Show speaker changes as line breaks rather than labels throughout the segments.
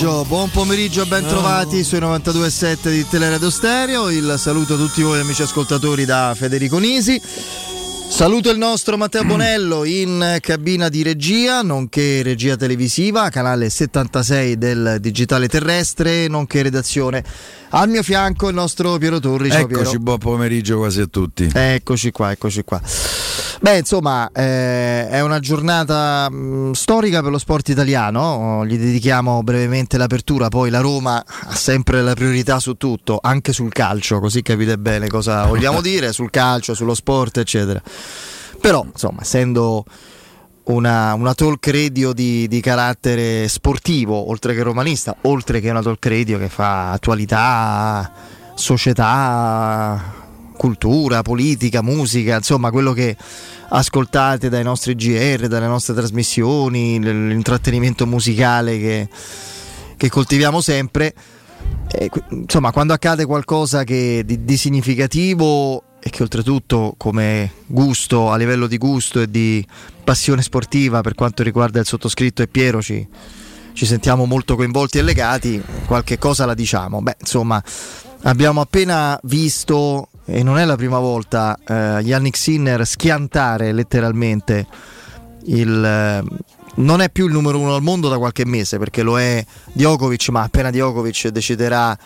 pomeriggio, buon pomeriggio, ben trovati sui 92.7 di Teleradio Stereo. Il saluto a tutti voi amici ascoltatori da Federico Nisi. Saluto il nostro Matteo Bonello in cabina di regia, nonché regia televisiva, canale 76 del digitale terrestre, nonché redazione. Al mio fianco il nostro Piero Torri. Ciao
Eccoci,
Piero.
buon pomeriggio quasi a tutti.
Eccoci qua, eccoci qua. Beh, insomma, eh, è una giornata mh, storica per lo sport italiano. Gli dedichiamo brevemente l'apertura. Poi la Roma ha sempre la priorità su tutto, anche sul calcio, così capite bene cosa vogliamo dire sul calcio, sullo sport, eccetera. Però, insomma, essendo una, una talk radio di, di carattere sportivo, oltre che romanista, oltre che una talk radio che fa attualità, società, cultura, politica, musica, insomma quello che ascoltate dai nostri GR, dalle nostre trasmissioni, l'intrattenimento musicale che, che coltiviamo sempre. E, insomma, quando accade qualcosa che di, di significativo e che oltretutto come gusto, a livello di gusto e di passione sportiva per quanto riguarda il sottoscritto e Piero ci, ci sentiamo molto coinvolti e legati, qualche cosa la diciamo. Beh, insomma, abbiamo appena visto, e non è la prima volta, eh, Yannick Sinner schiantare letteralmente il... eh, non è più il numero uno al mondo da qualche mese perché lo è Djokovic, ma appena Djokovic deciderà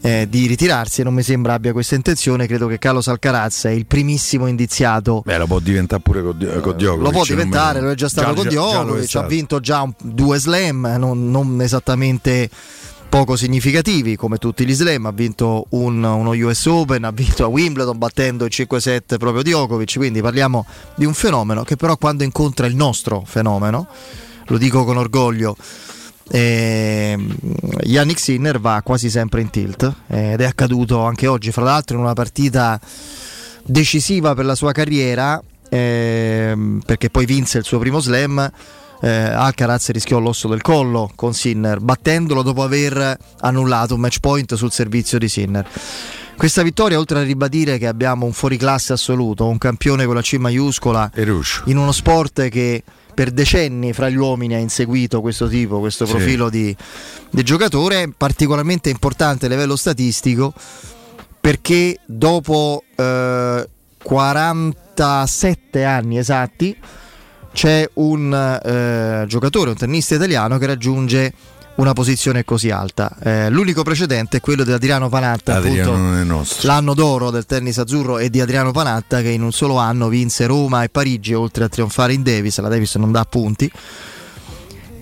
eh, di ritirarsi e non mi sembra abbia questa intenzione, credo che Carlos Alcaraz è il primissimo indiziato
Beh, lo può diventare pure con, Dio- con Djokovic.
lo può diventare, lo è già stato con
già- è
Djokovic, ha vinto già un- due slam, non, non esattamente poco significativi come tutti gli slam, ha vinto un- uno US Open, ha vinto a Wimbledon battendo il 5-7 proprio Djokovic, quindi parliamo di un fenomeno che però quando incontra il nostro fenomeno, lo dico con orgoglio, ehm, Yannick Sinner va quasi sempre in tilt eh, ed è accaduto anche oggi, fra l'altro in una partita decisiva per la sua carriera ehm, perché poi vinse il suo primo slam eh, Alcaraz rischiò l'osso del collo con Sinner battendolo dopo aver annullato un match point sul servizio di Sinner questa vittoria oltre a ribadire che abbiamo un fuoriclasse assoluto un campione con la C maiuscola in uno sport che per decenni fra gli uomini ha inseguito questo tipo, questo
Sì.
profilo di, di giocatore, particolarmente importante a livello statistico perché dopo eh, 47 anni esatti c'è un eh, giocatore, un tennista italiano che raggiunge una posizione così alta. Eh, l'unico precedente è quello di Adriano Panatta, appunto, l'anno d'oro del tennis azzurro e di Adriano Panatta che in un solo anno vinse Roma e Parigi oltre a trionfare in Davis, la Davis non dà punti.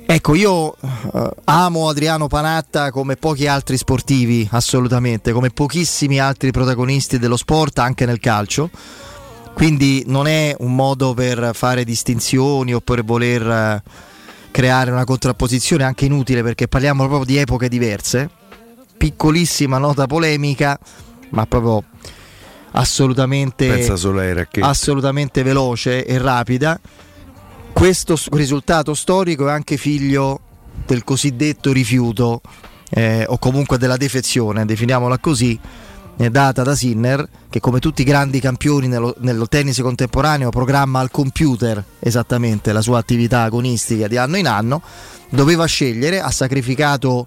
Ecco, io eh, amo Adriano Panatta come pochi altri sportivi, assolutamente, come pochissimi altri protagonisti dello sport, anche nel calcio. Quindi non è un modo per fare distinzioni o per voler eh, creare una contrapposizione anche inutile perché parliamo proprio di epoche diverse. Piccolissima nota polemica, ma proprio assolutamente assolutamente veloce e rapida. Questo risultato storico è anche figlio del cosiddetto rifiuto eh, o comunque della defezione, definiamola così, eh, data da Sinner, che come tutti i grandi campioni nello, nello tennis contemporaneo programma al computer esattamente la sua attività agonistica di anno in anno, doveva scegliere, ha sacrificato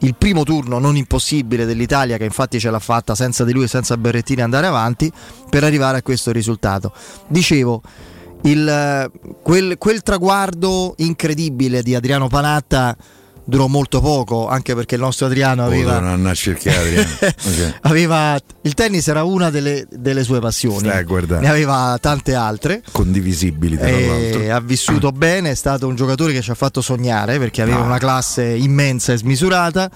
il primo turno non impossibile dell'Italia, che infatti ce l'ha fatta senza di lui e senza Berrettini andare avanti, per arrivare a questo risultato. Dicevo, il, eh, quel, quel traguardo incredibile di Adriano Panatta durò molto poco, anche perché il nostro Adriano
Oh,
aveva,
a cercare Adriano.
Aveva- il tennis era una delle, delle sue passioni, ne aveva tante altre.
Condivisibili tra l'altro.
Ha vissuto bene, è stato un giocatore che ci ha fatto sognare perché aveva
Ah.
una classe immensa e smisurata.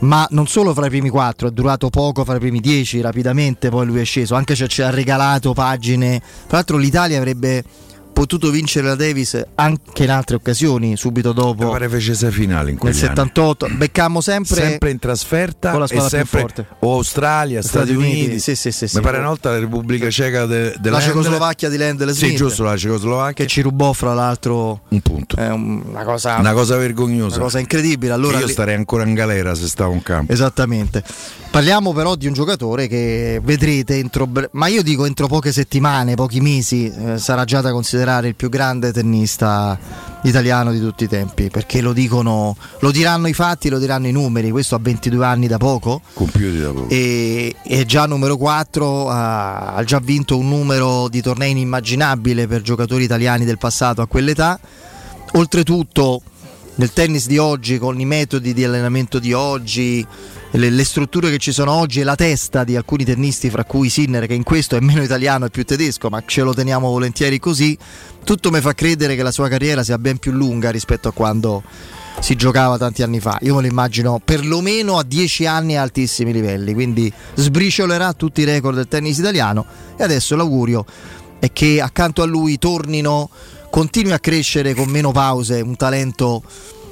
Ma non solo fra i primi quattro, è durato poco fra i primi dieci, rapidamente poi lui è sceso, anche se ci ha regalato pagine. Tra l'altro l'Italia avrebbe potuto vincere la Davis anche in altre occasioni, subito dopo
pare fece sei finali in
nel
quegli anni.
78. Beccammo sempre,
sempre in trasferta
con la squadra più
sempre
forte.
o Australia, Stati, Uniti.
Sì, sì, sì, sì.
Mi pare una volta la Repubblica Ceca de,
la
della
Cecoslovacchia di Lendl
Sì,
Smith,
giusto, la Cecoslovacchia.
che ci rubò fra l'altro
Un punto.
eh, una cosa
Una cosa vergognosa.
una cosa incredibile. Allora
io starei ancora in galera se stavo in campo.
Esattamente. Parliamo però di un giocatore che vedrete entro, ma io dico entro poche settimane, pochi mesi, eh, sarà già da considerare il più grande tennista italiano di tutti i tempi, perché lo dicono, lo diranno i fatti, lo diranno i numeri, questo ha 22 anni da poco.
Compiuti da poco.
E è già numero 4, ha, ha già vinto un numero di tornei inimmaginabile per giocatori italiani del passato a quell'età. Oltretutto nel tennis di oggi, con i metodi di allenamento di oggi, le, le, strutture che ci sono oggi e la testa di alcuni tennisti, fra cui Sinner, che in questo è meno italiano e più tedesco, ma ce lo teniamo volentieri così, tutto mi fa credere che la sua carriera sia ben più lunga rispetto a quando si giocava tanti anni fa. Io me lo immagino perlomeno a 10 anni a altissimi livelli, quindi sbriciolerà tutti i record del tennis italiano e adesso l'augurio è che accanto a lui tornino, continui a crescere con meno pause un talento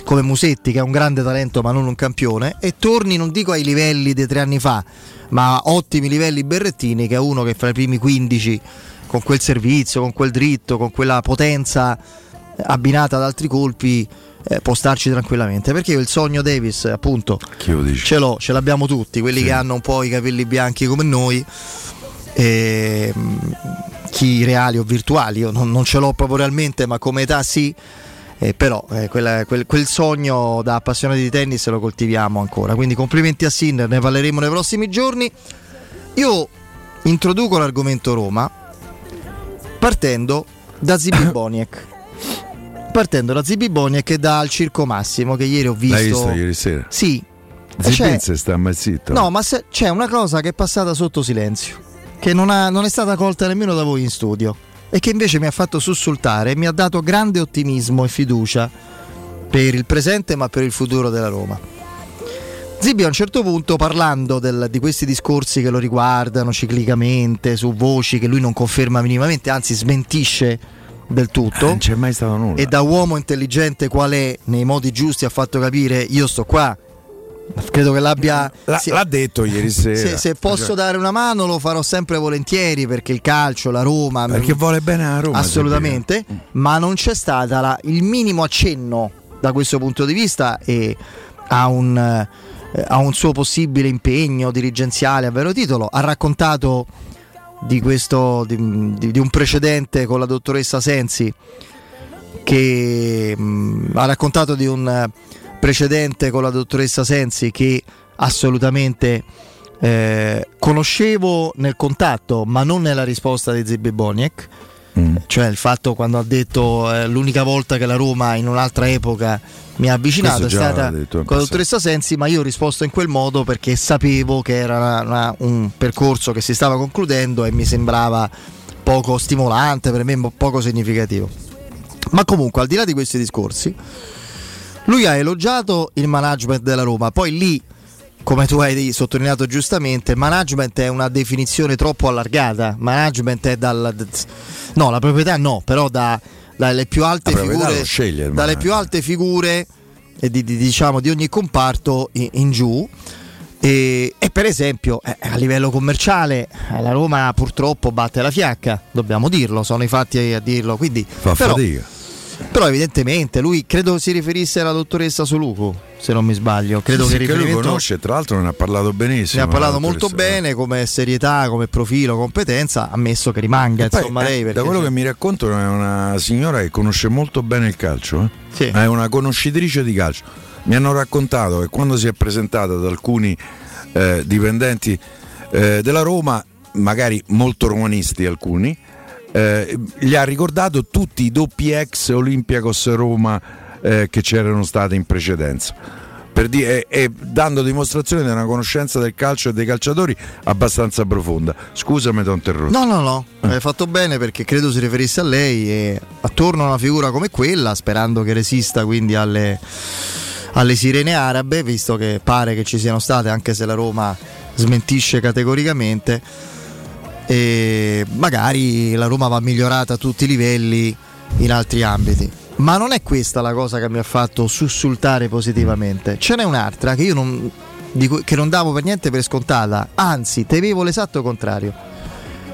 come Musetti che è un grande talento ma non un campione e torni non dico ai livelli dei tre anni fa ma ottimi livelli Berrettini che è uno che fra i primi 15 con quel servizio, con quel dritto, con quella potenza abbinata ad altri colpi eh, può starci tranquillamente perché io il sogno Davis appunto ce l'ho, ce l'abbiamo tutti quelli sì. che hanno un po' i capelli bianchi come noi e, chi reali o virtuali io non, non ce l'ho proprio realmente ma come età sì eh, però eh, quella, quel, quel, sogno da appassionati di tennis lo coltiviamo ancora. Quindi complimenti a Sinner, ne parleremo nei prossimi giorni. Io introduco l'argomento Roma partendo da Zibi Boniek. Partendo da Zibi Boniek e dal Circo Massimo che ieri ho visto.
L'hai visto ieri sera?
Sì.
Zibinze sta mai zitto.
No, ma se, c'è una cosa che è passata sotto silenzio, che non, ha, non è stata colta nemmeno da voi in studio e che invece mi ha fatto sussultare e mi ha dato grande ottimismo e fiducia per il presente ma per il futuro della Roma. Zibi a un certo punto parlando del, di questi discorsi che lo riguardano ciclicamente, su voci che lui non conferma minimamente, anzi smentisce del tutto.
Non c'è mai stato nulla.
E da uomo intelligente qual è, nei modi giusti ha fatto capire io sto qua, Credo che l'abbia.
L'ha,
sì,
l'ha detto ieri sera.
Se, se, posso dare una mano lo farò sempre volentieri perché il calcio, la Roma.
Perché vuole bene a Roma.
Assolutamente. Ma non c'è stato il minimo accenno da questo punto di vista e a un, eh, a un suo possibile impegno dirigenziale a vero titolo. Ha raccontato di, questo, di, di, di un precedente con la dottoressa Sensi che mh, mm, ha raccontato di un precedente con la dottoressa Sensi che assolutamente eh, conoscevo nel contatto ma non nella risposta di Zibbi Boniek. Mm. cioè il fatto quando ha detto eh, l'unica volta che la Roma in un'altra epoca mi ha avvicinato è stata con la dottoressa Sensi ma io ho risposto in quel modo perché sapevo che era una, una, un percorso che si stava concludendo e mi sembrava poco stimolante per me poco significativo. Ma comunque al di là di questi discorsi lui ha elogiato il management della Roma, poi lì, come tu hai sottolineato giustamente, management è una definizione troppo allargata. Management è dal. No, la proprietà no, però da, dalle più alte figure.
Sceglie,
dalle più alte figure di, di, diciamo, di ogni comparto in, in giù. E, e, per esempio eh, a livello commerciale eh, la Roma purtroppo batte la fiacca, dobbiamo dirlo, sono i fatti a dirlo. Quindi,
Fa però, fatica
però evidentemente lui credo si riferisse alla dottoressa Soluco, se non mi sbaglio. Credo sì, che, sì, che lui
conosce, tra l'altro ne ha parlato benissimo.
Ne ha parlato molto bene come serietà, come profilo, competenza, ammesso che rimanga poi, insomma lei.
Eh, da quello che mi raccontano è una signora che conosce molto bene il calcio, eh? sì. è una conoscitrice di calcio. Mi hanno raccontato che quando si è presentata ad alcuni eh, dipendenti eh, della Roma, magari molto romanisti alcuni, eh, gli ha ricordato tutti i doppi ex Olympiacos Roma eh, che c'erano stati in precedenza. Dire, e, e, dando dimostrazione di una conoscenza del calcio e dei calciatori abbastanza profonda. Scusami, ti ho interrotto.
No, no, no, eh. hai fatto bene perché credo si riferisse a lei e attorno a una figura come quella, sperando che resista quindi alle, alle sirene arabe, visto che pare che ci siano state, anche se la Roma smentisce categoricamente e magari la Roma va migliorata a tutti i livelli in altri ambiti. Ma non è questa la cosa che mi ha fatto sussultare positivamente. Ce n'è un'altra che io non, cui, che non davo per niente per scontata, anzi, temevo l'esatto contrario.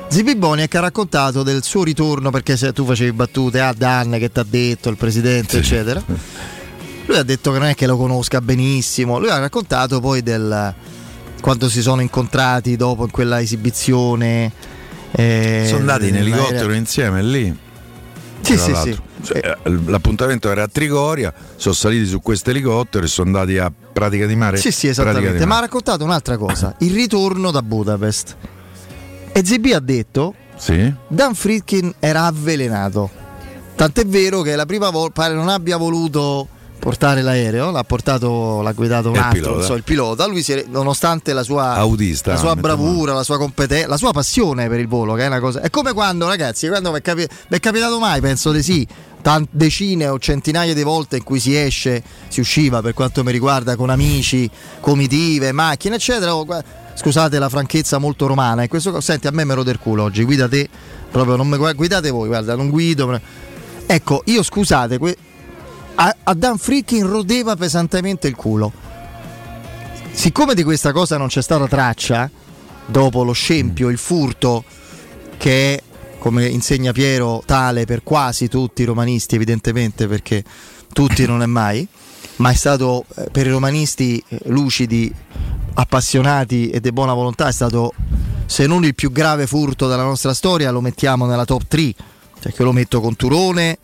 Zipi Boniek ha raccontato del suo ritorno perché se tu facevi battute, ah Dan che ti ha detto, il presidente, sì. eccetera. Lui ha detto che non è che lo conosca benissimo, lui ha raccontato poi del, quando si sono incontrati dopo in quella esibizione.
Eh, sono andati in elicottero insieme lì. Sì, sì, sì. Cioè, l'appuntamento era a Trigoria, sono saliti su questo elicottero e sono andati a Pratica di Mare.
Sì, sì, esattamente. Ma ha raccontato un'altra cosa: il ritorno da Budapest. E ZB ha detto:
sì.
Dan Friedkin era avvelenato. Tant'è vero che la prima volta pare non abbia voluto portare l'aereo, l'ha portato, l'ha guidato un il altro, pilota. So, il pilota. Lui, è, nonostante la sua,
Autista,
la sua bravura, la sua competenza, la sua passione per il volo, che è una cosa. È come quando, ragazzi, quando mi è, capi- è capitato mai, penso di sì, tant- decine o centinaia di volte in cui si esce, si usciva per quanto mi riguarda con amici, comitive, macchine, eccetera. Oh, scusate la franchezza molto romana. E questo, senti, a me me lo del culo oggi, guida te, proprio non mi guidate voi, guarda, non guido. Ecco, io scusate, que- a, a Dan Frickin rodeva pesantemente il culo. Siccome di questa cosa non c'è stata traccia, dopo lo scempio, il furto, che è, come insegna Piero, tale per quasi tutti i romanisti, evidentemente, perché tutti non è mai, ma è stato eh, per i romanisti eh, lucidi, appassionati e di buona volontà, è stato se non il più grave furto della nostra storia, lo mettiamo nella top 3, cioè che lo metto con Turone,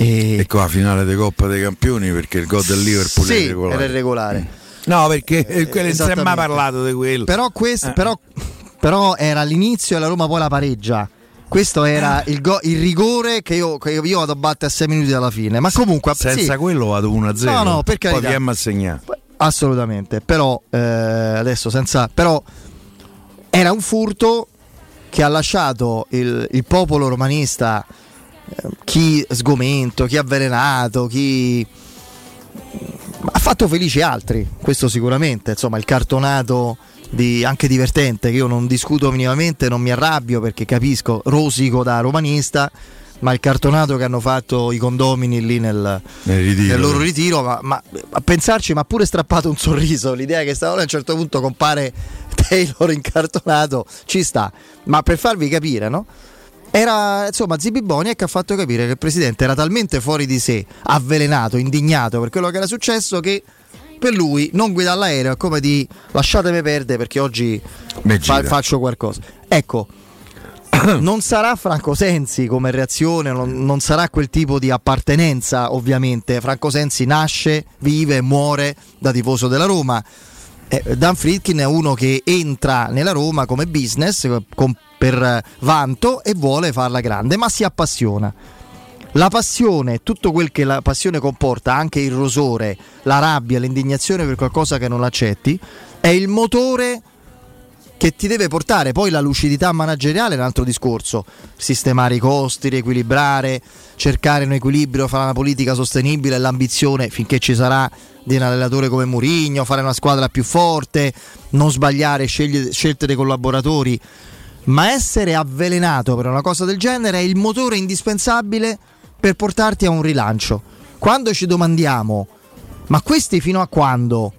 e... Ecco la finale di Coppa dei Campioni perché il gol del Liverpool
sì,
è regolare.
Era irregolare.
No, perché eh, non si è mai parlato di quello.
Però, questo, eh. però, però era l'inizio e la Roma poi la pareggia. Questo era eh. il, go- il, rigore che io, che io, vado a battere a 6 minuti dalla fine. Ma comunque.
Senza
sì.
quello vado 1-0.
No, no, per carità.
Poi PM assegnato.
Assolutamente. Però eh, adesso senza. Però era un furto che ha lasciato il, il popolo romanista chi sgomento, chi avvelenato, chi ha fatto felici altri, questo sicuramente, insomma il cartonato di, anche divertente che io non discuto minimamente, non mi arrabbio perché capisco, rosico da romanista, ma il cartonato che hanno fatto i condomini lì nel, nel, nel loro ritiro, ma, ma, a pensarci mi ha pure strappato un sorriso, l'idea che a un certo punto compare Taylor incartonato ci sta, ma per farvi capire, no? Era insomma Zibi Boniek ha fatto capire che il presidente era talmente fuori di sé, avvelenato, indignato per quello che era successo che per lui non guidare l'aereo è come di lasciatemi perdere perché oggi fa, faccio qualcosa. Ecco, non sarà Franco Sensi come reazione, non, non, sarà quel tipo di appartenenza ovviamente. Franco Sensi nasce, vive muore da tifoso della Roma. Eh, Dan Friedkin è uno che entra nella Roma come business, con per vanto e vuole farla grande, ma si appassiona. La passione, tutto quel che la passione comporta, anche il rosore, la rabbia, l'indignazione per qualcosa che non accetti, è il motore che ti deve portare. Poi la lucidità manageriale è un altro discorso, sistemare i costi, riequilibrare, cercare un equilibrio fra la politica sostenibile e l'ambizione finché ci sarà di un allenatore come Murigno, fare una squadra più forte, non sbagliare scelte dei collaboratori. Ma essere avvelenato per una cosa del genere è il motore indispensabile per portarti a un rilancio. Quando ci domandiamo, ma questi fino a quando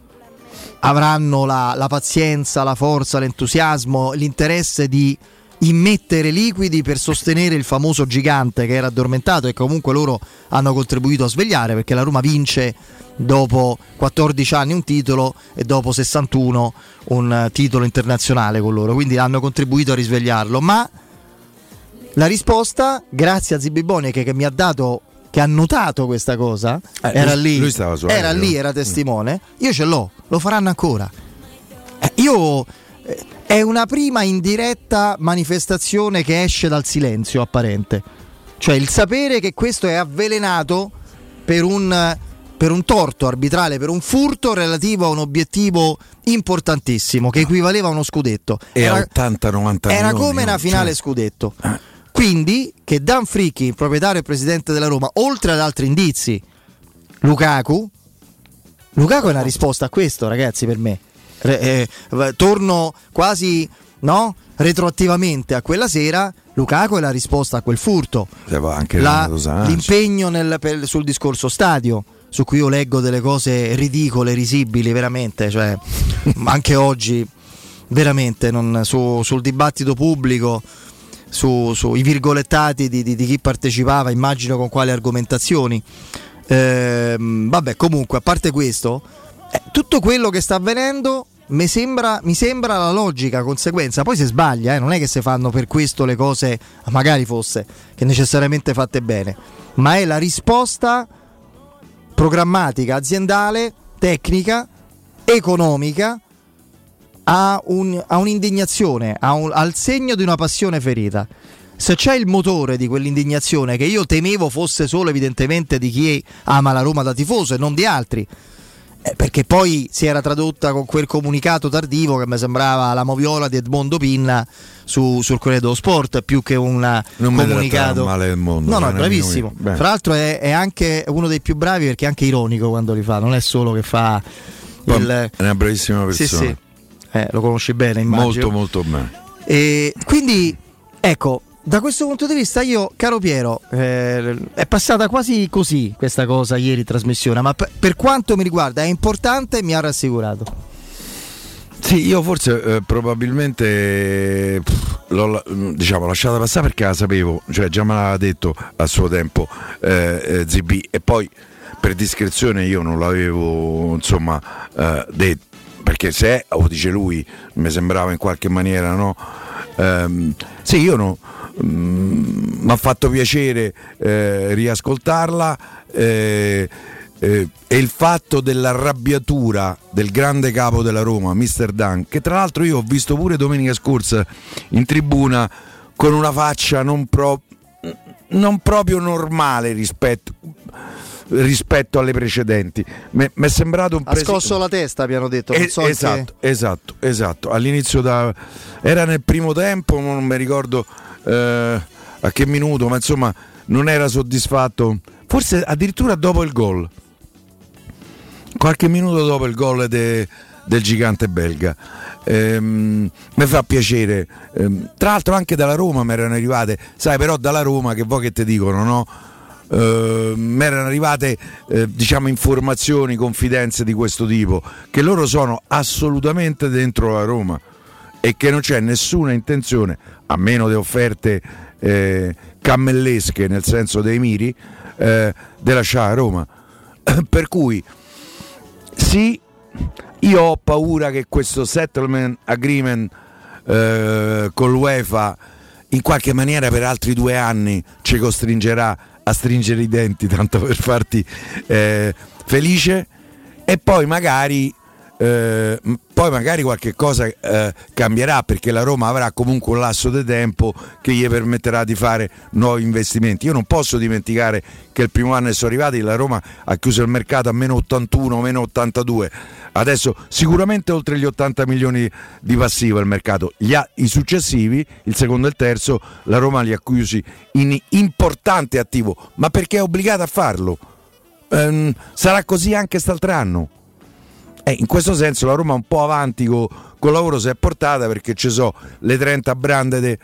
avranno la, la pazienza, la forza, l'entusiasmo, l'interesse di immettere liquidi per sostenere il famoso gigante che era addormentato e comunque loro hanno contribuito a svegliare perché la Roma vince dopo 14 anni un titolo e dopo 61 un titolo internazionale con loro, quindi hanno contribuito a risvegliarlo, ma la risposta, grazie a Zibibone che, che mi ha dato che ha notato questa cosa, eh, era lui, lì, lui era lì, era testimone, io ce l'ho, lo faranno ancora. Eh, io eh, è una prima indiretta manifestazione che esce dal silenzio apparente. Cioè il sapere che questo è avvelenato per un per un torto arbitrale, per un furto relativo a un obiettivo importantissimo che equivaleva a uno scudetto.
E era, 80-90
Era come una finale cioè. scudetto. Quindi che Dan Fricchi, proprietario e presidente della Roma, oltre ad altri indizi, Lukaku, Lukaku è una risposta a questo, ragazzi, per me. Eh, torno quasi no? retroattivamente a quella sera. Lukaku è la risposta a quel furto.
La,
l'impegno nel, per, sul discorso stadio su cui io leggo delle cose ridicole, risibili, veramente, cioè, anche oggi, veramente, non, su, sul dibattito pubblico, sui su virgolettati di, di, di, chi partecipava, immagino con quali argomentazioni. Eh, vabbè, comunque, a parte questo, eh, tutto quello che sta avvenendo mi sembra, mi sembra, la logica conseguenza. Poi si sbaglia, eh, non è che si fanno per questo le cose, magari fosse, che necessariamente fatte bene, ma è la risposta programmatica, aziendale, tecnica, economica a, un, a un'indignazione, a un, al segno di una passione ferita. Se c'è il motore di quell'indignazione che io temevo fosse solo evidentemente di chi ama la Roma da tifoso e non di altri, eh, perché poi si era tradotta con quel comunicato tardivo che mi sembrava la moviola di Edmondo Pinna su, sul Corriere dello Sport più che un comunicato.
male del mondo
no no è bravissimo. tra l'altro è, è, anche uno dei più bravi perché è anche ironico quando li fa non è solo che fa il...
è una bravissima persona sì, sì.
Eh, lo conosci bene immagino.
Molto molto bene.
E quindi ecco da questo punto di vista io, caro Piero, eh, è passata quasi così questa cosa ieri in trasmissione, ma per, per quanto mi riguarda è importante e mi ha rassicurato.
Sì, io forse eh, probabilmente pff, l'ho diciamo, lasciata passare perché la sapevo, cioè già me l'aveva detto a suo tempo eh, eh ZB e poi per discrezione io non l'avevo insomma eh, detto perché se o dice lui mi sembrava in qualche maniera no ehm, sì io no mi mm, ha fatto piacere eh, riascoltarla eh, eh, e il fatto dell'arrabbiatura del grande capo della Roma, Mr. Dunn, che tra l'altro io ho visto pure domenica scorsa in tribuna con una faccia non, pro- non proprio normale rispetto rispetto alle precedenti. Mi è sembrato un
Ha presi- scosso la testa, abbiamo detto.
Eh, so esatto, che... esatto, esatto. All'inizio da... era nel primo tempo, non mi ricordo eh, a che minuto, ma insomma non era soddisfatto, forse addirittura dopo il gol, qualche minuto dopo il gol de, del gigante belga. Ehm, mi fa piacere, ehm, tra l'altro anche dalla Roma mi erano arrivate, sai però dalla Roma che voi che ti dicono, no? Uh, mi erano arrivate uh, diciamo informazioni, confidenze di questo tipo, che loro sono assolutamente dentro la Roma e che non c'è nessuna intenzione a meno di offerte eh, cammellesche nel senso dei miri, eh, di lasciare Roma. per cui sì, io ho paura che questo settlement agreement eh, con l'UEFA in qualche maniera per altri due anni ci costringerà a stringere i denti tanto per farti eh, felice. E poi magari eh, poi magari qualche cosa eh, cambierà perché la Roma avrà comunque un lasso di tempo che gli permetterà di fare nuovi investimenti. Io non posso dimenticare che il primo anno che sono arrivati la Roma ha chiuso il mercato a meno 81, meno 82. Adesso sicuramente oltre gli 80 milioni di passivo il mercato. Gli I successivi, il secondo e il terzo, la Roma li ha chiusi in importante attivo, ma perché è obbligata a farlo. Ehm, sarà così anche quest'altro anno. Eh, in questo senso la Roma un po' avanti con il lavoro si è portata perché ci sono le 30 brande de,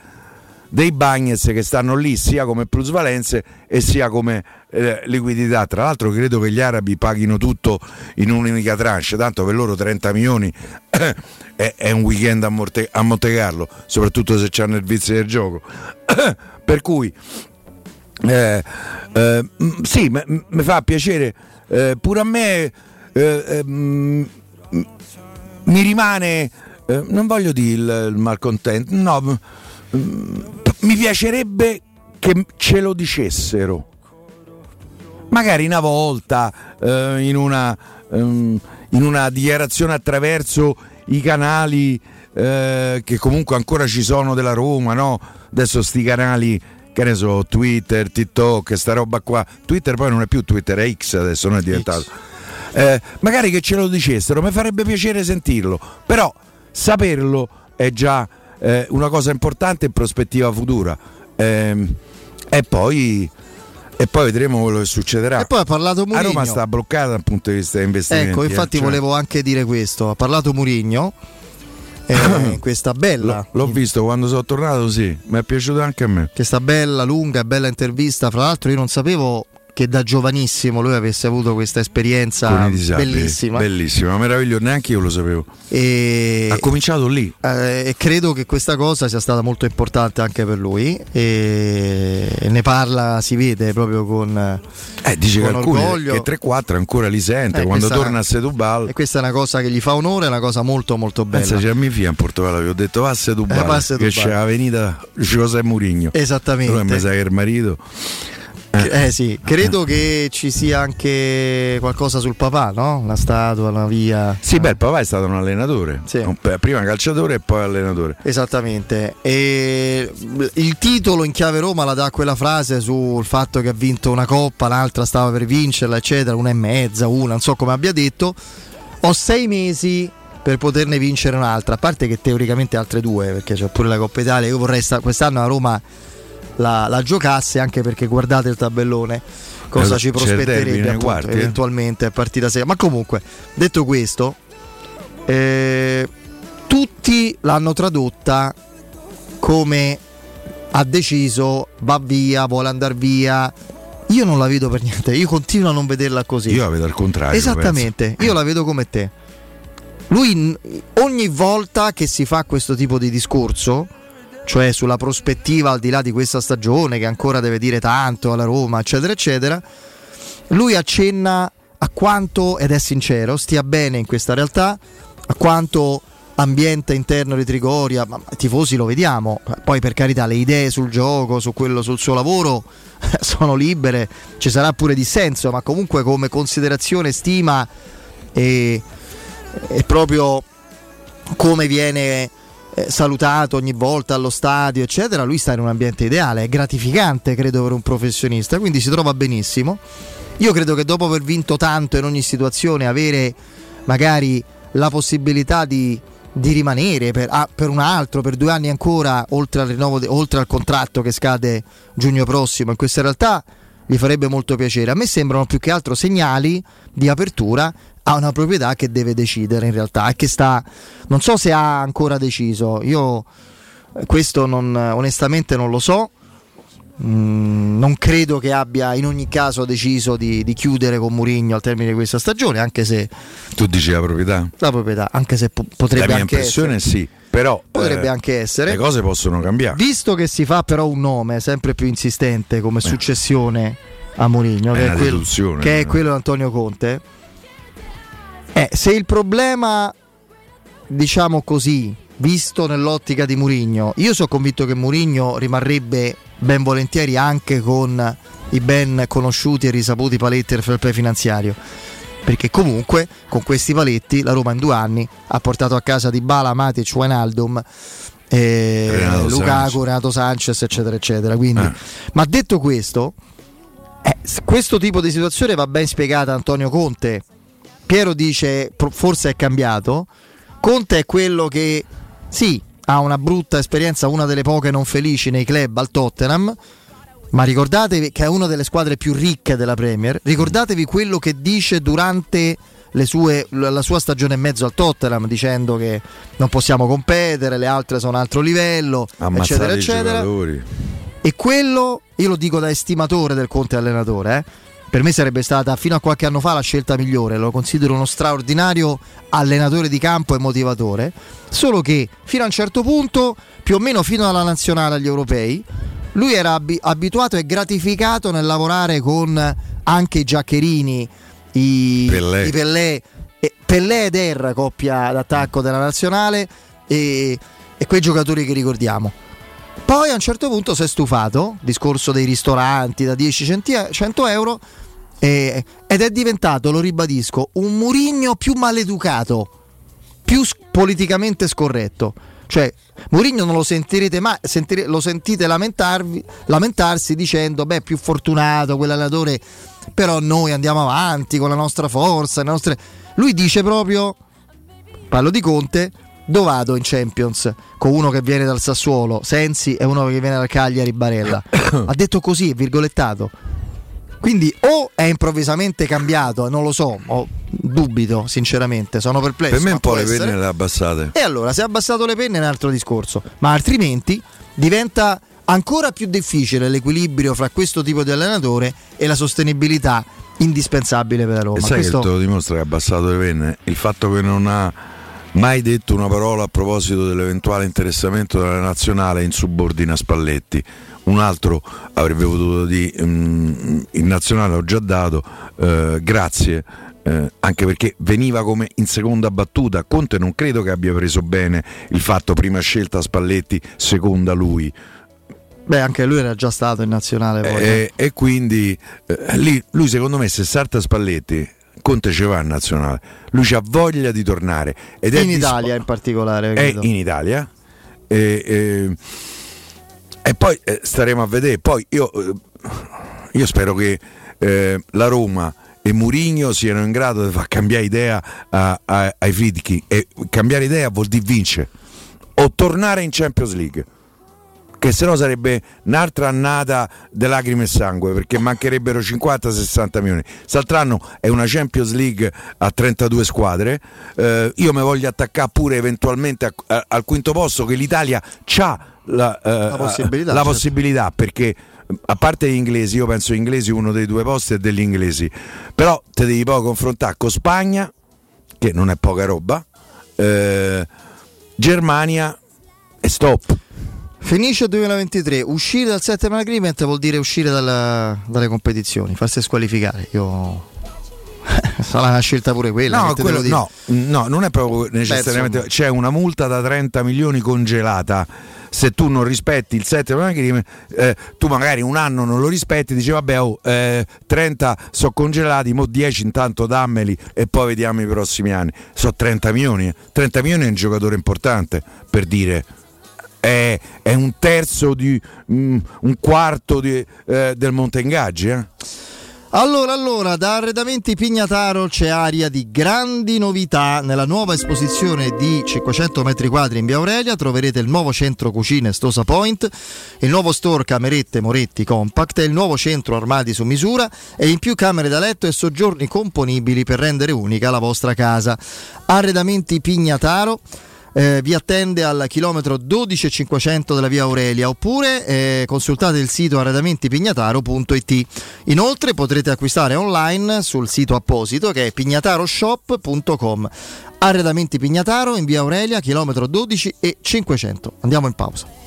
dei Bagnes che stanno lì sia come plusvalenze e sia come eh, liquidità. Tra l'altro credo che gli arabi paghino tutto in un'unica tranche, tanto per loro 30 milioni è, è, un weekend a, Morte, a Monte Carlo, soprattutto se c'hanno il vizio del gioco. per cui eh, eh, sì, mi fa piacere eh, pure a me eh, ehm, mi rimane, eh, non voglio dire il, il malcontento, no, mm, mi piacerebbe che ce lo dicessero. Magari una volta eh, in, una, ehm, in, una, dichiarazione attraverso i canali eh, che comunque ancora ci sono della Roma, no? Adesso sti canali che ne so, Twitter, TikTok, sta roba qua. Twitter poi non è più Twitter, è X adesso, non è diventato. X eh, magari che ce lo dicessero, mi farebbe piacere sentirlo, però saperlo è già eh, una cosa importante in prospettiva futura. Eh, e poi e poi vedremo quello che succederà.
E poi ha parlato Murigno.
A Roma sta bloccata dal punto di vista investimenti.
Ecco, infatti eh, cioè... volevo anche dire questo. Ha parlato Murigno. Eh, questa bella.
L- l'ho visto quando sono tornato, sì, mi è piaciuto anche a me.
Questa bella, lunga e bella intervista. Fra l'altro, io non sapevo che da giovanissimo lui avesse avuto questa esperienza bellissima.
Bellissima, meravigliosa, neanche io lo sapevo. E, ha cominciato lì.
Eh, e credo che questa cosa sia stata molto importante anche per lui. E, e ne parla, si vede proprio con.
Eh, dice con che alcuni che 3-4 ancora li sente eh, quando torna a Setubal.
E questa è una cosa che gli fa onore, è una cosa molto molto bella. Pensa,
c'è mia figlia in Portogallo, gli ho detto va a Setubal, eh, va a Setubal. che c'è la venita José Mourinho.
Esattamente.
Però mi sa che il marito
eh, eh sì, credo che ci sia anche qualcosa sul papà, no? Una statua, una via.
Sì, beh, il papà è stato un allenatore. Sì. Prima calciatore e poi allenatore.
Esattamente. E il titolo in chiave Roma la dà quella frase sul fatto che ha vinto una coppa, l'altra stava per vincerla, eccetera, una e mezza, una, non so come abbia detto. Ho sei mesi per poterne vincere un'altra, a parte che teoricamente altre due, perché c'è pure la Coppa Italia. Io vorrei sta- quest'anno a Roma la, la giocasse anche perché guardate il tabellone cosa eh, ci prospetterebbe appunto, quarti, eh? eventualmente a partita sera. Ma comunque, detto questo, eh, tutti l'hanno tradotta come ha deciso, va via, vuole andare via. Io non la vedo per niente, io continuo a non vederla così.
Io la vedo al contrario.
Esattamente, penso. io la vedo come te. Lui ogni volta che si fa questo tipo di discorso, cioè sulla prospettiva al di là di questa stagione che ancora deve dire tanto alla Roma, eccetera, eccetera, lui accenna a quanto, ed è sincero, stia bene in questa realtà, a quanto ambiente interno di Trigoria, ma tifosi lo vediamo, poi per carità le idee sul gioco, su quello, sul suo lavoro sono libere, ci sarà pure dissenso, ma comunque come considerazione, stima e, e proprio come viene salutato ogni volta allo stadio, eccetera, lui sta in un ambiente ideale, è gratificante, credo, per un professionista, quindi si trova benissimo. Io credo che dopo aver vinto tanto in ogni situazione, avere magari la possibilità di, di rimanere per, ah, per, un altro, per due anni ancora, oltre al, rinnovo, oltre al contratto che scade giugno prossimo, in questa realtà gli farebbe molto piacere. A me sembrano più che altro segnali di apertura ha una proprietà che deve decidere in realtà e che sta non so se ha ancora deciso io eh, questo non, onestamente non lo so mm, non credo che abbia in ogni caso deciso di, di chiudere con Murigno al termine di questa stagione anche se
tu dici la proprietà?
la proprietà anche se po- potrebbe
la mia
anche
impressione
essere.
sì però
potrebbe eh, anche essere
le cose possono cambiare
visto che si fa però un nome sempre più insistente come eh. successione a Murigno che, è quello, che è quello di Antonio Conte eh, se il problema, diciamo così, visto nell'ottica di Murigno, io sono convinto che Murigno rimarrebbe ben volentieri anche con i ben conosciuti e risaputi paletti del fair play finanziario. Perché comunque con questi paletti la Roma in due anni ha portato a casa di Bala, Matic, Wijnaldum, eh, Renato Lukaku, Sanchez. Renato Sanchez, eccetera, eccetera. Quindi, eh. Ma detto questo, eh, questo tipo di situazione va ben spiegata a Antonio Conte Piero dice forse è cambiato. Conte è quello che sì, ha una brutta esperienza, una delle poche non felici nei club al Tottenham. Ma ricordatevi che è una delle squadre più ricche della Premier. Ricordatevi quello che dice durante sue, la sua stagione e mezzo al Tottenham, dicendo che non possiamo competere, le altre sono un altro livello, Ammazzare eccetera, eccetera. E quello, io lo dico da estimatore del Conte allenatore, eh, per me sarebbe stata fino a qualche anno fa la scelta migliore, lo considero uno straordinario allenatore di campo e motivatore, solo che fino a un certo punto, più o meno fino alla nazionale agli europei, lui era ab- abituato e gratificato nel lavorare con anche i Giaccherini, i Pellè, i Pellè, e Pellè ed Er, coppia d'attacco della nazionale, e, e quei giocatori che ricordiamo. Poi a un certo punto si è stufato, discorso dei ristoranti da 10-100 euro, eh, ed è diventato, lo ribadisco, un Murigno più maleducato, più politicamente scorretto. Cioè, Mourinho non lo sentirete mai, sentire, lo sentite lamentarsi dicendo, beh, più fortunato quell'allenatore, però noi andiamo avanti con la nostra forza, nostre... Lui dice proprio, parlo di Conte, dove vado in Champions con uno che viene dal Sassuolo, Sensi e uno che viene dal Cagliari, Barella. ha detto così, virgolettato. Quindi o è improvvisamente cambiato, non lo so, ho dubito sinceramente, sono perplesso.
Per me un po' le penne le ha abbassate.
E allora, se ha abbassato le penne è un altro discorso, ma altrimenti diventa ancora più difficile l'equilibrio fra questo tipo di allenatore e la sostenibilità indispensabile per la Roma.
E sai questo... che te lo dimostra che ha abbassato le penne? Il fatto che non ha mai detto una parola a proposito dell'eventuale interessamento della nazionale in subordine a Spalletti. Un altro avrebbe potuto dire mm, in nazionale ho già dato, eh, grazie. Eh, anche perché veniva come in seconda battuta. Conte non credo che abbia preso bene il fatto prima scelta Spalletti, seconda lui.
Beh, anche lui era già stato in nazionale. Poi,
eh, e quindi eh, lì, lui secondo me se salta Spalletti Conte ci va in nazionale, lui ha voglia di tornare. Ed
in
Italia
dispo- in particolare.
È in Italia. E, e, poi eh, staremo a vedere. Poi io, eh, io spero che eh, la Roma e Murigno siano in grado di far cambiare idea a, a, ai Fridchi e cambiare idea vuol dire vincere o tornare in Champions League che se no sarebbe un'altra annata di lacrime e sangue perché mancherebbero 50-60 milioni. Quest'altro è una Champions League a 32 squadre. Eh, io mi voglio attaccare pure eventualmente a, a, al quinto posto che l'Italia ha la, eh, la, possibilità, la certo. possibilità perché a parte gli inglesi, io penso gli inglesi uno dei due posti è degli inglesi, però te devi poi confrontare con Spagna, che non è poca roba, eh, Germania e stop.
Finisce il 2023, uscire dal settlement agreement vuol dire uscire dalla, dalle competizioni, farsi squalificare. Io sarà una scelta pure quella.
No, quello, no, no, non è proprio necessariamente. Beh, c'è una multa da 30 milioni congelata. Se tu non rispetti il settlement agreement, eh, tu magari un anno non lo rispetti, dici vabbè, oh, eh, 30 sono congelati, mo 10 intanto dammeli e poi vediamo i prossimi anni. Sono 30 milioni. 30 milioni è un giocatore importante per dire è, è un terzo di um, un quarto di, eh, del Monte Ingaggi. Eh?
Allora, allora, da Arredamenti Pignataro c'è aria di grandi novità. Nella nuova esposizione di 500 metri quadri in Via Aurelia troverete il nuovo centro cucine Stosa Point, il nuovo store Camerette Moretti Compact, il nuovo centro armadi su misura e in più camere da letto e soggiorni componibili per rendere unica la vostra casa. Arredamenti Pignataro eh, vi attende al chilometro 12500 della via Aurelia oppure eh, consultate il sito arredamentipignataro.it. Inoltre potrete acquistare online sul sito apposito che è pignataroshop.com. Arredamenti Pignataro in via Aurelia, chilometro 12 e 500. Andiamo in pausa.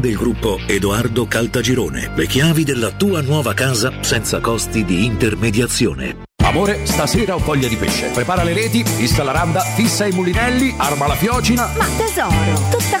del gruppo Edoardo Caltagirone. Le chiavi della tua nuova casa senza costi di intermediazione.
Amore, stasera ho voglia di pesce. Prepara le reti, fissa la randa, fissa i mulinelli, arma la fiocina.
Ma tesoro, tutta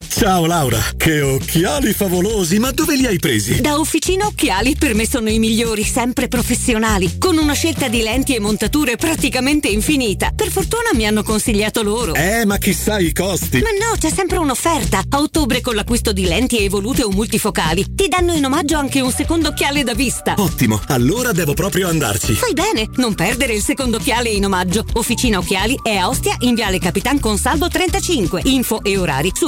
Ciao Laura, che occhiali favolosi, ma dove li hai presi?
Da Officina Occhiali per me sono i migliori, sempre professionali, con una scelta di lenti e montature praticamente infinita. Per fortuna mi hanno consigliato loro.
Eh, ma chissà i costi.
Ma no, c'è sempre un'offerta. A ottobre con l'acquisto di lenti evolute o multifocali ti danno in omaggio anche un secondo occhiale da vista.
Ottimo, allora devo proprio andarci.
Fai bene, non perdere il secondo occhiale in omaggio. Officina Occhiali è a Ostia in Viale Capitan Consalvo 35. Info e orari su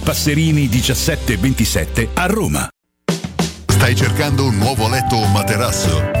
Passerini 1727 a Roma.
Stai cercando un nuovo letto o materasso?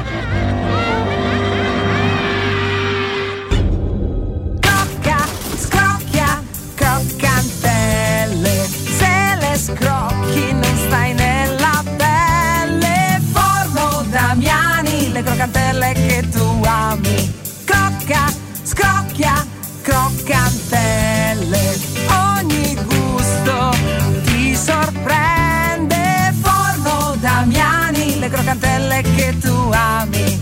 Scrocchia, croccantelle. Ogni gusto ti sorprende. Forno Damiani, le croccantelle che tu ami.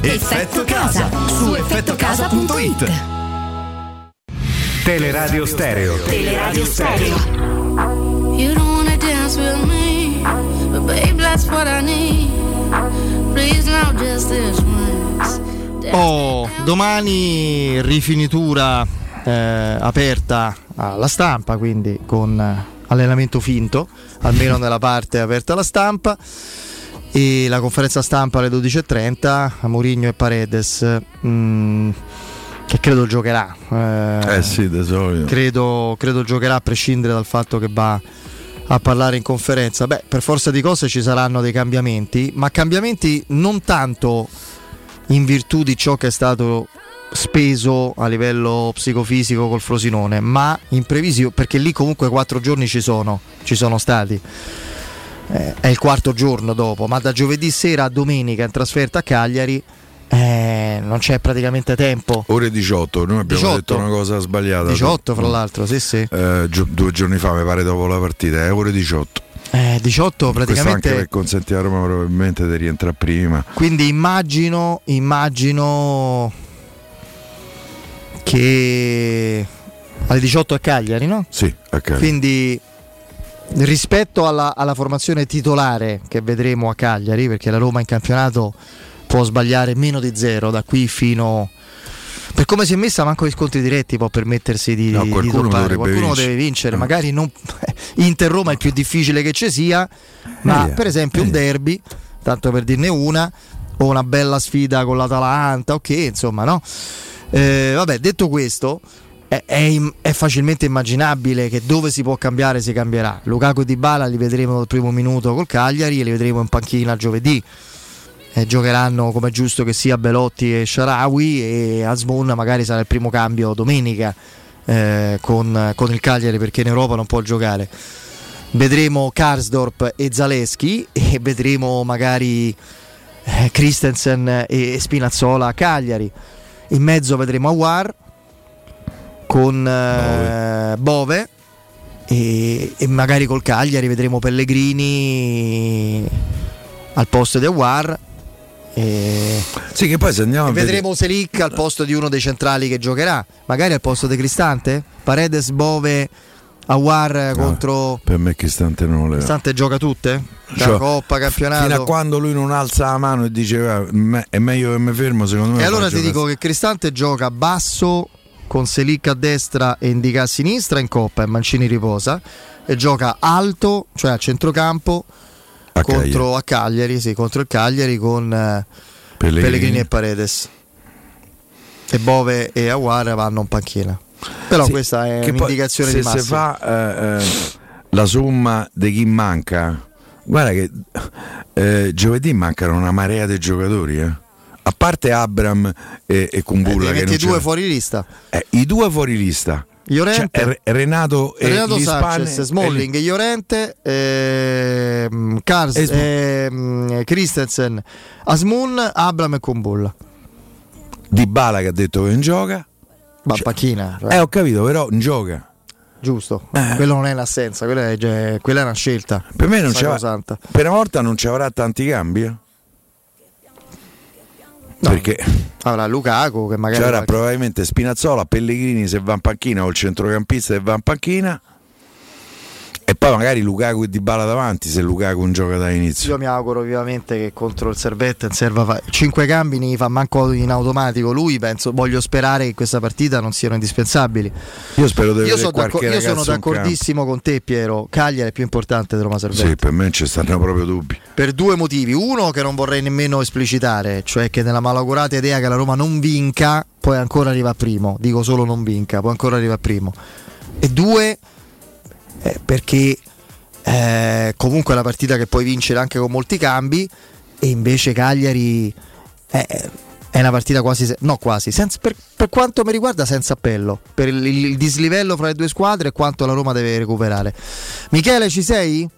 Effetto Casa su effettocasa.it.
Teleradio Stereo.
Teleradio Stereo.
You don't wanna dance with me, but babe, that's what I need. Please now just this once.
Oh, domani rifinitura eh, aperta alla stampa, quindi con eh, allenamento finto, almeno nella parte aperta alla stampa. E la conferenza stampa alle 12.30 a Mourinho e Paredes. mm, che credo giocherà. eh,
Eh sì, solito.
credo, credo giocherà a prescindere dal fatto che va a parlare in conferenza. Beh, per forza di cose ci saranno dei cambiamenti, ma cambiamenti non tanto in virtù di ciò che è stato speso a livello psicofisico col Frosinone, ma in previsione, perché lì comunque quattro giorni ci sono, ci sono stati. Eh, è il quarto giorno dopo, ma da giovedì sera a domenica in trasferta a Cagliari eh, non c'è praticamente tempo.
Ore 18, noi abbiamo
18.
detto una cosa sbagliata.
18 fra l'altro, sì sì.
Eh, gio- due giorni fa, mi pare dopo la partita, è ore 18.
Eh, 18
Questo anche
praticamente.
per consentire a Roma probabilmente di rientrare prima.
Quindi immagino, immagino che alle 18 a Cagliari, no?
Sì, a Cagliari.
Quindi rispetto alla, alla formazione titolare che vedremo a Cagliari, perché la Roma in campionato può sbagliare meno di zero da qui fino per come si è messa manco gli scontri diretti può permettersi di,
No,
di
qualcuno dovrebbe
qualcuno
vincere.
deve vincere
Mm.
magari non Inter Roma è il più difficile che ci sia ma
Eh,
per esempio un derby tanto per dirne una o una bella sfida con l'Atalanta ok insomma no Eh, vabbè detto questo è, è è facilmente immaginabile che dove si può cambiare si cambierà. Lukaku e Dybala li vedremo dal primo minuto col Cagliari e li vedremo in panchina giovedì. Eh, giocheranno come è giusto che sia Belotti e Sharawi e Asmun magari sarà il primo cambio domenica eh, con, con il Cagliari perché in Europa non può giocare. Vedremo Karsdorp e Zaleschi e vedremo magari eh, Christensen e Spinazzola a Cagliari. In mezzo vedremo Awar con eh, Bove e, e magari col Cagliari vedremo Pellegrini al posto di Awar e,
Sì, che poi se andiamo
e
a vedere-
vedremo Selic al posto di uno dei centrali che giocherà magari al posto di Cristante Paredes, Bove, Awar contro
Per me Cristante non leva.
Cristante gioca tutte? Da
Cioè,
Coppa, campionato
Fino a quando lui non alza la mano e dice "Ah, è meglio che mi fermo, secondo me.
E
lo
allora ti
giocare".
dico che Cristante gioca basso con Selic a destra e Indica a sinistra in coppa e Mancini riposa e gioca alto, cioè a centrocampo
A
contro a Cagliari, sì, contro il Cagliari con eh,
Pellegrini.
Pellegrini. e Paredes. E Bove e Aguara vanno in panchina. Però
Sì,
questa è
che poi
un'indicazione
se
di
si
massimo.
fa eh, eh, la somma di chi manca, guarda che eh, giovedì mancano una marea di giocatori. eh. A parte Abram e, e Kumbulla,
Eh,
che non
due fuori lista.
Eh, i due fuori lista.
Llorente,
Cioè, Re- Renato e
Renato Sanchez, Smalling, Llorente, ehm, Kars,
E
ehm, Christensen, Asmun, Abram e Kumbulla.
Di Bala che ha detto che non gioca.
Ma panchina,
Eh, ho capito, però non gioca.
giusto. Quello non è un'assenza, quella è, cioè, quella è una scelta.
Per me non c'è. Per una volta non ci avrà tanti cambi. Eh. Perché
Allora, Lukaku che magari
c'era probabilmente Spinazzola, Pellegrini se va in panchina o il centrocampista se va in panchina. E poi magari Lukaku e Dybala davanti se Lukaku non gioca da inizio.
Io mi auguro vivamente che contro il Servette serva fa... 5 cambi ne fa manco in automatico lui, penso, voglio sperare che questa partita non siano indispensabili.
Io spero di
Io,
qualche
d'accordo- io sono d'accordissimo con te Piero, Cagliari è più importante di Roma Servette.
Sì, per me ci stanno proprio dubbi.
Per due motivi. Uno che non vorrei nemmeno esplicitare, cioè che nella malaugurata idea che la Roma non vinca, poi ancora arriva primo. Dico solo non vinca, poi ancora arriva primo. E due, eh, perché eh, comunque è una partita che puoi vincere anche con molti cambi e invece Cagliari è, è una partita quasi, no quasi, senza- per, per quanto mi riguarda senza appello, per il, il dislivello fra le due squadre e quanto la Roma deve recuperare. Michele ci sei?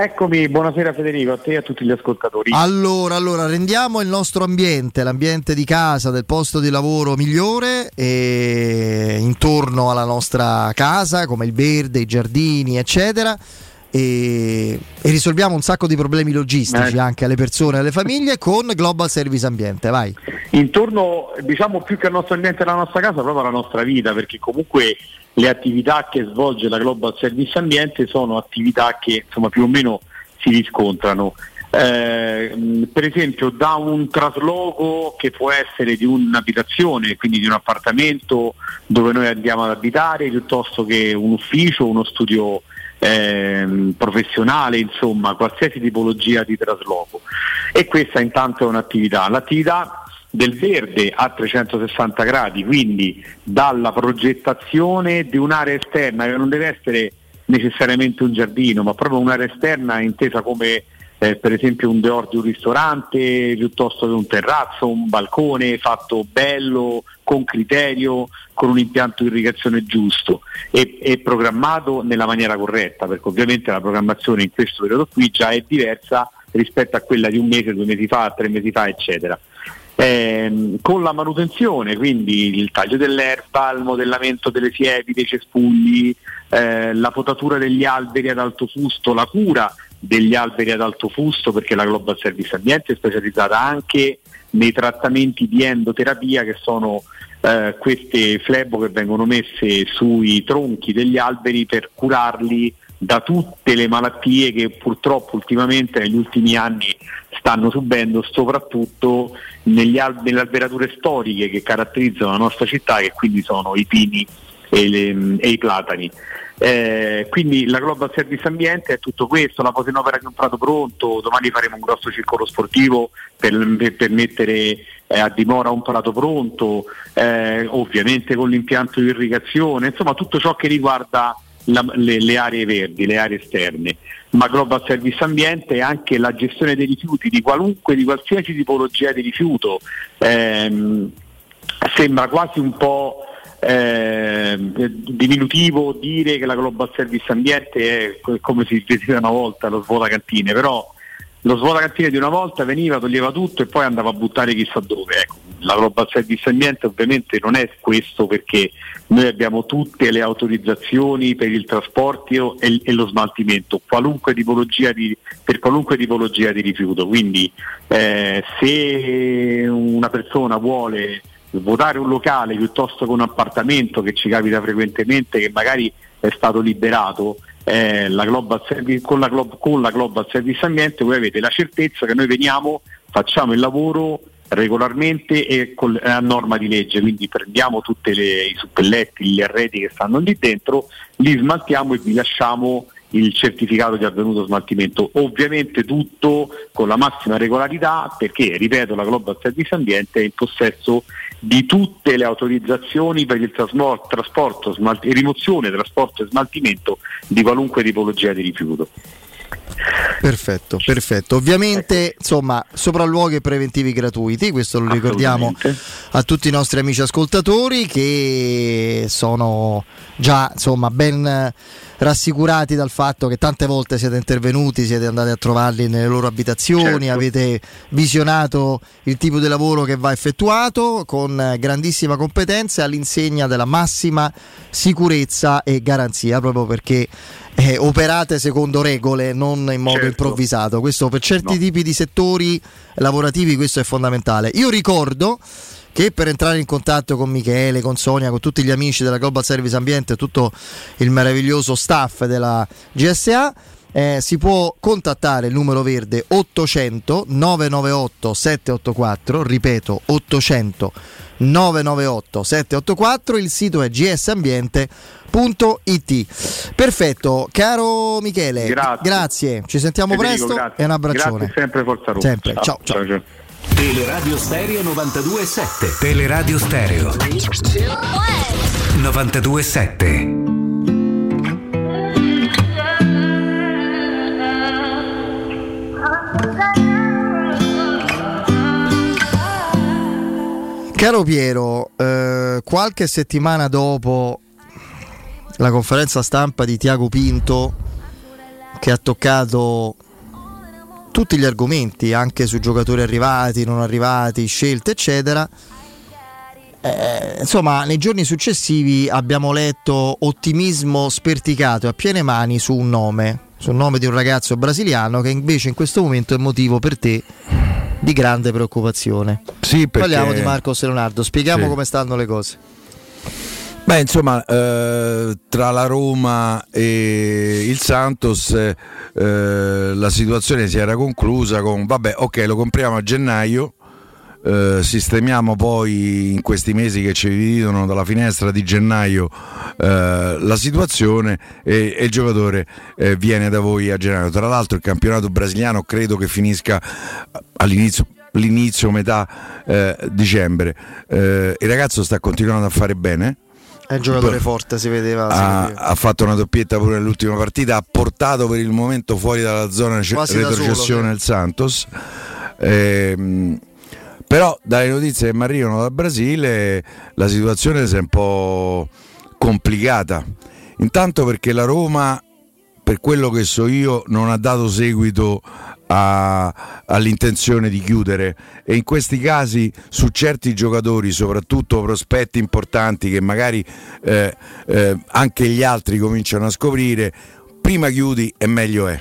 Eccomi, buonasera Federico, a te e a tutti gli ascoltatori.
Allora, allora, rendiamo il nostro ambiente, l'ambiente di casa, del posto di lavoro migliore e intorno alla nostra casa, come il verde, i giardini, eccetera. E, e risolviamo un sacco di problemi logistici
Eh.
anche alle persone e alle famiglie con Global Service Ambiente. Vai.
Intorno, diciamo più che al nostro ambiente e alla nostra casa, proprio alla nostra vita, perché comunque le attività che svolge la Global Service Ambiente sono attività che insomma più o meno si riscontrano. Eh, mh, per esempio da un trasloco che può essere di un'abitazione, quindi di un appartamento dove noi andiamo ad abitare, piuttosto che un ufficio, uno studio ehm, professionale, insomma, qualsiasi tipologia di trasloco. E questa intanto è un'attività. L'attività del verde a 360 gradi, quindi dalla progettazione di un'area esterna che non deve essere necessariamente un giardino, ma proprio un'area esterna intesa come eh, per esempio un dehors di un ristorante piuttosto che un terrazzo, un balcone fatto bello, con criterio, con un impianto di irrigazione giusto e, e programmato nella maniera corretta, perché ovviamente la programmazione in questo periodo qui già è diversa rispetto a quella di un mese, due mesi fa, tre mesi fa, eccetera. Ehm, con la manutenzione, quindi il taglio dell'erba, il modellamento delle siepi, dei cespugli, eh, la potatura degli alberi ad alto fusto, la cura degli alberi ad alto fusto, perché la Global Service Ambiente è specializzata anche nei trattamenti di endoterapia che sono eh, queste flebo che vengono messe sui tronchi degli alberi per curarli da tutte le malattie che purtroppo ultimamente negli ultimi anni stanno subendo soprattutto al- nelle alberature storiche che caratterizzano la nostra città che quindi sono i pini e, le- e i platani. Eh, quindi la Global Service Ambiente è tutto questo, la posa in opera di un prato pronto, domani faremo un grosso circolo sportivo per, per- per mettere eh, a dimora un prato pronto, eh, ovviamente con l'impianto di irrigazione, insomma tutto ciò che riguarda la- le, le aree verdi, le aree esterne. Ma Global Service Ambiente è anche la gestione dei rifiuti di qualunque, di qualsiasi tipologia di rifiuto. Ehm, sembra quasi un po' eh, diminutivo dire che la Global Service Ambiente è co- come si diceva una volta lo svuotacantine, però lo svuotacantine di una volta veniva, toglieva tutto e poi andava a buttare chissà dove. Ecco, la Global Service Ambiente ovviamente non è questo perché noi abbiamo tutte le autorizzazioni per il trasporto e, e lo smaltimento, qualunque di, per qualunque tipologia di rifiuto. Quindi eh, se una persona vuole votare un locale piuttosto che un appartamento che ci capita frequentemente che magari è stato liberato eh, la Service, con, la Glo- con la Global Service Ambiente voi avete la certezza che noi veniamo, facciamo il lavoro regolarmente e col- a norma di legge, quindi prendiamo tutti i suppelletti, gli arredi che stanno lì dentro, li smaltiamo e vi lasciamo il certificato di avvenuto smaltimento, ovviamente tutto con la massima regolarità perché, ripeto, la Global Service Ambiente è in possesso di tutte le autorizzazioni per il trasmo- trasporto, smalt- rimozione, trasporto e smaltimento di qualunque tipologia di rifiuto.
Perfetto, perfetto. Ovviamente, insomma, sopralluoghi preventivi gratuiti, questo lo ricordiamo a tutti i nostri amici ascoltatori che sono già, insomma, ben rassicurati dal fatto che tante volte siete intervenuti, siete andati a trovarli nelle loro abitazioni, avete visionato il tipo di lavoro che va effettuato con grandissima competenza all'insegna della massima sicurezza e garanzia, proprio perché eh, operate secondo regole, non in modo improvvisato. Questo per certi tipi di settori lavorativi questo è fondamentale. Io ricordo che per entrare in contatto con Michele, con Sonia, con tutti gli amici della Global Service Ambiente, tutto il meraviglioso staff della GSA, eh, si può contattare il numero verde 800 998 784, ripeto 800 998 784, il sito è gsambiente.it. Perfetto, caro Michele,
Grazie.
grazie. ci sentiamo
Federico,
presto
grazie.
e un abbraccione.
Grazie sempre Forza Roma.
Sempre, ciao, ciao.
Teleradio Stereo 92.7 Teleradio Stereo 92.7
Caro Piero, eh, qualche settimana dopo la conferenza stampa di Tiago Pinto che ha toccato tutti gli argomenti, anche su giocatori arrivati, non arrivati, scelte, eccetera. eh, insomma, nei giorni successivi abbiamo letto ottimismo sperticato a piene mani su un nome, sul nome di un ragazzo brasiliano che invece in questo momento è motivo per te di grande preoccupazione.
Sì, perché-
Parliamo di Marcos Leonardo, spieghiamo
Sì.
come stanno le cose.
Beh, insomma, eh, tra la Roma e il Santos eh, la situazione si era conclusa con, vabbè, ok, lo compriamo a gennaio, eh, sistemiamo poi in questi mesi che ci dividono dalla finestra di gennaio eh, la situazione e, e il giocatore eh, viene da voi a gennaio. Tra l'altro il campionato brasiliano credo che finisca all'inizio l'inizio metà eh, dicembre. Eh, il ragazzo sta continuando a fare bene
È un giocatore forte, si vedeva. si
ha,
vedeva.
ha fatto una doppietta pure nell'ultima partita, ha portato per il momento fuori dalla zona
Quasi da
retrocessione
solo,
il Santos. Ehm, però dalle notizie che mi arrivano dal Brasile la situazione si è un po' complicata. Intanto perché la Roma, per quello che so io, non ha dato seguito all'intenzione di chiudere e in questi casi su certi giocatori, soprattutto prospetti importanti che magari eh, eh, anche gli altri cominciano a scoprire, prima chiudi e meglio è.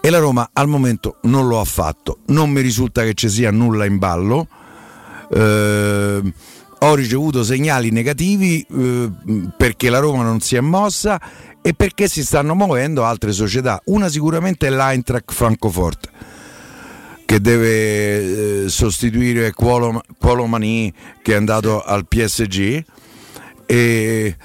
E la Roma al momento non lo ha fatto, non mi risulta che ci sia nulla in ballo. Eh, ho ricevuto segnali negativi eh, perché la Roma non si è mossa e perché si stanno muovendo altre società. Una sicuramente è l'Eintracht Francoforte che deve eh, sostituire Cuolo, Cuolo Mani che è andato al PSG e,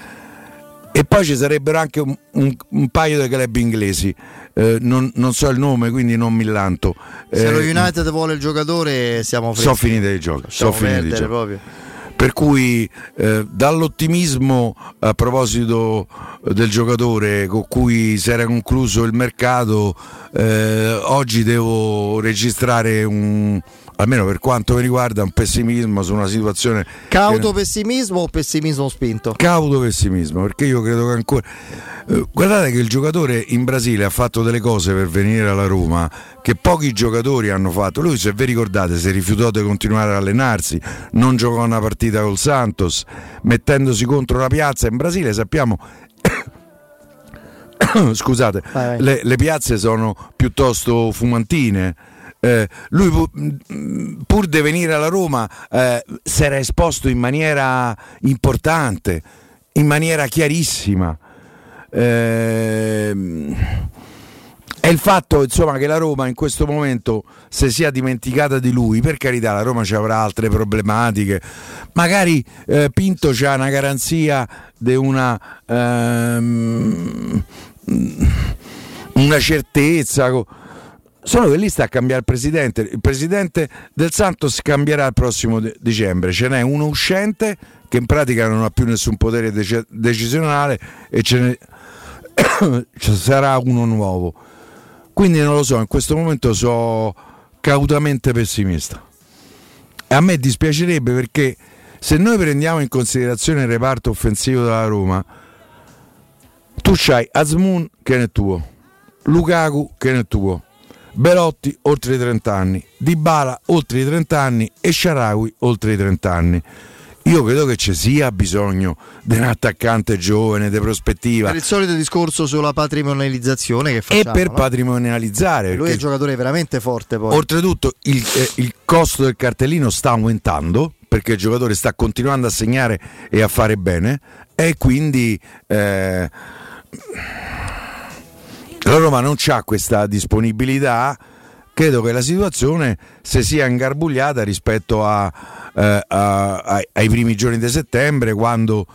e poi ci sarebbero anche un, un, un paio di club inglesi. Eh, non, non, so il nome quindi non mi lanto.
Se eh, lo United vuole il giocatore siamo
freschi. so finite i giochi so finite i giochi proprio per cui eh, dall'ottimismo a proposito del giocatore con cui si era concluso il mercato, eh, oggi devo registrare un, almeno per quanto mi riguarda, un pessimismo su una situazione.
Cauto che... pessimismo o pessimismo spinto?
Cauto pessimismo, perché io credo che ancora. Eh, guardate che il giocatore in Brasile ha fatto delle cose per venire alla Roma che pochi giocatori hanno fatto. Lui, se vi ricordate, si rifiutò di continuare ad allenarsi, non giocò una partita col Santos, mettendosi contro la piazza. In Brasile sappiamo scusate, vai, vai. Le, le, piazze sono piuttosto fumantine eh, lui mm, pur di venire alla Roma eh, si era esposto in maniera importante, in maniera chiarissima. Eh, è il fatto insomma, che la Roma in questo momento si sia dimenticata di lui, per carità la Roma ci avrà altre problematiche, magari eh, Pinto c'ha una garanzia di una, ehm, una certezza Solo che lì sta a cambiare il presidente. Il presidente del Santos cambierà il prossimo de- dicembre. Ce n'è uno uscente che in pratica non ha più nessun potere dec- decisionale e ce ne ci sarà uno nuovo. Quindi non lo so, in questo momento sono cautamente pessimista. E a me dispiacerebbe perché se noi prendiamo in considerazione il reparto offensivo della Roma, tu c'hai Azmoun che è tuo, Lukaku che è tuo, Belotti oltre i 30 anni, Dybala oltre i 30 anni e Sharawi oltre i 30 anni. Io credo che ci sia bisogno di un attaccante giovane, di prospettiva.
Per il solito discorso sulla patrimonializzazione che facciamo.
E per
no?
patrimonializzare.
Lui è un giocatore veramente forte poi.
Oltretutto il, eh, il costo del cartellino sta aumentando perché il giocatore sta continuando a segnare e a fare bene e quindi... Eh, la Roma non ha questa disponibilità, credo che la situazione si sia ingarbugliata rispetto a, eh, a, a, ai primi giorni di settembre quando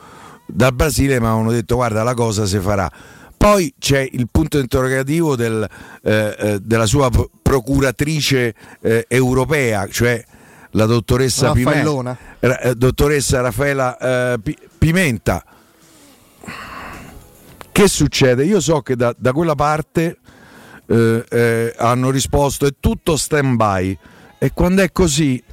dal Brasile mi avevano detto guarda la cosa si farà. Poi c'è il punto interrogativo del, eh, eh, della sua procuratrice eh, europea, cioè la dottoressa, Pimenta, eh, dottoressa Raffaella eh, Pimenta che succede? Io so che da, da quella parte eh, eh, hanno risposto è tutto stand by e quando è così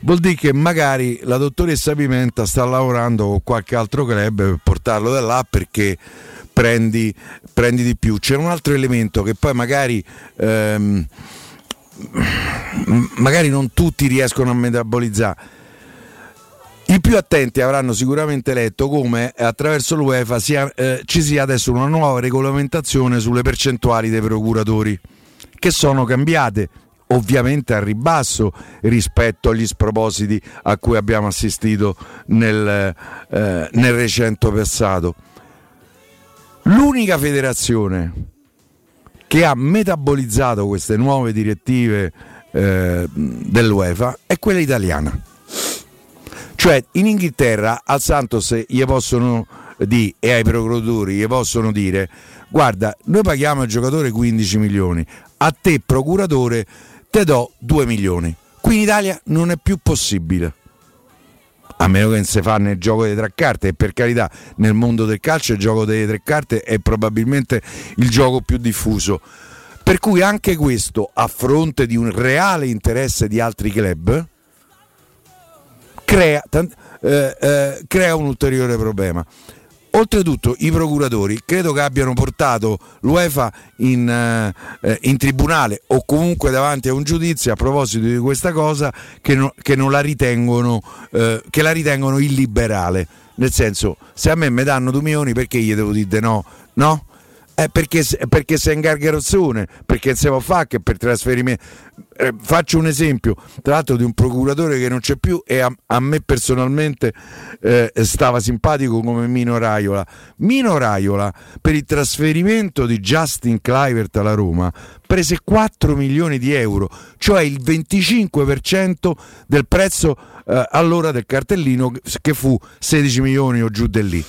vuol dire che magari la dottoressa Pimenta sta lavorando con qualche altro club per portarlo da là perché prendi, prendi di più. C'è un altro elemento che poi magari... Ehm, magari non tutti riescono a metabolizzare i più attenti avranno sicuramente letto come attraverso l'UEFA sia, eh, ci sia adesso una nuova regolamentazione sulle percentuali dei procuratori, che sono cambiate ovviamente al ribasso rispetto agli spropositi a cui abbiamo assistito nel, eh, nel recente passato. L'unica federazione che ha metabolizzato queste nuove direttive eh, dell'UEFA è quella italiana cioè in Inghilterra al Santos gli possono dire e ai procuratori gli possono dire guarda noi paghiamo al giocatore 15 milioni, a te procuratore te do 2 milioni. Qui in Italia non è più possibile. A meno che non si fa nel gioco delle tre carte, e per carità, nel mondo del calcio il gioco delle tre carte è probabilmente il gioco più diffuso. Per cui anche questo, a fronte di un reale interesse di altri club, crea, eh, eh, crea un ulteriore problema. Oltretutto i procuratori credo che abbiano portato l'UEFA in, eh, in, tribunale o comunque davanti a un giudizio a proposito di questa cosa che, no, che la ritengono, eh, che la ritengono illiberale. Nel senso, se a me mi danno 2 milioni perché gli devo dire no? No? Eh, perché, perché sei in gargarozzone, perché non si può fare che per trasferimento. Eh, faccio un esempio, tra l'altro di un procuratore che non c'è più e a, a me personalmente eh, stava simpatico come Mino Raiola. Mino Raiola per il trasferimento di Justin Clivert alla Roma prese 4 milioni di euro, cioè il 25% del prezzo eh, allora del cartellino che fu 16 milioni o giù di lì.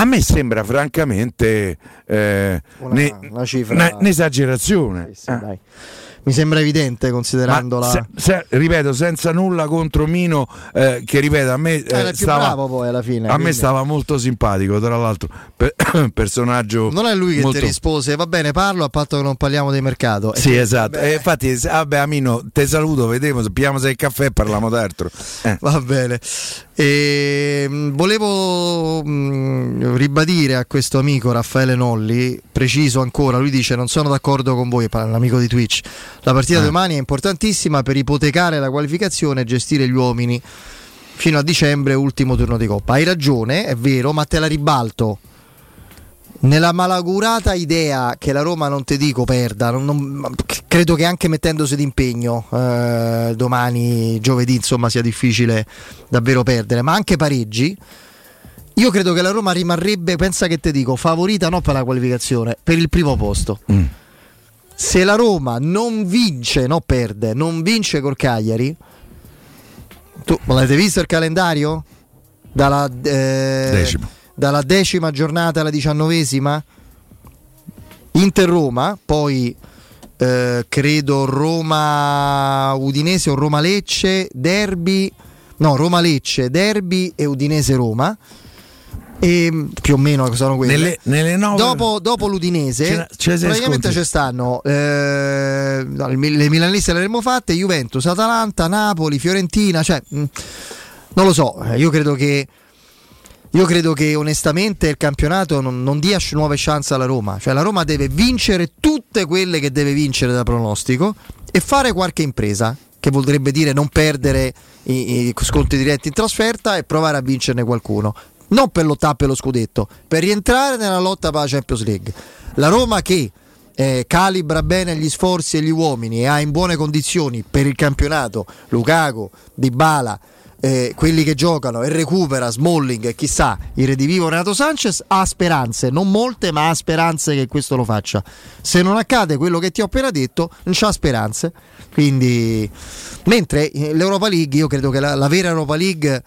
A me sembra francamente eh,
Una-
ne-
una cifra-
una- un'esagerazione. Eh.
Mi sembra evidente considerando la...
se- se- ripeto, senza nulla contro Mino, eh, che ripeto, a me eh, stava,
bravo poi alla fine.
a me
quindi-
stava molto simpatico, tra l'altro, per- personaggio.
Non è lui che
molto...
ti rispose, va bene, parlo a patto che non parliamo di mercato.
Sì,
tu-
esatto. E infatti, vabbè, Amino, te saluto, vediamo, pigliamo se il caffè e parliamo d'altro. Eh.
Va bene. E, mh, volevo mh, ribadire a questo amico Raffaele Nolli, preciso ancora, lui dice non sono d'accordo con voi, parla l'amico di Twitch, la partita
Eh.
domani è importantissima per ipotecare la qualificazione e gestire gli uomini fino a dicembre, ultimo turno di Coppa. Hai ragione, è vero, ma te la ribalto. Nella malaugurata idea che la Roma, non ti dico, perda, non- non- credo che anche mettendosi d'impegno eh, domani, giovedì, insomma, sia difficile davvero perdere, ma anche pareggi. Io credo che la Roma rimarrebbe, pensa che ti dico, favorita non per la qualificazione, per il primo posto. Se la Roma non vince, no perde, non vince col Cagliari, tu ma l'avete visto il calendario? Dalla, eh,
Decimo.
dalla decima giornata alla diciannovesima? Inter-Roma, poi eh, credo Roma-Udinese o Roma-Lecce, derby, no Roma-Lecce, derby e Udinese-Roma. E mm, più o meno sono quelle.
Nelle- nelle nove-
dopo, dopo l'Udinese,
ne sei
praticamente ci stanno eh, le milaniste le avremmo fatte, Juventus, Atalanta, Napoli, Fiorentina. Cioè, mh, non lo so, eh, io credo che. Io credo che onestamente il campionato non, non dia nuove chance alla Roma, cioè la Roma deve vincere tutte quelle che deve vincere da pronostico e fare qualche impresa, che vorrebbe dire non perdere i, i sconti diretti in trasferta e provare a vincerne qualcuno. Non per lottare per lo scudetto, per rientrare nella lotta per la Champions League. La Roma che eh, calibra bene gli sforzi e gli uomini e ha in buone condizioni per il campionato Lukaku, Dybala, eh, quelli che giocano e recupera Smalling e chissà il redivivo Renato Sanchez ha speranze, non molte ma ha speranze che questo lo faccia se non accade quello che ti ho appena detto non c'ha speranze quindi mentre l'Europa League io credo che la, la vera Europa League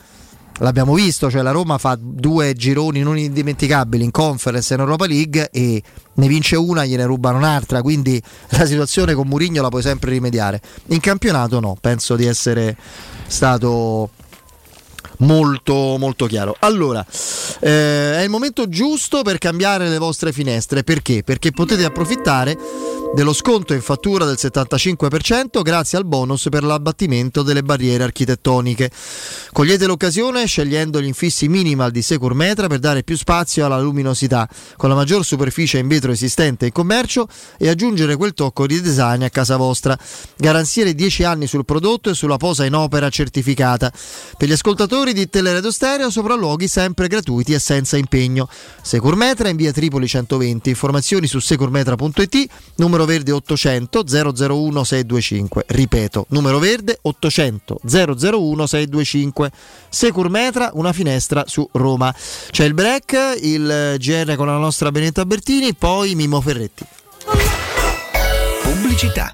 l'abbiamo visto, cioè la Roma fa due gironi non indimenticabili in conference e in Europa League e ne vince una, gliene rubano un'altra, quindi la situazione con Murigno la puoi sempre rimediare. In campionato no, penso di essere stato molto molto chiaro. Allora, eh, è il momento giusto per cambiare le vostre finestre, perché? Perché potete approfittare dello sconto in fattura del 75% grazie al bonus per l'abbattimento delle barriere architettoniche. Cogliete l'occasione scegliendo gli infissi minimal di Securmetra per dare più spazio alla luminosità, con la maggior superficie in vetro esistente in commercio e aggiungere quel tocco di design a casa vostra. Garanzie di 10 anni sul prodotto e sulla posa in opera certificata. Per gli ascoltatori di Teleradio Stereo sopralluoghi sempre gratuiti e senza impegno. Securmetra in via Tripoli 120. Informazioni su securmetra.it, numero verde 800 001 625. Ripeto, numero verde 800 001 625. Securmetra, una finestra su Roma. C'è il break, il GR con la nostra Benetta Bertini, poi Mimo Ferretti.
Pubblicità.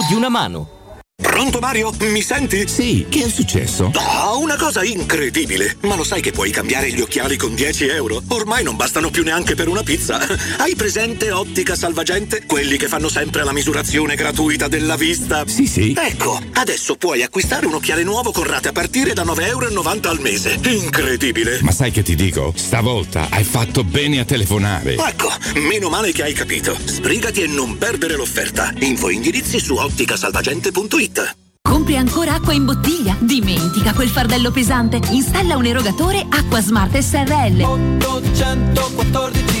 di una mano.
Pronto Mario? Mi senti?
Sì, che è successo?
Oh, una cosa incredibile! Ma lo sai che puoi cambiare gli occhiali con 10 euro? Ormai non bastano più neanche per una pizza. Hai presente Ottica Salvagente? Quelli che fanno sempre la misurazione gratuita della vista?
Sì, sì.
Ecco, adesso puoi acquistare un occhiale nuovo con rate a partire da 9,90 euro al mese. Incredibile!
Ma sai che ti dico? Stavolta hai fatto bene a telefonare.
Ecco, meno male che hai capito. Sbrigati e non perdere l'offerta. Info indirizzi su otticasalvagente.it.
Compri ancora acqua in bottiglia? Dimentica quel fardello pesante. Installa un erogatore Acqua Smart SRL.
814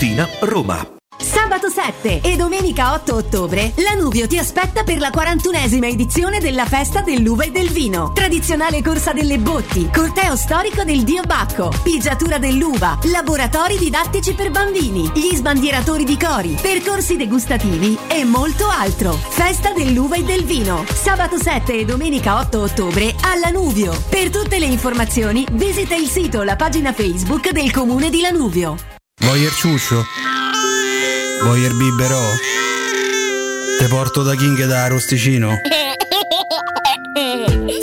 Tiburtina, Roma.
Sabato 7 e domenica 8 ottobre Lanuvio ti aspetta per la 41esima edizione della festa dell'uva e del vino. Tradizionale corsa delle botti, corteo storico del Dio Bacco, pigiatura dell'uva, laboratori didattici per bambini, gli sbandieratori di cori, percorsi degustativi e molto altro. Festa dell'uva e del vino. Sabato 7 e domenica 8 ottobre a. Per tutte le informazioni visita il sito o la pagina Facebook del comune di Lanuvio.
Voyer ciuscio? Voyer biberò? Te porto da King da Rosticino?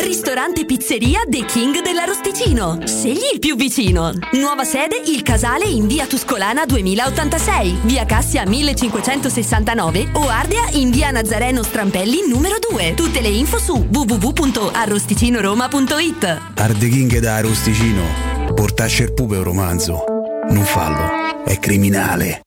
Ristorante Pizzeria The King dell'Arosticino. Scegli il più vicino. Nuova sede Il Casale in via Tuscolana 2086, via Cassia 1569 o Ardea in via Nazareno Strampelli numero 2. Tutte le info su www.arrosticinoroma.it.
Arde King da Rosticino. Portasce il pupe un romanzo. Non fallo, è criminale.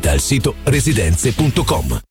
il sito residenze.com.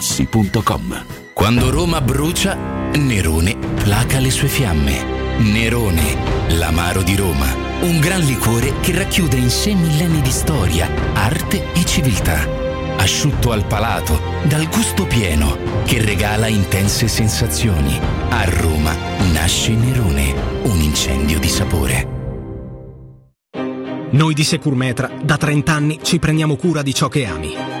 artigianamaterassi.com.
Quando Roma brucia, Nerone placa le sue fiamme. Nerone, l'amaro di Roma. Un gran liquore che racchiude in sé millenni di storia, arte e civiltà. Asciutto al palato, dal gusto pieno, che regala intense sensazioni. A Roma nasce Nerone, un incendio di sapore.
Noi di Securmetra da 30 anni ci prendiamo cura di ciò che ami.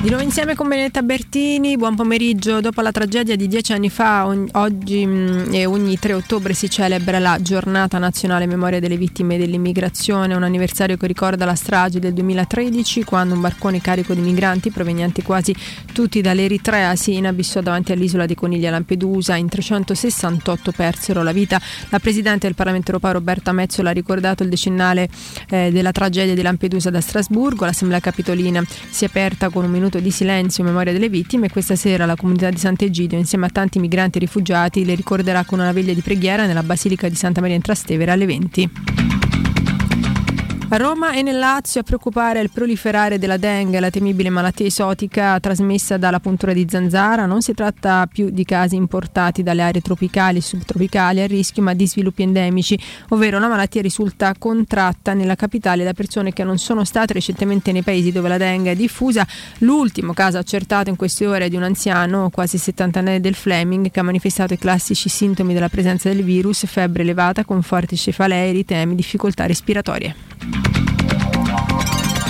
Di nuovo insieme con Benedetta Bertini, buon pomeriggio. Dopo la tragedia di dieci anni fa, ogni, oggi mh, e ogni 3 ottobre si celebra la giornata nazionale memoria delle vittime dell'immigrazione, un anniversario che ricorda la strage del 2013 quando un barcone carico di migranti provenienti quasi tutti dall'Eritrea si inabissò davanti all'isola di Conigli a Lampedusa. In 368 persero la vita. La Presidente del Parlamento europeo Roberta Mezzola ha ricordato il decennale eh, della tragedia di Lampedusa da Strasburgo. L'Assemblea Capitolina si è aperta con un minuto di silenzio in memoria delle vittime e questa sera la comunità di Sant'Egidio insieme a tanti migranti e rifugiati le ricorderà con una veglia di preghiera nella Basilica di Santa Maria in Trastevere alle 20. A Roma e nel Lazio a preoccupare il proliferare della dengue, la temibile malattia esotica trasmessa dalla puntura di zanzara. Non si tratta più di casi importati dalle aree tropicali e subtropicali a rischio, ma di sviluppi endemici, ovvero la malattia risulta contratta nella capitale da persone che non sono state recentemente nei paesi dove la dengue è diffusa. L'ultimo caso accertato in queste ore è di un anziano, quasi 70 anni del Fleming, che ha manifestato i classici sintomi della presenza del virus, febbre elevata con forti cefalee, eritemi, difficoltà respiratorie.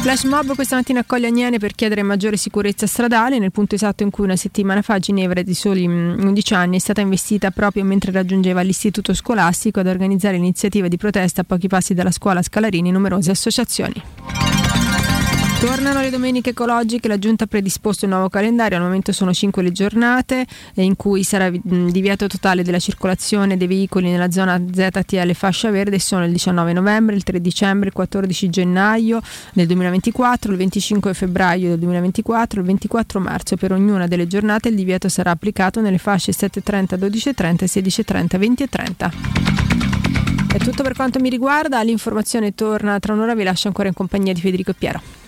Flash mob questa mattina accoglie Agnene per chiedere maggiore sicurezza stradale nel punto esatto in cui una settimana fa Ginevra di soli 11 anni è stata investita proprio mentre raggiungeva l'istituto scolastico ad organizzare l'iniziativa di protesta a pochi passi dalla scuola Scalarini numerose associazioni. Tornano le domeniche ecologiche, la Giunta ha predisposto un nuovo calendario, al momento sono 5 le giornate in cui sarà divieto totale della circolazione dei veicoli nella zona ZTL fascia verde, sono il 19 novembre, il 3 dicembre, il 14 gennaio del 2024, il 25 febbraio del 2024, il 24 marzo. Per ognuna delle giornate il divieto sarà applicato nelle fasce 7.30, 12.30 e 16.30, 20 e 30. È tutto per quanto mi riguarda, l'informazione torna tra un'ora, vi lascio ancora in compagnia di Federico e Piero.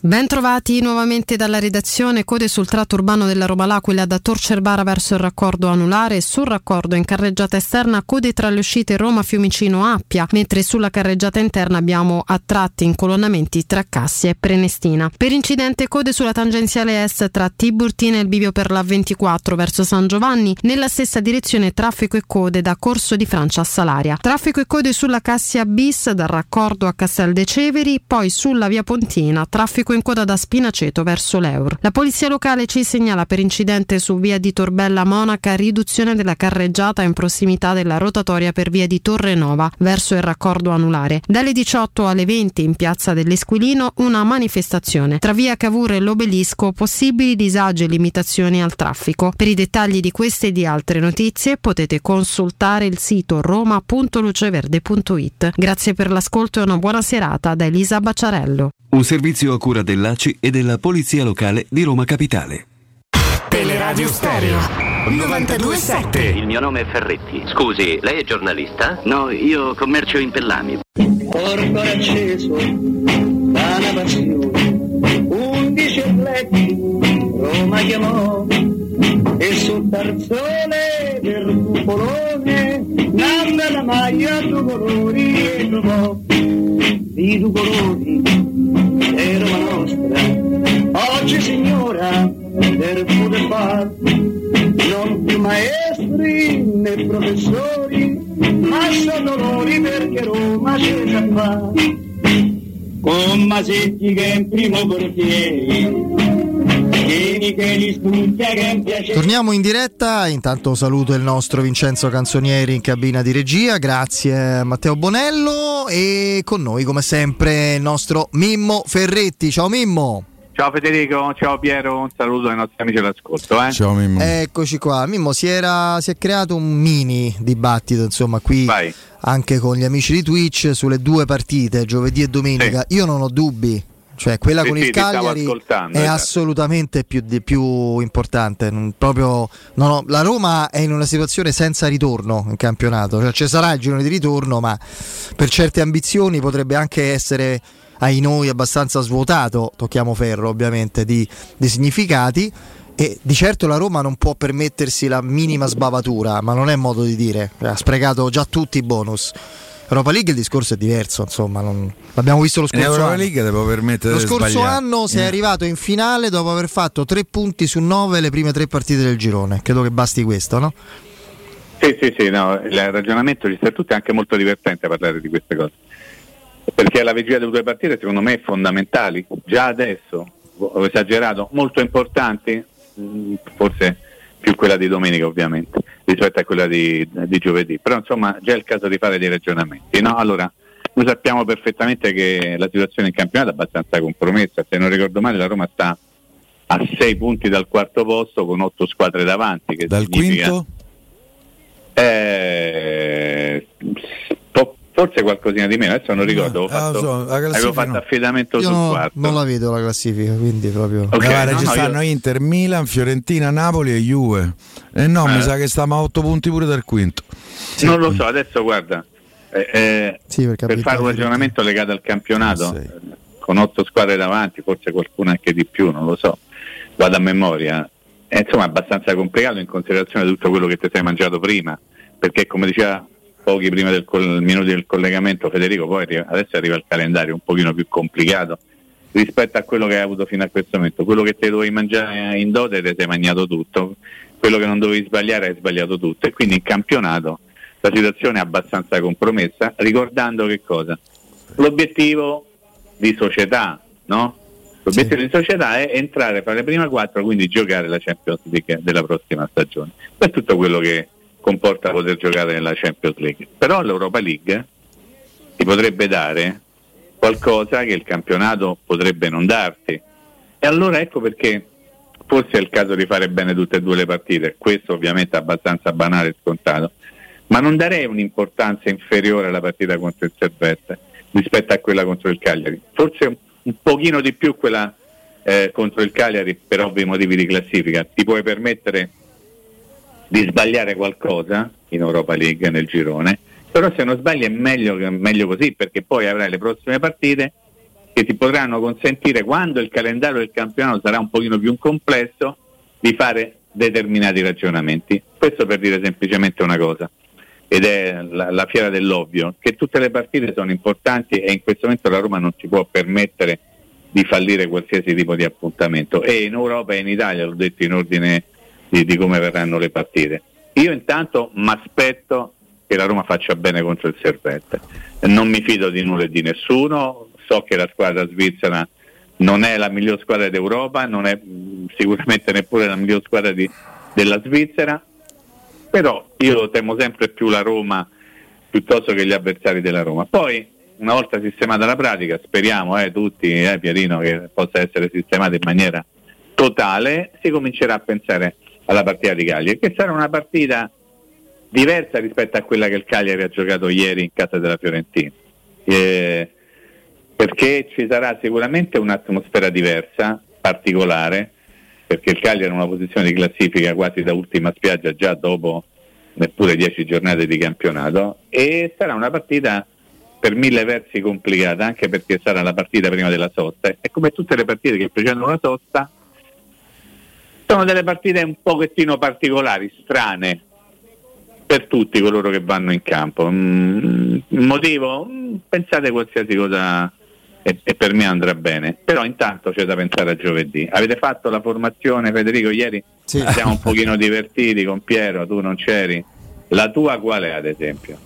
Bentrovati nuovamente dalla redazione, code sul tratto urbano della Roma L'Aquila da Tor Cerbara verso il raccordo anulare sul raccordo in carreggiata esterna code tra le uscite Roma Fiumicino Appia, mentre sulla carreggiata interna abbiamo a tratti incolonnamenti tra Cassia e Prenestina. Per incidente code sulla tangenziale est tra Tiburtina e il bivio per la 24 verso San Giovanni, nella stessa direzione traffico e code da Corso di Francia a Salaria. Traffico e code sulla Cassia bis dal raccordo a Castel de Ceveri, poi sulla via Pontina, traffico in coda da Spinaceto verso l'Eur. La polizia locale ci segnala per incidente su via di Torbella Monaca riduzione della carreggiata in prossimità della rotatoria per via di Torre Nova verso il raccordo anulare. Dalle 18 alle 20 in piazza dell'Esquilino una manifestazione. Tra via Cavour e l'Obelisco possibili disagi e limitazioni al traffico. Per i dettagli di queste e di altre notizie potete consultare il sito roma.luceverde.it. Grazie per l'ascolto e una buona serata da Elisa Bacciarello.
Un servizio a cura dell'ACI e della Polizia Locale di Roma Capitale.
Teleradio Stereo 927.
Il mio nome è Ferretti. Scusi, lei è giornalista? No, io commercio in pellami.
Corpo acceso da una passione, undici atleti Roma chiamò e sul tarzone del cupolone nanna la maglia due colori e trovò i due colori e Roma nostra. Oggi signora per poter far non più maestri né professori ma sono loro perché Roma c'è già fa con Masetti che è in primo portiere
Torniamo in diretta, intanto saluto il nostro Vincenzo Canzonieri in cabina di regia, grazie Matteo Bonello e con noi come sempre il nostro Mimmo Ferretti. Ciao Mimmo!
ciao Federico, ciao Piero, un saluto ai nostri amici all'ascolto. Eh.
Ciao Mimmo.
Eccoci qua, Mimmo, si, era, si è creato un mini dibattito, insomma, qui
Vai.
anche con gli amici di Twitch sulle due partite, giovedì e domenica. Io non ho dubbi, cioè quella
Sì,
con
sì,
il Cagliari è
esatto.
assolutamente più, di- più importante. non- proprio, non ho- la Roma è in una situazione senza ritorno in campionato, cioè, ci sarà il girone di ritorno, ma per certe ambizioni potrebbe anche essere ai noi abbastanza svuotato, tocchiamo ferro ovviamente, di, di significati. E di certo la Roma non può permettersi la minima sbavatura, ma non è modo di dire, ha sprecato già tutti i bonus. Europa League il discorso è diverso, insomma, non- l'abbiamo visto lo scorso
Europa
anno.
League permettere
Lo
di
scorso
sbagliare.
anno sei
Eh.
arrivato in finale dopo aver fatto tre punti su nove le prime tre partite del girone. Credo che basti questo, no?
Sì, sì, sì, no, il ragionamento ci sta tutto è anche molto divertente parlare di queste cose. Perché alla vigilia delle due partite secondo me fondamentali, già adesso, ho esagerato, molto importanti, mh, forse più quella di domenica ovviamente, rispetto a quella di, di giovedì. Però insomma già è il caso di fare dei ragionamenti. No? Allora, noi sappiamo perfettamente che la situazione in campionato è abbastanza compromessa, se non ricordo male la Roma sta a sei punti dal quarto posto con otto squadre davanti. Che
Dal
significa-
quinto?
eh, po- forse qualcosina di meno, adesso non ricordo. Avevo
ah,
fatto,
so,
avevo fatto
no.
affidamento
Io
sul quarto.
non la vedo la classifica, quindi proprio.
Ok,
Guarda,
no,
ci
no,
stanno
io-
Inter, Milan, Fiorentina, Napoli e Juve. E no,
Eh.
mi sa che stiamo a 8 punti pure dal quinto.
Non lo so, adesso guarda, eh, eh,
Sì,
per fare un ragionamento legato al campionato,
Sì.
eh, con otto squadre davanti, forse qualcuna anche di più, non lo so, vado a memoria. È insomma abbastanza complicato in considerazione di tutto quello che ti sei mangiato prima, perché come diceva pochi prima del col- minuti del collegamento Federico, poi arriva- adesso arriva il calendario un pochino più complicato rispetto a quello che hai avuto fino a questo momento. Quello che te dovevi mangiare in dote te sei mangiato tutto, quello che non dovevi sbagliare hai sbagliato tutto e quindi in campionato la situazione è abbastanza compromessa, ricordando che cosa? L'obiettivo di società, no? L'obiettivo di società è entrare fra le prime quattro, quindi giocare la Champions League della prossima stagione. Questo è tutto quello che comporta poter giocare nella Champions League. Però l'Europa League ti potrebbe dare qualcosa che il campionato potrebbe non darti. E allora ecco perché forse è il caso di fare bene tutte e due le partite. Questo ovviamente è abbastanza banale e scontato. Ma non darei un'importanza inferiore alla partita contro il Servette rispetto a quella contro il Cagliari. Forse un, un pochino di più quella eh, contro il Cagliari per ovvi motivi di classifica. Ti puoi permettere di sbagliare qualcosa in Europa League nel girone, però se non sbagli è meglio, meglio così perché poi avrai le prossime partite che ti potranno consentire quando il calendario del campionato sarà un pochino più complesso di fare determinati ragionamenti. Questo per dire semplicemente una cosa ed è la, la fiera dell'ovvio, che tutte le partite sono importanti e in questo momento la Roma non si può permettere di fallire qualsiasi tipo di appuntamento e in Europa e in Italia, l'ho detto in ordine di, di come verranno le partite. Io intanto mi aspetto che la Roma faccia bene contro il Servette, non mi fido di nulla e di nessuno, so che la squadra svizzera non è la miglior squadra d'Europa, non è mh, sicuramente neppure la miglior squadra di- della Svizzera, però io temo sempre più la Roma piuttosto che gli avversari della Roma. Poi, una volta sistemata la pratica, speriamo eh, tutti, eh, Pierino, che possa essere sistemata in maniera totale, si comincerà a pensare alla partita di Cagliari, che sarà una partita diversa rispetto a quella che il Cagliari ha giocato ieri in casa della Fiorentina. Eh, perché ci sarà sicuramente un'atmosfera diversa, particolare, perché il Cagliari è in una posizione di classifica quasi da ultima spiaggia già dopo neppure dieci giornate di campionato e sarà una partita per mille versi complicata anche perché sarà la partita prima della sosta e come tutte le partite che precedono la sosta sono delle partite un pochettino particolari, strane per tutti coloro che vanno in campo. Mm, il motivo? Mm, pensate qualsiasi cosa e, e per me andrà bene. Però intanto c'è da pensare a giovedì. Avete fatto la formazione, Federico, ieri?
Sì.
Siamo un pochino divertiti con Piero, tu non c'eri. La tua qual è ad esempio?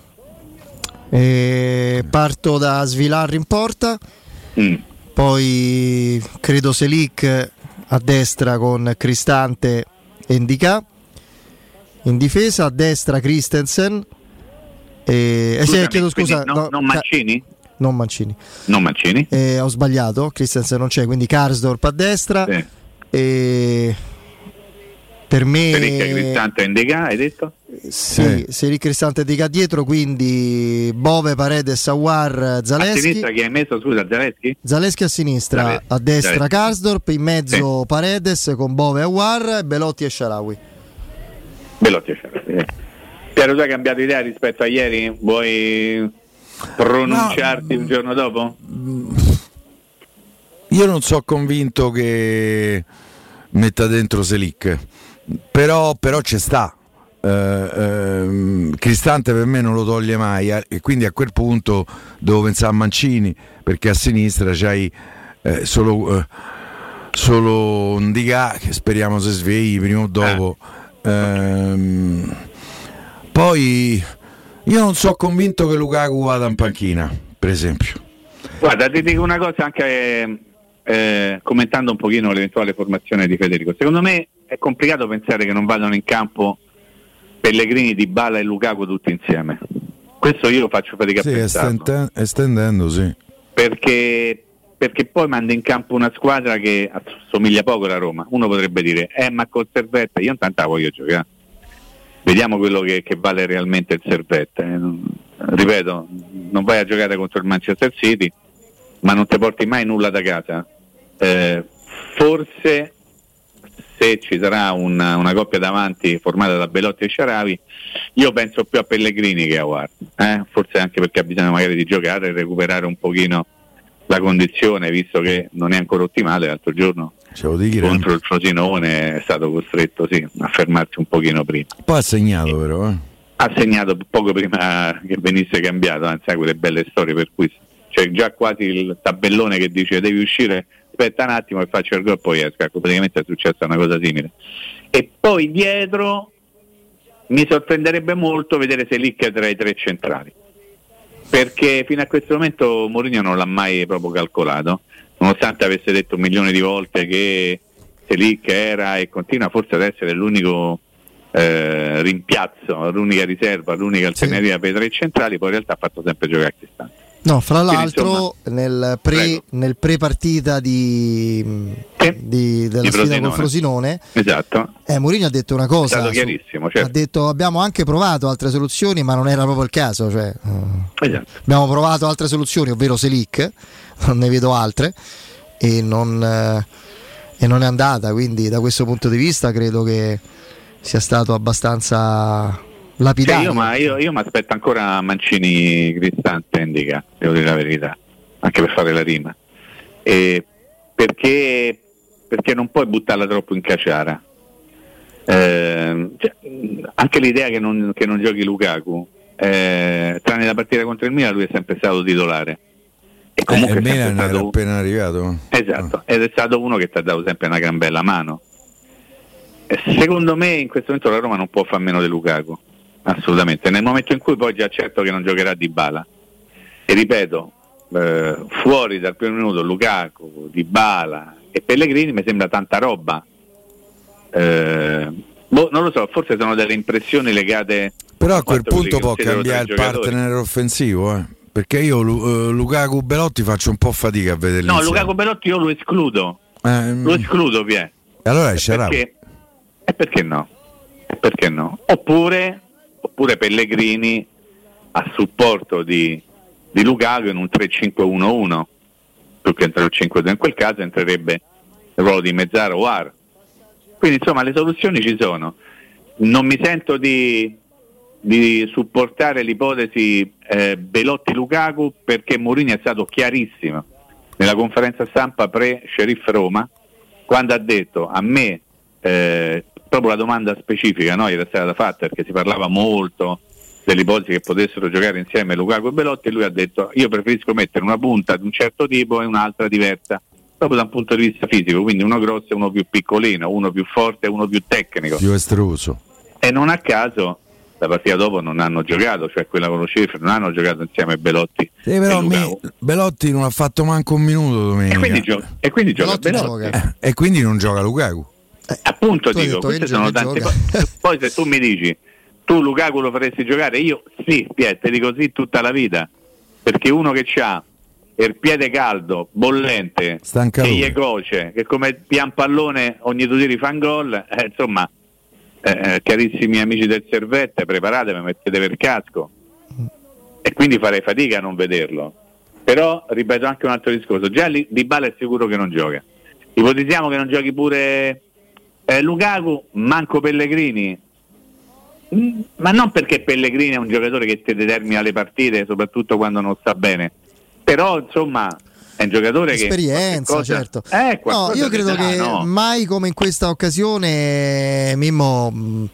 E parto da Svilarri in porta,
Mm.
poi credo Selic a destra con Cristante e Indica. In difesa a destra Christensen. E, eh sì, chiedo scusa.
no-
no,
non Mancini?
non Mancini.
Non Mancini.
Eh, ho sbagliato, Christensen non c'è, quindi Karsdorp a destra.
Sì.
E per me
Federica Cristante Indica, hai detto?
sì, Seri Cristante di dietro, quindi Bove, Paredes, Awar,
A
Zaleschi.
sinistra chi hai messo, scusa, Zaleschi?
Zaleschi a sinistra,
Zaleschi.
a destra
Zaleschi.
Karsdorp, in mezzo Paredes con Bove e Awar, Belotti e Sharawi.
Veloce. eh. Piero, tu hai cambiato idea rispetto a ieri? Vuoi pronunciarti un giorno dopo?
Io non sono convinto che metta dentro Selic, però, però ci sta. Eh, ehm, Cristante per me non lo toglie mai eh, e quindi a quel punto devo pensare a Mancini perché a sinistra c'hai eh, solo, eh, solo Ndiga che speriamo si svegli prima o dopo. Ehm, poi io non sono convinto che Lukaku vada in panchina, per esempio.
Guarda, ti dico una cosa anche eh, commentando un pochino l'eventuale formazione di Federico. Secondo me è complicato pensare che non vadano in campo Pellegrini, Di Bala e Lukaku tutti insieme. Questo io faccio fatica
Sì,
a pensare.
estende- estendendo, sì.
perché, perché poi manda in campo una squadra che assomiglia poco alla Roma. Uno potrebbe dire, eh ma col Servette io intanto la voglio giocare. Vediamo quello che, che vale realmente il Servette. eh. Ripeto, non vai a giocare contro il Manchester City, ma non ti porti mai nulla da casa. Eh, forse se ci sarà una, una coppia davanti formata da Belotti e Sciaravi, io penso più a Pellegrini che a Ward, eh? forse anche perché ha bisogno magari di giocare e recuperare un pochino la condizione, visto che non è ancora ottimale, l'altro giorno
dico,
contro il Frosinone è stato costretto sì, a fermarsi un pochino prima.
Poi ha segnato però, eh.
Ha segnato poco prima che venisse cambiato, anzi quelle belle storie per cui c'è già quasi il tabellone che dice devi uscire, aspetta un attimo e faccio il gol poi esco. Ecco, praticamente è successa una cosa simile. E poi dietro mi sorprenderebbe molto vedere Selic tra i tre centrali perché fino a questo momento Mourinho non l'ha mai proprio calcolato, nonostante avesse detto un milione di volte che Selic era e continua forse ad essere l'unico eh, rimpiazzo, l'unica riserva, l'unica alternativa per i tre centrali, poi in realtà ha fatto sempre giocare a Cristante.
No, fra l'altro nel, pre, nel pre-partita di, di- della
Di
sfida col
Frosinone. Esatto,
eh, Mourinho ha detto una
è
cosa.
stato
su-
chiarissimo,
ha
certo.
detto abbiamo anche provato altre soluzioni, ma non era proprio il caso. Cioè, eh,
Esatto.
abbiamo provato altre soluzioni, ovvero Selic, non ne vedo altre, e non, eh, e non è andata. Quindi, da questo punto di vista, credo che sia stato abbastanza
Cioè,
lapidario.
io, ma io, io mi aspetto ancora Mancini Cristante Indica, devo dire la verità, anche per fare la rima. E perché, perché non puoi buttarla troppo in caciara. Eh, cioè, anche l'idea che non, che non giochi Lukaku, eh, tranne la partita contro il Milan, lui è sempre stato titolare. E comunque
Eh,
è
il Milan era
stato,
appena arrivato.
Esatto, ed è stato uno che ti ha dato sempre una gran bella mano. Secondo me in questo momento la Roma non può far meno di Lukaku, assolutamente. Nel momento in cui poi già certo che non giocherà Di Bala, e ripeto, eh, fuori dal primo minuto Lukaku, Di Bala e Pellegrini mi sembra tanta roba. Eh, boh, non lo so, forse sono delle impressioni legate
Però a quel punto può cambiare il partner offensivo, eh. Perché io eh, Lukaku Belotti faccio un po' fatica a vederli
No,
insieme.
Lukaku Belotti io lo escludo,
Ehm,
lo escludo, Pie.
e allora è Sharawi.
Perché? E perché no? E perché no? Oppure, oppure Pellegrini a supporto di, di Lukaku in un 3-5-1-1, più che entrare il 5 in quel caso entrerebbe il ruolo di Mezzaro o Ar. Quindi insomma le soluzioni ci sono. Non mi sento di, di supportare l'ipotesi eh, Belotti-Lukaku perché Mourinho è stato chiarissimo nella conferenza stampa pre-Sheriff Roma quando ha detto a me eh, proprio la domanda specifica no, era stata fatta perché si parlava molto dell'ipotesi che potessero giocare insieme Lukaku e Belotti e lui ha detto io preferisco mettere una punta di un certo tipo e un'altra diversa proprio da un punto di vista fisico quindi uno grosso e uno più piccolino uno più forte e uno più tecnico
Più estruso.
e non a caso la partita dopo non hanno giocato cioè quella con lo Cifre non hanno giocato insieme Belotti
Sì, però
e
mi- Belotti non ha fatto manco un minuto domenica.
e quindi, gio- e quindi gioca
Belotti
Belotti.
Eh, e quindi non gioca Lukaku.
Appunto
Tu hai
dico
detto
queste sono tante
gioca.
cose poi se tu mi dici tu Lukaku lo faresti giocare io sì Pier, ti dico sì tutta la vita perché uno che ha il piede caldo, bollente,
Stanca
che gli coce, che come pian pallone ogni due tiri fa un gol, eh, insomma, eh, carissimi amici del Servette, preparatevi, mettete per casco. E quindi farei fatica a non vederlo. Però, ripeto anche un altro discorso, già Di Bala è sicuro che non gioca. Ipotizziamo che non giochi pure eh, Lukaku, manco Pellegrini. Mm, Ma non perché Pellegrini è un giocatore che ti determina le partite, soprattutto quando non sta bene. Però, insomma, è un giocatore che...
Esperienza, certo.
Eh,
No, io credo che
no?
mai come in questa occasione Mimmo mh,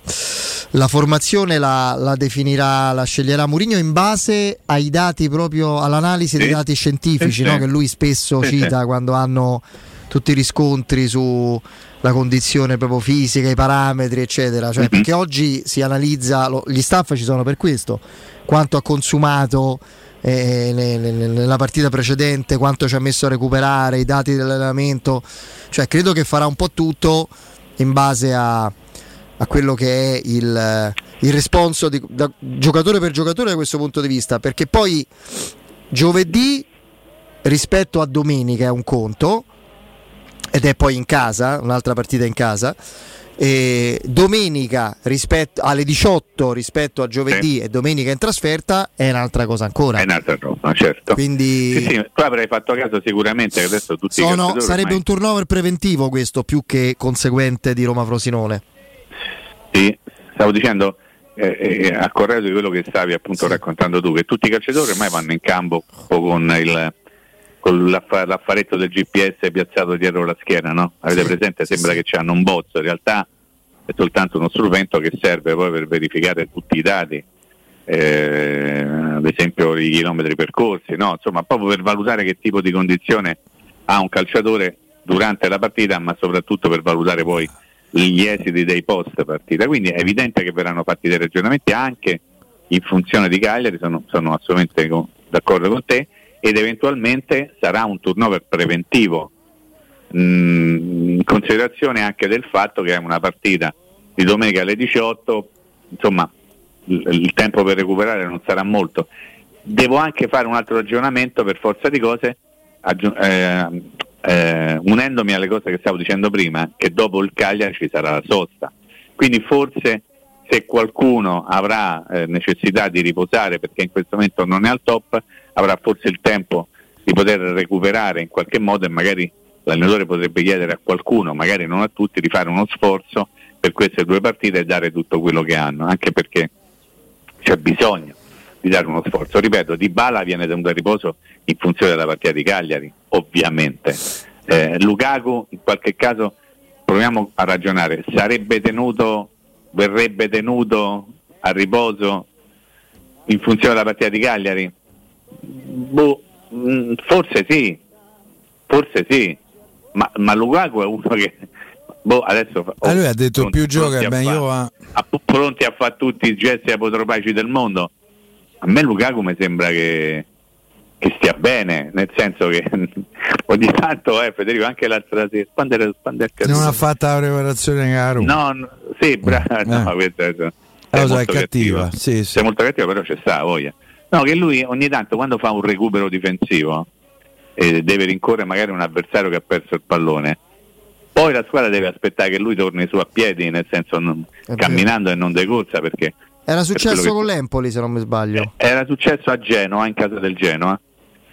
la formazione la, la definirà, la sceglierà Mourinho in base ai dati proprio all'analisi dei
Sì.
dati scientifici
Sì, sì.
no? che lui spesso
Sì,
cita
sì.
quando hanno tutti i riscontri sulla condizione proprio fisica, i parametri, eccetera. Cioè,
Mhm.
Perché oggi si analizza, lo- gli staff ci sono per questo, quanto ha consumato eh, ne- ne- nella partita precedente, quanto ci ha messo a recuperare, i dati dell'allenamento. Cioè, credo che farà un po' tutto in base a, a quello che è il, il responso di- da giocatore per giocatore da questo punto di vista. Perché poi giovedì rispetto a domenica è un conto ed è poi in casa, un'altra partita in casa. E domenica rispetto alle 18 rispetto a giovedì e domenica in trasferta è un'altra cosa ancora.
È un'altra roba, certo.
Quindi
Sì, sì, tu avrai fatto caso sicuramente che adesso tutti i
sono- sarebbe
ormai-
un turnover preventivo questo più che conseguente di Roma Frosinone.
Sì, stavo dicendo eh, eh, a corredo di quello che stavi appunto raccontando tu, che tutti i calciatori ormai vanno in campo con il con l'affa- l'affaretto del GPS piazzato dietro la schiena, no? Avete presente? Sembra che hanno un bozzo, in realtà è soltanto uno strumento che serve poi per verificare tutti i dati, eh, ad esempio i chilometri percorsi, no? Insomma, proprio per valutare che tipo di condizione ha un calciatore durante la partita, ma soprattutto per valutare poi gli esiti dei post partita. Quindi è evidente che verranno fatti dei ragionamenti anche in funzione di Cagliari, sono, sono assolutamente co- d'accordo con te, ed eventualmente sarà un turnover preventivo mh, in considerazione anche del fatto che è una partita di domenica alle 18, insomma il, tempo per recuperare non sarà molto. Devo anche fare un altro ragionamento per forza di cose, aggiu- eh, eh, unendomi alle cose che stavo dicendo prima, che dopo il Cagliari ci sarà la sosta. Quindi forse se qualcuno avrà eh, necessità di riposare perché in questo momento non è al top, avrà forse il tempo di poter recuperare in qualche modo e magari l'allenatore potrebbe chiedere a qualcuno, magari non a tutti, di fare uno sforzo per queste due partite e dare tutto quello che hanno, anche perché c'è bisogno di dare uno sforzo. Ripeto, Di Bala viene da un riposo in funzione della partita di Cagliari, ovviamente. Eh, Lukaku, in qualche caso, proviamo a ragionare, sarebbe tenuto, verrebbe tenuto a riposo in funzione della partita di Cagliari? Boh, mh, forse sì, forse sì, ma, ma Lukaku è uno che boh, adesso fa-
Ah, lui ha detto
pronti-
più gioca
a
meglio
fa-
va.
a- pronti a fare tutti i gesti apotropaici del mondo. A me Lukaku mi sembra che, che stia bene, nel senso che ogni tanto, eh, Federico, anche l'altra sera, quando è
Non ha fatto la preparazione caro.
No, no, sì, brava, no,
Eh.
questa è, è
è
molto
cattiva, sì, sì.
Sei molto cattiva, però c'è sta voglia. No, che lui ogni tanto quando fa un recupero difensivo e deve rincorrere magari un avversario che ha perso il pallone, poi la squadra deve aspettare che lui torni su a piedi, nel senso non- camminando e non de corsa, perché
Era successo
che-
con l'Empoli, se non mi sbaglio.
era successo a Genoa, in casa del Genoa.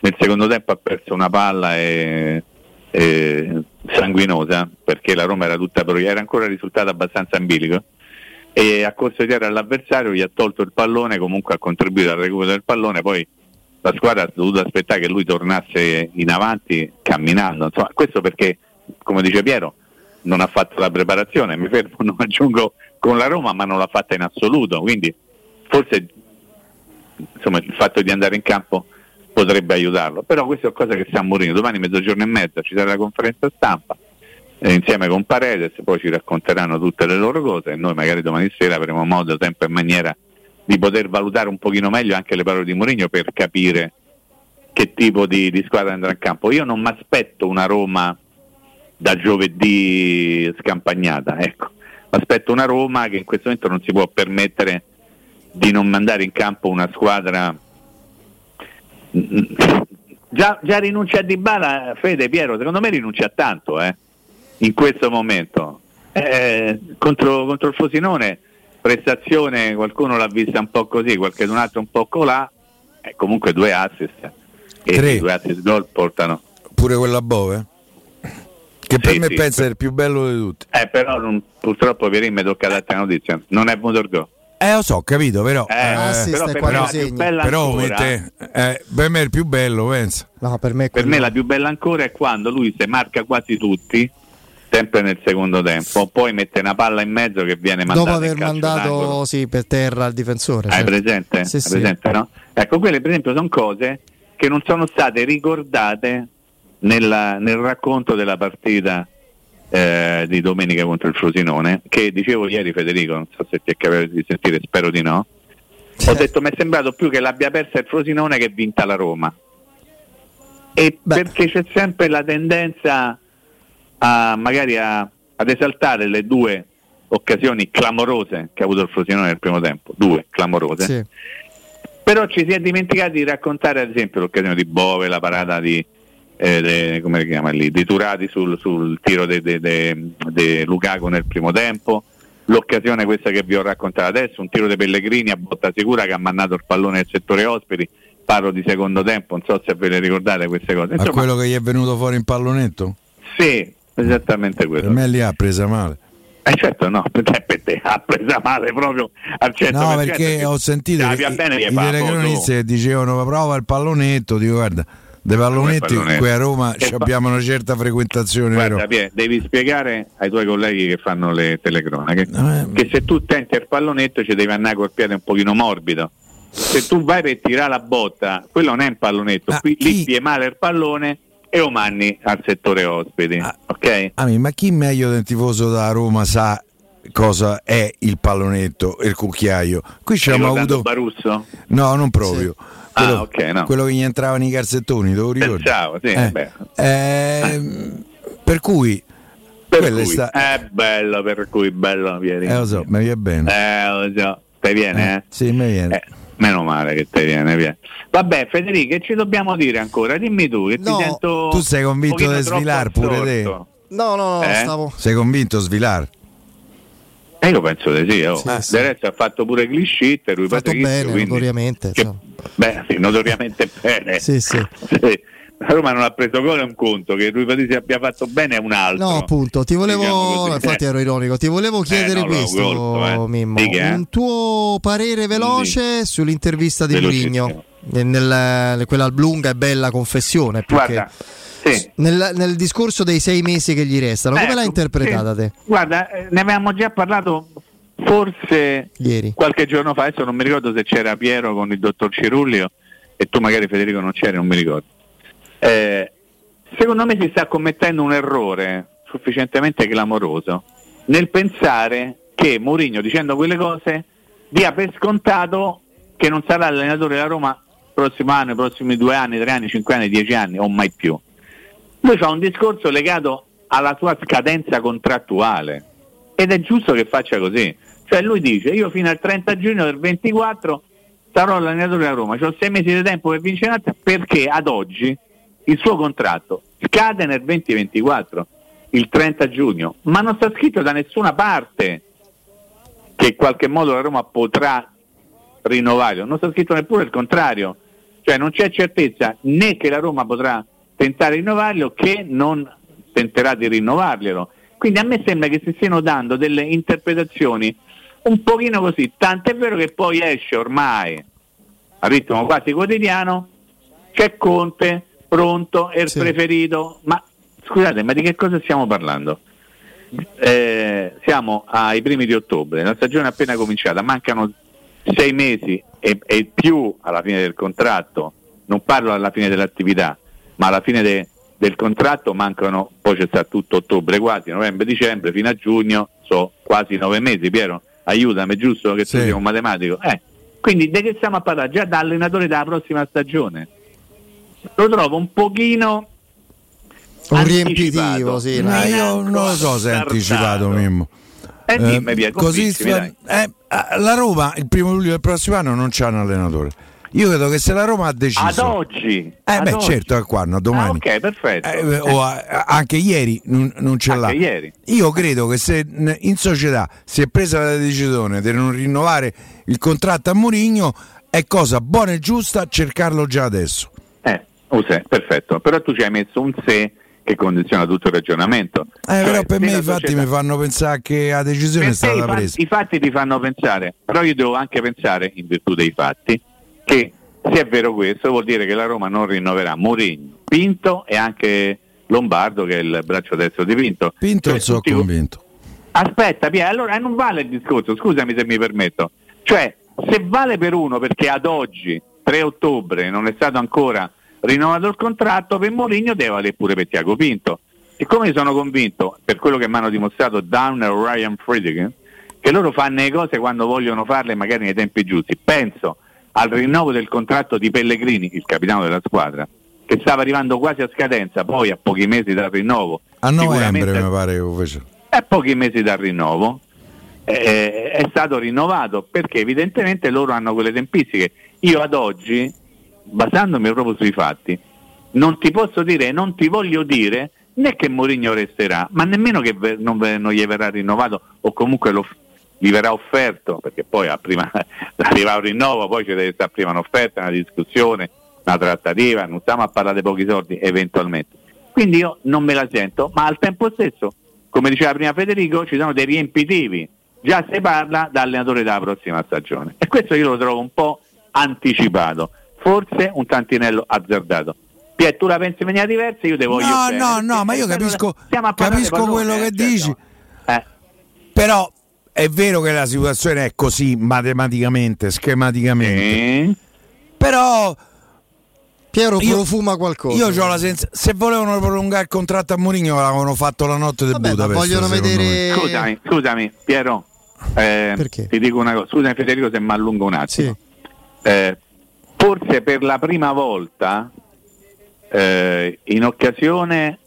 Nel secondo tempo ha perso una palla e, e sanguinosa perché la Roma era tutta era ancora risultato abbastanza ambilico e ha corso dietro all'avversario, gli ha tolto il pallone, comunque ha contribuito al recupero del pallone, poi la squadra ha dovuto aspettare che lui tornasse in avanti camminando. Insomma, questo perché, come dice Piero, non ha fatto la preparazione, mi fermo, non aggiungo con la Roma, ma non l'ha fatta in assoluto, quindi forse insomma, il fatto di andare in campo potrebbe aiutarlo. Però questo è cosa che sa Mourinho. Domani mezzogiorno e mezza ci sarà la conferenza stampa eh, insieme con Paredes, poi ci racconteranno tutte le loro cose e noi magari domani sera avremo modo, tempo e maniera di poter valutare un pochino meglio anche le parole di Mourinho per capire che tipo di, di squadra andrà in campo. Io non mi aspetto una Roma da giovedì scampagnata, ecco. Aspetto una Roma che in questo momento non si può permettere di non mandare in campo una squadra mm, già, già rinuncia a Dybala, Fede Piero, secondo me rinuncia a tanto, eh, in questo momento. Eh, contro, contro il Frosinone, prestazione, qualcuno l'ha vista un po' così, qualche un altro un po' colà, eh, comunque due assist. E
Tre.
due assist gol portano.
Pure quella Bove? Che per
Sì,
me
sì,
pensa
per-
è il più bello di tutti.
Eh, però non- purtroppo Pierin mi tocca darti la notizia, non è venuto il gol.
Eh, lo so, capito, però.
Eh,
assist
però
è
per
però
ancora-
mette- eh, per me è il più bello, pensa.
No, per me,
Per me la più bella ancora è quando lui si marca quasi tutti, sempre nel secondo tempo, poi mette una palla in mezzo che viene mandata
dopo aver mandato sì, per terra il difensore.
Hai
certo.
presente?
Sì,
Hai presente, no? Ecco, quelle per esempio sono cose che non sono state ricordate nella- nel racconto della partita eh, di domenica contro il Frosinone, che dicevo ieri Federico, non so se ti è capitato di sentire, spero di no. Ho detto mi è sembrato più che l'abbia persa il Frosinone che vinta la Roma. E perché c'è sempre la tendenza a magari a- ad esaltare le due occasioni clamorose che ha avuto il Frosinone nel primo tempo, due clamorose.
Sì.
Però ci si è dimenticati di raccontare ad esempio l'occasione di Bove, la parata di, eh, de- come si chiama lì, di Turati sul, sul tiro di Lukaku nel primo tempo, l'occasione questa che vi ho raccontato adesso, un tiro di Pellegrini a botta sicura che ha mandato il pallone nel settore ospiti, parlo di secondo tempo, non so se ve le ricordate queste cose.
Ma
Insomma,
quello che gli è venuto fuori in pallonetto?
sì, esattamente
Per
quello.
me lì ha presa male.
Eh certo no, perché per te ha presa male proprio al 100%.
No, perché ho sentito
Ah,
che
via
i,
bene,
telecronisti che dicevano prova il pallonetto, dico guarda, dei pallonetti
pallonetto?
qui a Roma abbiamo una certa frequentazione,
Guarda? Pie, devi spiegare ai tuoi colleghi che fanno le telecronache
Eh.
che se tu tenti il pallonetto ci devi andare col piede un pochino morbido. Se tu vai per tirare la botta, quello non è un pallonetto,
Ah,
qui lì pie male il pallone e lo manni al settore ospiti. ok?
Ah, ma chi meglio del tifoso da Roma sa cosa è il pallonetto e il cucchiaio? Qui ci abbiamo avuto...
Barusso?
No, non proprio.
Ah,
Quello,
ok, no.
quello che gli entravano i calzettoni, te lo ricordi?
Pensavo, sì,
Eh. Ehm, Per cui...
Per
quello è
cui,
sta-
è bello, per cui bello Pieri.
Eh, lo so, mi viene bene.
Eh, lo so. Te viene, eh?
Sì, mi viene.
Eh, meno male che te viene, viene. Vabbè, Federico, che ci dobbiamo dire ancora? Dimmi tu, che
No,
ti sento
tu sei convinto di svilar pure te?
No, no, no,
Eh?
stavo.
Sei convinto Svilar?
Eh, io penso di sì, oh.
Sì,
Eh,
sì.
del resto ha fatto pure Glishit, lui
Fatto
Patrizio,
bene,
quindi-
notoriamente.
che-
insomma.
Beh, sì, notoriamente bene.
Sì, sì.
Sì. La Roma non ha preso gol è un conto, che lui Patrizio abbia fatto bene è un altro.
No, appunto, ti volevo.
Diciamo
infatti, ero ironico. Ti volevo chiedere
no, l'ho
questo,
colto, eh.
Mimmo.
Dica, eh.
Un tuo parere veloce sull'intervista di. Mourinho. Quella lunga e bella confessione. più
Guarda,
che-
sì.
nel, nel discorso dei sei mesi che gli restano, come
Ecco,
l'hai interpretata
sì.
te?
Guarda, eh, ne avevamo già parlato forse
Ieri.
qualche giorno fa, adesso non mi ricordo se c'era Piero con il dottor Cirullio e tu magari Federico non c'eri, non mi ricordo. Eh, secondo me si sta commettendo un errore sufficientemente clamoroso nel pensare che Mourinho dicendo quelle cose dia per scontato che non sarà allenatore della Roma il prossimo anno, i prossimi due anni, tre anni, cinque anni, dieci anni o mai più. Lui fa un discorso legato alla sua scadenza contrattuale ed è giusto che faccia così. Cioè lui dice io fino al 30 giugno del 24 sarò allenatore della Roma, ho sei mesi di tempo per vincere perché ad oggi il suo contratto scade nel 2024, il 30 giugno, ma non sta scritto da nessuna parte che in qualche modo la Roma potrà rinnovarlo, non sta scritto neppure il contrario, cioè non c'è certezza né che la Roma potrà tentare di rinnovarlo che non tenterà di rinnovarglielo. Quindi a me sembra che si stiano dando delle interpretazioni un pochino così, tant'è vero che poi esce ormai a ritmo quasi quotidiano, c'è Conte pronto, è il
Sì.
preferito, ma scusate, ma di che cosa stiamo parlando? Eh, siamo ai primi di ottobre, la stagione è appena cominciata, mancano sei mesi e, e più alla fine del contratto, non parlo alla fine dell'attività, ma alla fine de- del contratto mancano, poi c'è stato tutto ottobre quasi, novembre, dicembre, fino a giugno, so quasi nove mesi, Piero, aiutami, giusto che tu
Sì.
sia un matematico? Eh, quindi di che stiamo a parlare? Già da allenatore della prossima stagione. Lo trovo un pochino
Un riempitivo, sì.
Ma
dai.
io non lo so se è anticipato Mimmo.
Eh, dimmi,
Eh,
via,
così eh, la Roma il primo luglio del prossimo anno non c'ha un allenatore. Io credo che se la Roma ha deciso.
Ad oggi.
Eh
ad
beh,
oggi.
certo, a quando, domani.
Ah, ok, perfetto.
Eh, o a- anche ieri non, non ce l'ha.
Ieri.
Io credo che se in società si è presa la decisione di non rinnovare il contratto a Mourinho, è cosa buona e giusta cercarlo già adesso.
Un se, perfetto. Però tu ci hai messo un se che condiziona tutto il ragionamento.
Eh,
Cioè,
però per me i fatti
società-
mi fanno pensare che la decisione è
Per i
stata
fatti-
presa.
I fatti ti fanno pensare, però io devo anche pensare, in virtù dei fatti, che se è vero questo vuol dire che la Roma non rinnoverà Mourinho, Pinto e anche Lombardo che è il braccio destro di Pinto.
Pinto
Cioè,
sono convinto.
Aspetta, Pia, allora eh, non vale il discorso, scusami se mi permetto. Cioè, se vale per uno perché ad oggi, 3 ottobre, non è stato ancora rinnovato il contratto, per Mourinho deve valere pure per Tiago Pinto. Siccome sono convinto, per quello che mi hanno dimostrato Down e Ryan Friedkin, che loro fanno le cose quando vogliono farle magari nei tempi giusti. Penso al rinnovo del contratto di Pellegrini, il capitano della squadra, che stava arrivando quasi a scadenza, poi a pochi mesi dal rinnovo.
A novembre mi pare fece.
a pochi mesi dal rinnovo eh, è stato rinnovato perché evidentemente loro hanno quelle tempistiche. Io ad oggi, basandomi proprio sui fatti, non ti posso dire, non ti voglio dire né che Mourinho resterà, ma nemmeno che non, non gli verrà rinnovato o comunque lo, gli verrà offerto, perché poi prima arriva un rinnovo, poi ci deve stare prima un'offerta, una discussione, una trattativa, non stiamo a parlare di pochi soldi eventualmente. Quindi io non me la sento, ma al tempo stesso, come diceva prima Federico, ci sono dei riempitivi. Già si parla da allenatore della prossima stagione. E questo io lo trovo un po' anticipato, forse un tantinello azzardato. Pier, tu la pensi in maniera diversa, io te voglio
No,
bene.
no, no, ma io
Perché
capisco, capisco quello che
eh,
dici.
certo. Eh.
Però è vero che la situazione è così matematicamente, schematicamente. Però
Piero
Io-
profuma qualcosa.
io ho la sensazione se volevano prolungare il contratto a Mourinho l'avevano fatto la notte del
Vabbè,
Budapest.
vogliono vedere-
me.
Scusami, scusami, Piero. eh, ti dico una cosa, scusami Federico se mi allungo un attimo. Eh, forse per la prima volta eh, in occasione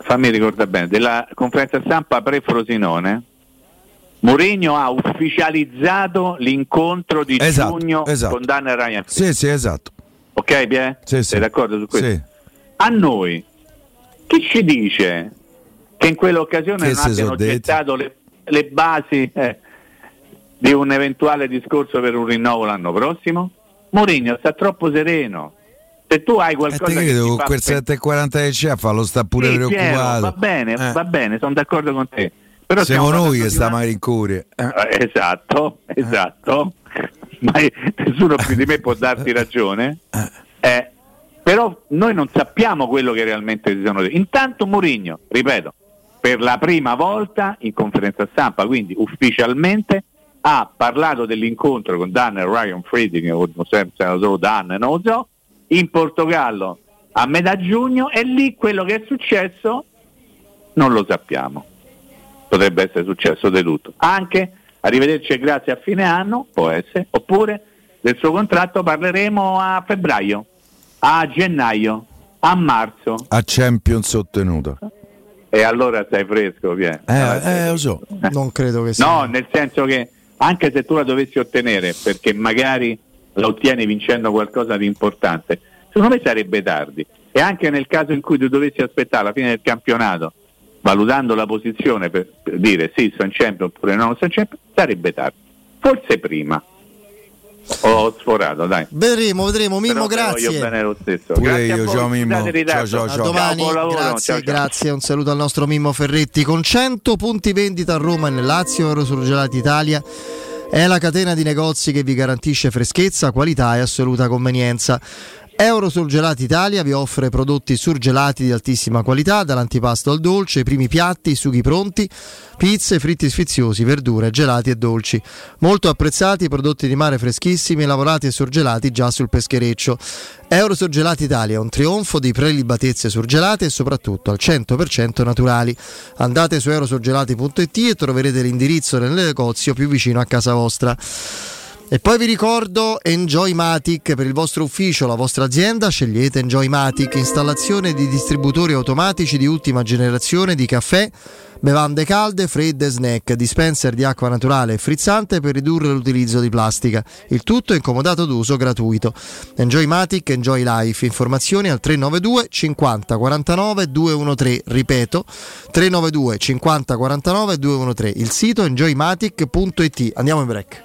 fammi ricordare bene della conferenza stampa pre-Frosinone Mourinho ha ufficializzato l'incontro di
Esatto,
giugno
esatto.
con Dan e Ryan
Sì, sì, esatto.
ok Pie?
Sì, sì.
sei d'accordo su questo?
Sì.
a noi chi ci dice che in quell'occasione
Che
non abbiano gettato le, le basi eh, di un eventuale discorso per un rinnovo l'anno prossimo? Mourinho sta troppo sereno. Se tu hai qualcosa
te
che
credo
fa
quel
pe-
7,40 che c'è a farlo sta pure
Sì, Piero,
preoccupato.
va bene,
Eh.
va bene, sono d'accordo con te. Però
Siamo noi che stiamo in cuore.
Eh, esatto, esatto. Ma nessuno più di me può darti ragione. Eh, però noi non sappiamo quello che realmente si sono detti. Intanto Mourinho, ripeto, per la prima volta in conferenza stampa, quindi ufficialmente, ha parlato dell'incontro con Dan e Ryan Friedrich, o se era solo Dan, non lo so, in Portogallo a metà giugno e lì quello che è successo non lo sappiamo. Potrebbe essere successo di tutto. Anche arrivederci e grazie a fine anno, può essere, oppure del suo contratto parleremo a febbraio, a gennaio, a marzo
A Champions ottenuta.
e allora stai fresco, Pier.
Eh, eh, lo so.
Non credo che sia.
No, nel senso che anche se tu la dovessi ottenere, perché magari la ottieni vincendo qualcosa di importante, secondo me sarebbe tardi. E anche nel caso in cui tu dovessi aspettare la fine del campionato, valutando la posizione per, per dire sì, sono champion oppure no, sono champion, sarebbe tardi. Forse prima. Ho sforato, dai.
Vedremo, vedremo. Mimmo,
Però
grazie.
bene lo stesso.
Pure
Grazie a
io,
voi,
ciao, Mimmo.
ritardo.
Ciao, ciao,
A
ciao.
domani,
buon lavoro,
grazie,
ciao, ciao.
grazie. Un saluto al nostro Mimmo Ferretti. Con 100 punti vendita a Roma e nel Lazio, Eurosurgelati Italia è la catena di negozi che vi garantisce freschezza, qualità e assoluta convenienza. Eurosurgelati Italia vi offre prodotti surgelati di altissima qualità, dall'antipasto al dolce, i primi piatti, i sughi pronti, pizze, fritti sfiziosi, verdure, gelati e dolci. Molto apprezzati i prodotti di mare freschissimi, lavorati e surgelati già sul peschereccio. Eurosurgelati Italia è un trionfo di prelibatezze surgelate e soprattutto al 100% naturali. Andate su eurosurgelati.it e troverete l'indirizzo nel negozio più vicino a casa vostra. E poi vi ricordo Enjoymatic. Per il vostro ufficio, la vostra azienda, scegliete Enjoymatic, installazione di distributori automatici di ultima generazione di caffè, Bevande calde, fredde, snack, dispenser di acqua naturale e frizzante per ridurre l'utilizzo di plastica. Il tutto in comodato d'uso gratuito. Enjoy Matic, Enjoy Life. Informazioni al 392 50 49 213. Ripeto, 392 50 49 213. Il sito enjoymatic.it. Andiamo in break.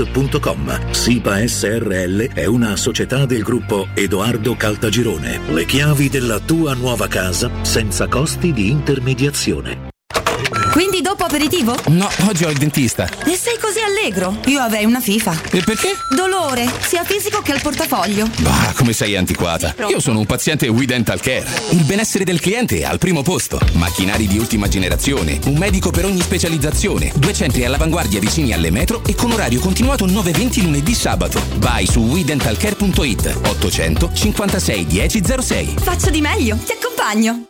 www.kcult.com. SIPA SRL è una società del gruppo Edoardo Caltagirone. Le chiavi della tua nuova casa senza costi di intermediazione.
Quindi dopo aperitivo?
No, oggi ho il dentista.
E sei così allegro? Io avrei una FIFA.
E perché?
Dolore, sia fisico che al portafoglio.
Bah, come sei antiquata. Io sono un paziente We Dental Care. Il benessere del cliente è al primo posto. Macchinari di ultima generazione, un medico per ogni specializzazione, due centri all'avanguardia vicini alle metro e con orario continuato 9-20 lunedì sabato. Vai su WeDentalCare.it 800 56 1006.
Faccio di meglio, ti accompagno.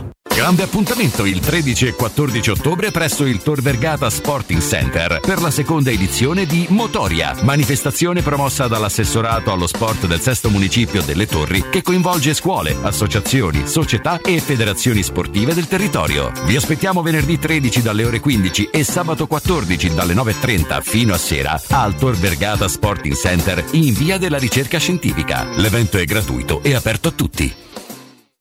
Grande appuntamento il 13 e 14 ottobre presso il Tor Vergata Sporting Center per la seconda edizione di Motoria, manifestazione promossa dall'assessorato allo sport del sesto municipio delle Torri che coinvolge scuole, associazioni, società e federazioni sportive del territorio. Vi aspettiamo venerdì 13 dalle ore 15 e sabato 14 dalle 9.30 fino a sera al Tor Vergata Sporting Center in via della ricerca scientifica. L'evento è gratuito e aperto a tutti.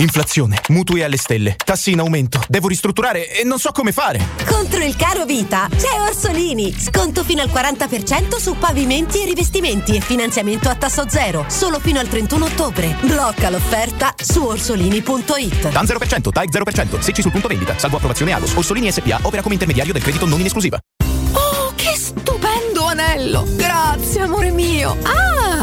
Inflazione, mutui alle stelle, tassi in aumento, devo ristrutturare e non so come fare.
Contro il caro vita c'è Orsolini. Sconto fino al 40% su pavimenti e rivestimenti e finanziamento a tasso zero. Solo fino al 31 ottobre. Blocca l'offerta su orsolini.it.
TAN 0%, TAI 0%, secci sul punto vendita, salvo approvazione Agos. Orsolini SPA opera come intermediario del credito non in esclusiva.
Oh, che stupendo anello! Grazie, amore mio! Ah,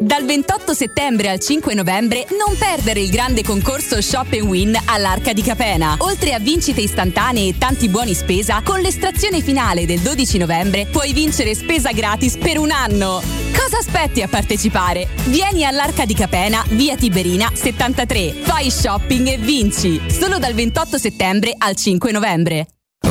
Dal 28 settembre al 5 novembre non perdere il grande concorso Shop Win all'Arca di Capena. Oltre a vincite istantanee e tanti buoni spesa, con l'estrazione finale del 12 novembre puoi vincere spesa gratis per un anno. Cosa aspetti a partecipare? Vieni all'Arca di Capena, via Tiberina 73. Fai shopping e vinci. Solo dal 28 settembre al 5 novembre.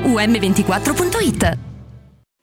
um24.it.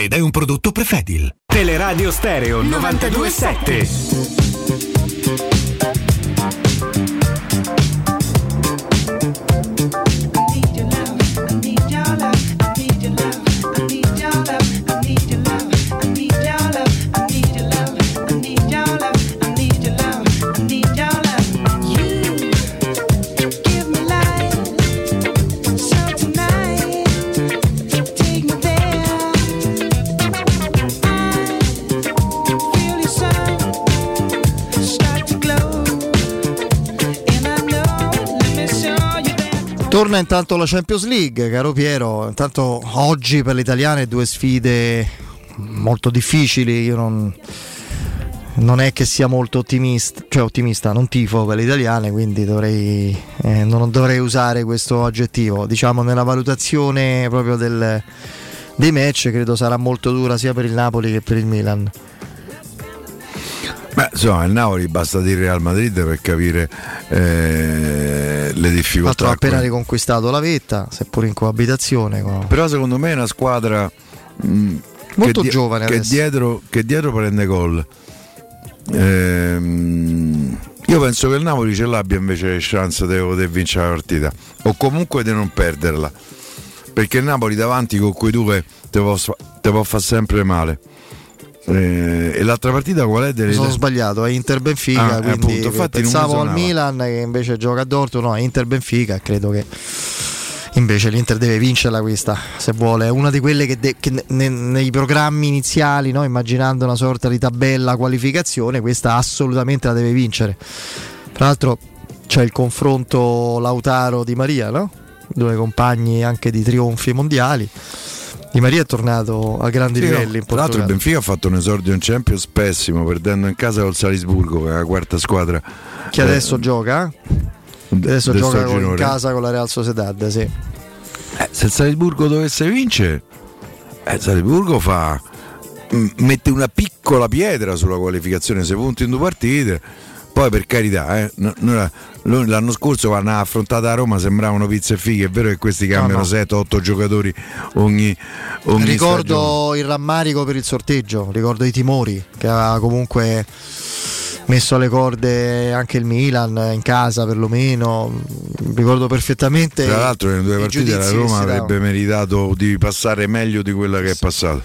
ed è un prodotto Prefedil.
Teleradio Stereo 927.
Torna intanto la Champions League, caro Piero. Intanto oggi per le due sfide molto difficili. Io non, non è che sia molto ottimista, cioè ottimista, non tifo per le quindi dovrei, eh, non dovrei usare questo aggettivo. Diciamo nella valutazione proprio del, dei match credo sarà molto dura sia per il Napoli che per il Milan.
Beh, insomma, il Napoli basta dire Real Madrid per capire eh, le difficoltà.
ha appena riconquistato la vetta, seppur in coabitazione. Con...
Però secondo me è una squadra mh,
molto
che
giovane
che dietro, che dietro, prende gol. Ehm, io penso che il Napoli ce l'abbia invece chance di poter vincere la partita o comunque di non perderla. Perché il Napoli davanti con quei due te può, te può far sempre male. Eh, e l'altra partita qual è? Delle...
Sono sbagliato, è Inter Benfica.
Ah,
quindi
appunto, infatti
pensavo al Milan che invece gioca a Dortmund. No, è Inter Benfica. Credo che invece l'Inter deve vincerla questa se vuole. È una di quelle che, de- che ne- nei programmi iniziali, no? immaginando una sorta di tabella qualificazione, questa assolutamente la deve vincere. Tra l'altro c'è il confronto Lautaro di Maria, no? due compagni anche di trionfi mondiali. Di Maria è tornato a grandi
Sì, no.
livelli in
Tra l'altro il. Benfica ha fatto un esordio in Champions pessimo, perdendo in casa col Salisburgo, che è la quarta squadra.
Che adesso
Eh,
gioca? Adesso gioca con- in casa con la Real Sociedad, sì.
Eh, se il Salisburgo dovesse vincere, eh, il Salisburgo fa, mette una piccola pietra sulla qualificazione, se punti in due partite. Poi per carità, eh, no- l'anno scorso quando ha affrontato a Roma sembravano pizze e fighe, è vero che questi cambiano
no.
7-8 giocatori ogni, ogni stagione.
ricordo il rammarico per il sorteggio, ricordo i timori che aveva comunque messo alle corde anche il Milan in casa perlomeno. Ricordo perfettamente.
Tra l'altro nelle due partite la Roma avrebbe meritato di passare meglio di quella che è passata.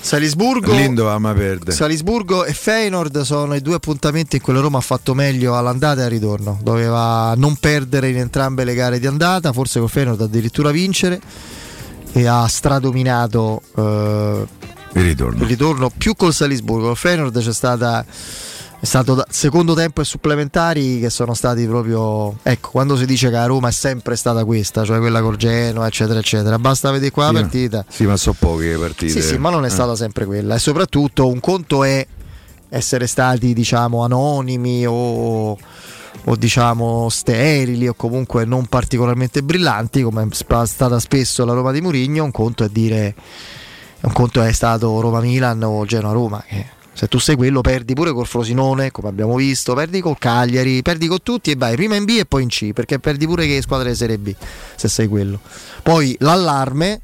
Salisburgo,
dovevamo perdere.
Salisburgo e Feyenoord sono i due appuntamenti in cui la Roma ha fatto meglio all'andata e al ritorno. Doveva non perdere in entrambe le gare di andata, forse con Feyenoord addirittura vincere e ha stradominato eh,
Il ritorno.
il ritorno più col Salisburgo. Col Feyenoord c'è stata è stato da- secondo tempo e supplementari che sono stati proprio ecco quando si dice che la Roma è sempre stata questa cioè quella col Genoa eccetera eccetera basta vedere qua
Sì,
la partita
Sì, ma so poche le partite.
sì, sì, ma non è
Eh.
stata sempre quella. E soprattutto un conto è essere stati, diciamo, anonimi o, o, diciamo sterili o comunque non particolarmente brillanti, come è stata spesso la Roma di Murigno. Un conto è dire un conto è stato Roma-Milan o Genoa-Roma, che Se tu sei quello, perdi pure col Frosinone, come abbiamo visto, perdi col Cagliari, perdi con tutti e vai prima in B e poi in C, perché perdi pure che squadre di Serie B, se sei quello. Poi l'allarme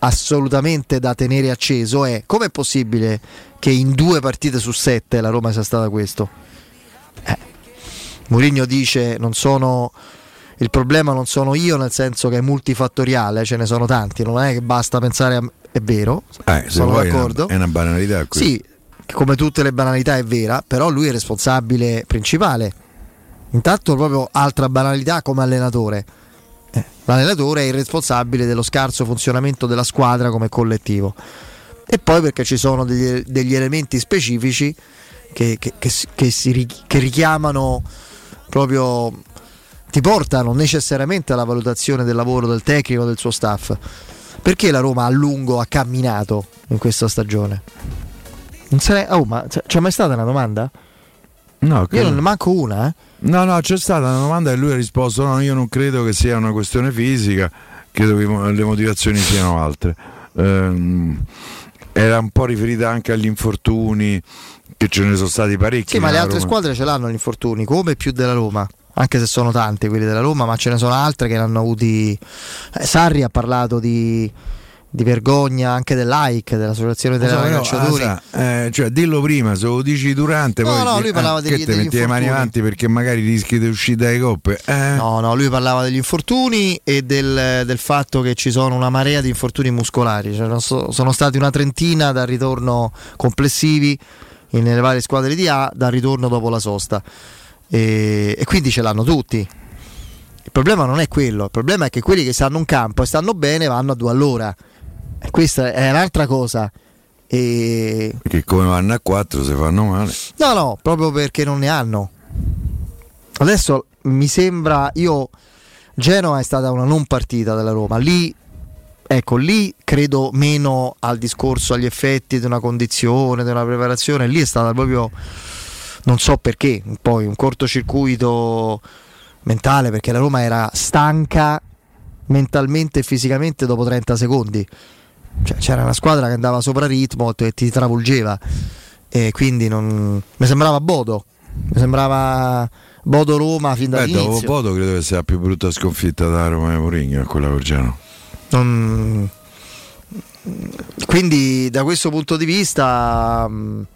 assolutamente da tenere acceso è come è possibile che in due partite su sette la Roma sia stata questo? Eh. Mourinho dice non sono il problema non sono io nel senso che è multifattoriale, ce ne sono tanti, non è che basta pensare a è vero,
Eh,
sono d'accordo.
È una, è una banalità. questa.
Sì, come tutte le banalità è vera, però lui è responsabile principale. Intanto proprio altra banalità come allenatore. Eh, l'allenatore è il responsabile dello scarso funzionamento della squadra come collettivo. E poi perché ci sono degli, degli elementi specifici che, che- che si- che richiamano proprio ti portano necessariamente alla valutazione del lavoro del tecnico del suo staff. Perché la Roma a lungo ha camminato in questa stagione? Non ne- oh, ma c'è mai stata una domanda?
No,
Io
credo-
non ne manco una, eh.
No, no, c'è stata una domanda e lui ha risposto: No, io non credo che sia una questione fisica, credo che le motivazioni siano altre. Ehm, era un po' riferita anche agli infortuni, che ce ne sono stati parecchi.
Sì, ma le altre
Roma.
squadre ce l'hanno gli infortuni, come più della Roma. Anche se sono tante quelli della Roma, ma ce ne sono altre che ne hanno avuti. eh, Sarri ha parlato di, di vergogna anche dell'AIC, dell'associazione dei
Lo so,
calciatori.
ah, eh, cioè, dillo prima, se lo dici durante,
No,
poi
no, lui parlava
che
degli- degli
metti le mani avanti perché magari rischi di uscire dalle coppe. Eh.
No, no, lui parlava degli infortuni e del, del fatto che ci sono una marea di infortuni muscolari. Cioè, so- sono stati una trentina dal ritorno complessivi nelle varie squadre di A dal ritorno dopo la sosta. E, e quindi ce l'hanno tutti. Il problema non è quello, il problema è che quelli che stanno in campo e stanno bene vanno a due all'ora. Questa è un'altra cosa. E...
Perché come vanno a 4 se fanno male.
No, no, proprio perché non ne hanno. Adesso mi sembra, io Genova è stata una non partita della Roma, lì ecco, lì credo meno al discorso, agli effetti di una condizione, di una preparazione, lì è stata proprio non so perché, poi un cortocircuito mentale perché la Roma era stanca mentalmente e fisicamente dopo 30 secondi. Cioè, c'era una squadra che andava sopra ritmo e ti travolgeva e quindi non... mi sembrava Bodo, mi sembrava Bodo Roma fin
Beh,
dall'inizio.
dopo Bodo credo che sia la più brutta sconfitta da Roma e Mourinho, quella Genoa.
Non- Quindi da questo punto di vista mh,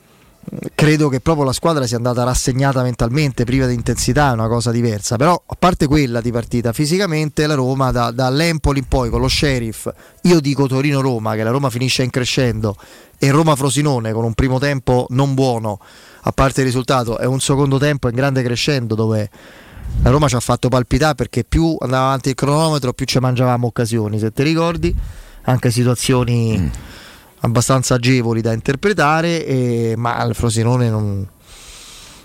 credo che proprio la squadra sia andata rassegnata mentalmente, priva di intensità, è una cosa diversa. Però a parte quella di partita, fisicamente la Roma da, dall'Empoli in poi con lo Sheriff, io dico Torino-Roma, che la Roma finisce in crescendo, e Roma-Frosinone con un primo tempo non buono, a parte il risultato, e un secondo tempo in grande crescendo dove la Roma ci ha fatto palpitare perché più andava avanti il cronometro, più ci mangiavamo occasioni, se ti ricordi, anche situazioni abbastanza agevoli da interpretare, e- ma il Frosinone non,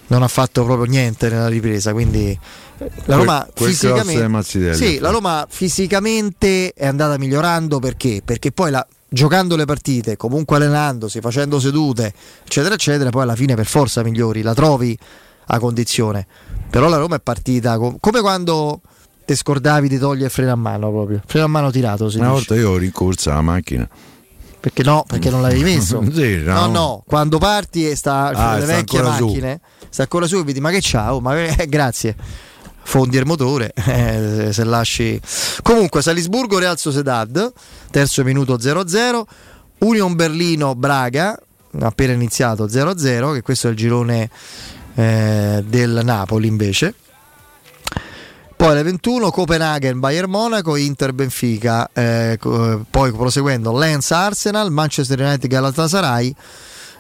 non ha fatto proprio niente nella ripresa, quindi eh, la Roma sì, la Roma fisicamente è andata migliorando perché? Perché poi la- giocando le partite, comunque allenandosi, facendo sedute, eccetera, eccetera, poi alla fine per forza migliori, la trovi a condizione. Però la Roma è partita co- come quando ti scordavi di togliere il freno a mano proprio, freno a mano tirato.
Una
dice.
volta io ho rincorsa la macchina.
Perché no? Perché non l'avevi messo?
Sì,
no. no, quando parti e sta
Ah,
le vecchie
ancora su.
macchine, sta ancora su vedi ma che c'ha? Oh, ma eh, grazie. Fondi il motore eh, se lasci. Comunque Salisburgo Real Sociedad, terzo minuto 0-0, Union Berlino Braga, appena iniziato 0-0, che questo è il girone eh, del Napoli invece. Poi alle 21 Copenaghen, Bayern Monaco, Inter Benfica, eh, poi proseguendo Lens Arsenal, Manchester United Galatasaray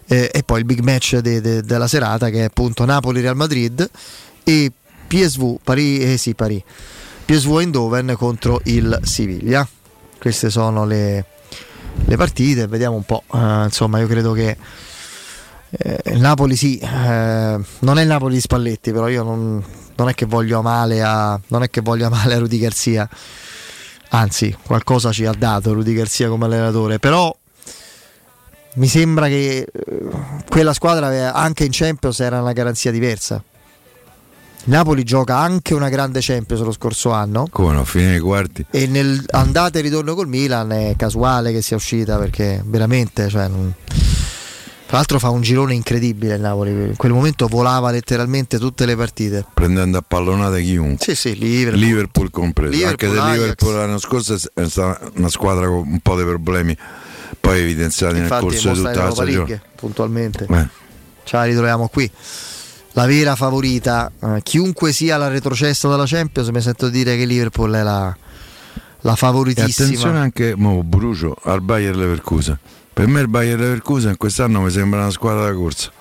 eh, e poi il big match de- de- della serata che è appunto Napoli Real Madrid e PSV Paris, eh sì, Paris. PSV Eindhoven contro il Siviglia. Queste sono le, le partite, vediamo un po'. eh, insomma, io credo che eh, Napoli sì, eh, non è il Napoli di Spalletti, però io non, non è che voglio male a non è che voglio male a Rudy Garzia. Anzi, qualcosa ci ha dato Rudy Garzia come allenatore, però mi sembra che eh, quella squadra anche in Champions era una garanzia diversa. Napoli gioca anche una grande Champions lo scorso anno
Come no, fine ai quarti.
e nel andata e ritorno col Milan è casuale che sia uscita perché veramente cioè, non- Tra l'altro fa un girone incredibile il Napoli, in quel momento volava letteralmente tutte le partite.
Prendendo a pallonate chiunque.
Sì, sì, Liverpool.
Liverpool compreso.
Liverpool,
Anche se. Liverpool l'anno scorso è stata una squadra con un po' di problemi, poi evidenziati nel
Infatti,
corso
mo
di tutta la stagione.
Puntualmente.
Eh.
Ce la ritroviamo qui. La vera favorita, eh, chiunque sia la retrocessa dalla Champions, mi sento dire che Liverpool è la, la
E
favoritissima.
attenzione anche mo, Brucio al Bayer Leverkusen. Per me il Bayer Leverkusen quest'anno mi sembra una squadra da corsa,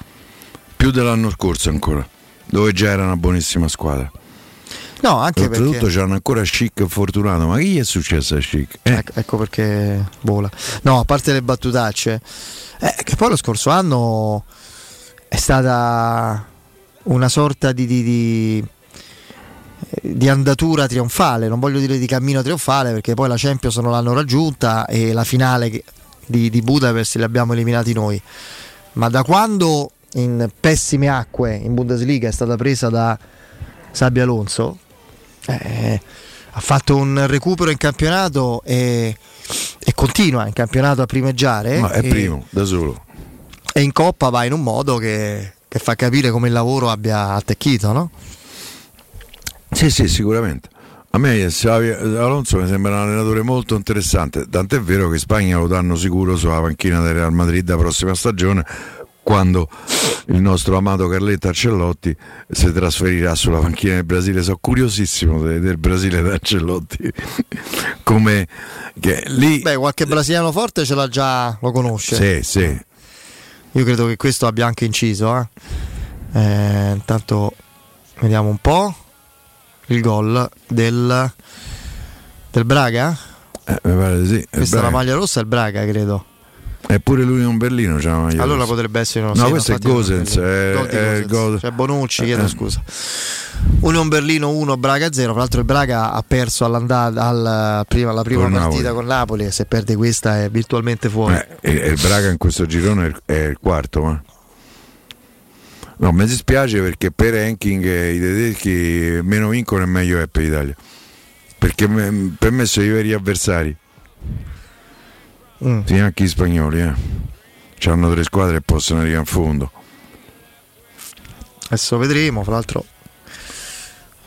più dell'anno scorso ancora, dove già era una buonissima squadra.
No, anche
Oltretutto
perché
c'hanno ancora Chic fortunato, ma che gli è successo a Chic? Eh,
Ecco, ecco perché vola. No, a parte le battutacce, eh, che poi lo scorso anno è stata una sorta di, di- di- di andatura trionfale, non voglio dire di cammino trionfale perché poi la Champions non l'hanno raggiunta e la finale di, di Budapest li abbiamo eliminati noi. Ma da quando in pessime acque in Bundesliga è stata presa da Sabio Alonso, eh, ha fatto un recupero in campionato e, e continua in campionato a primeggiare.
ma è
e,
primo, da solo.
e in coppa va in un modo che, che fa capire come il lavoro abbia attecchito, no?
Sì, sì, sicuramente. A me Xavi Alonso mi sembra un allenatore molto interessante, tant'è vero che in Spagna lo danno sicuro sulla panchina del Real Madrid la prossima stagione quando il nostro amato Carletto Ancelotti si trasferirà sulla panchina del Brasile. Sono curiosissimo de- del Brasile da Ancelotti. Come che lì
Beh, qualche brasiliano forte ce l'ha già, lo conosce.
Sì, sì.
Io credo che questo abbia anche inciso. eh. Eh, intanto vediamo un po' il gol del, del Braga.
eh, mi pare di sì.
Questa è la maglia rossa, è il Braga, credo.
Eppure lui un Berlino c'ha la maglia
Allora
rossa.
potrebbe essere uno
No,
sì,
questo è Gosens, è,
Gol
è il
Gosens.
gol-
Cioè Bonucci, chiedo
Eh.
scusa. Union Berlino 1, Braga 0. Tra l'altro il Braga ha perso all'andata al, prima, la prima
Con
partita
Napoli.
con Napoli e se perde questa è virtualmente fuori.
Eh, il Braga in questo girone è il, è il quarto, ma. No, mi dispiace perché per ranking i tedeschi meno vincono e meglio è per l'Italia. Perché per me sono i veri avversari.
Mm.
Sì, anche gli spagnoli, eh. Hanno tre squadre e possono arrivare in fondo.
Adesso vedremo, fra l'altro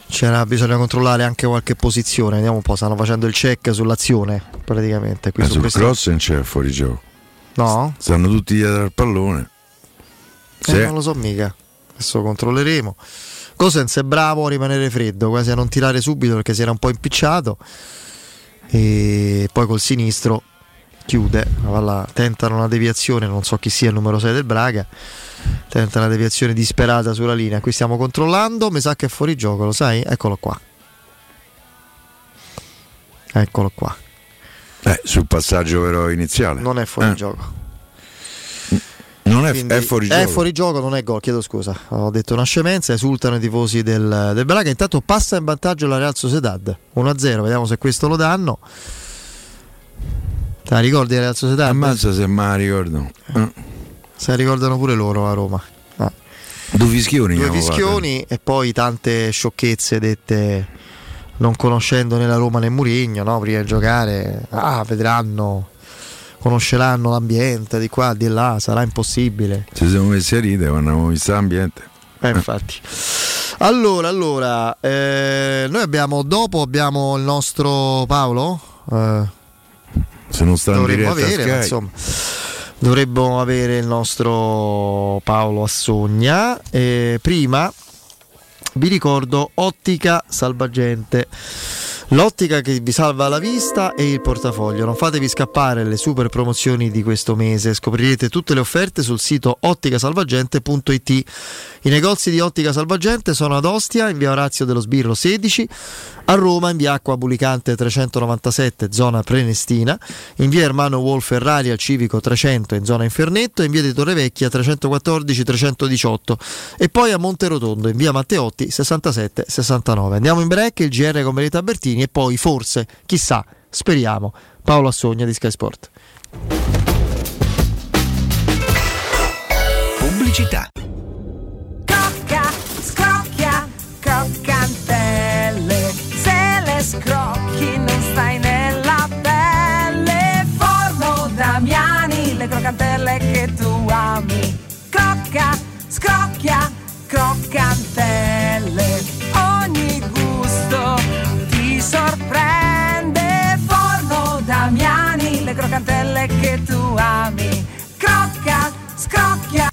c'era bisogna controllare anche qualche posizione, vediamo un po', stanno facendo il check sull'azione praticamente. Qui
Eh,
su
sul
questo-
cross non c'è fuori gioco.
No?
Stanno tutti dietro al pallone.
Eh,
Sì.
non lo so mica, adesso controlleremo. Cosens è bravo a rimanere freddo, quasi a non tirare subito perché si era un po' impicciato e poi col sinistro chiude, la palla- tentano una deviazione, non so chi sia il numero 6 del Braga, tenta una deviazione disperata sulla linea, qui stiamo controllando, mi sa che è fuori gioco, lo sai? Eccolo qua. Eccolo qua.
Eh, sul passaggio però iniziale.
Non è fuori
Eh,
gioco.
Non è, è fuori
è
gioco.
fuori gioco, non è gol, chiedo scusa. Ho detto una scemenza, esultano i tifosi del, del Braga. Intanto passa in vantaggio la Real Sociedad 1-0, vediamo se questo lo danno. Te la ricordi la Real Sociedad?
Ammazza se me la ricordo. Eh.
Se la ricordano pure loro a Roma. Ah.
Due fischioni.
Due fischioni e poi tante sciocchezze dette non conoscendo né la Roma né Murigno, no? prima di giocare. Ah, vedranno, conosceranno l'ambiente di qua, di là, sarà impossibile.
Ci siamo messi a ridere quando abbiamo visto l'ambiente.
Eh, infatti. Allora, allora, eh, noi abbiamo dopo abbiamo il nostro Paolo. eh,
Se non sta in diretta
avere, ma insomma, dovremmo avere il nostro Paolo Assogna. E prima vi ricordo Ottica Salvagente. L'ottica che vi salva la vista e il portafoglio. Non fatevi scappare le super promozioni di questo mese. Scoprirete tutte le offerte sul sito otticasalvagente.it. I negozi di Ottica Salvagente sono ad Ostia, in via Orazio dello Sbirro 16, a Roma in via Acqua Bulicante 397, zona Prenestina, in via Ermano Wolf Ferrari al Civico 300 in zona Infernetto in via di Torrevecchia 314-318 e poi a Monterotondo in via Matteotti 67-69. Andiamo in break, il GR con Merita Bertini e poi forse, chissà, speriamo, Paolo Assogna di Sky Sport.
Pubblicità.
Cocca, scrocchia, croccantelle. Se le scrocchi non stai nella pelle. Forno Damiani, le croccantelle che tu ami. Scrocca, scrocchia, croccantelle. Sorprende. Forno Damiani, le croccantelle che tu ami. Crocca, scrocchia.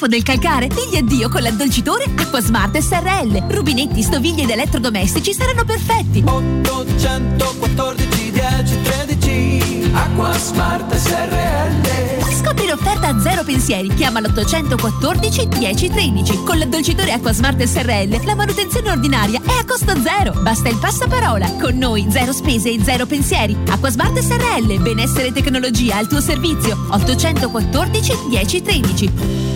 Stufo del calcare? Digli addio con l'addolcitore Acquasmart SRL. Rubinetti, stoviglie ed elettrodomestici saranno perfetti.
814 10 13 Acqua Smart SRL
Scopri l'offerta a zero pensieri. Chiama l'814 10 13. Con l'addolcitore Acquasmart SRL la manutenzione ordinaria è a costo zero. Basta il passaparola. Con noi zero spese e zero pensieri. Acquasmart SRL. Benessere e tecnologia al tuo servizio. 814 10 13.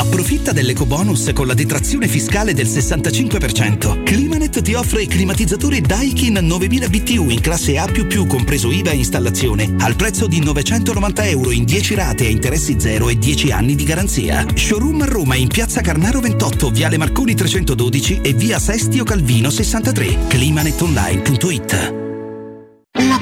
Approfitta dell'ecobonus con la detrazione fiscale del 65%. Climanet ti offre i climatizzatori Daikin 9000 BTU in classe A++ compreso IVA e installazione al prezzo di 990 euro in 10 rate a interessi zero e 10 anni di garanzia. Showroom a Roma in piazza Carnaro 28, viale Marconi 312 e via Sestio Calvino 63. Climanetonline.it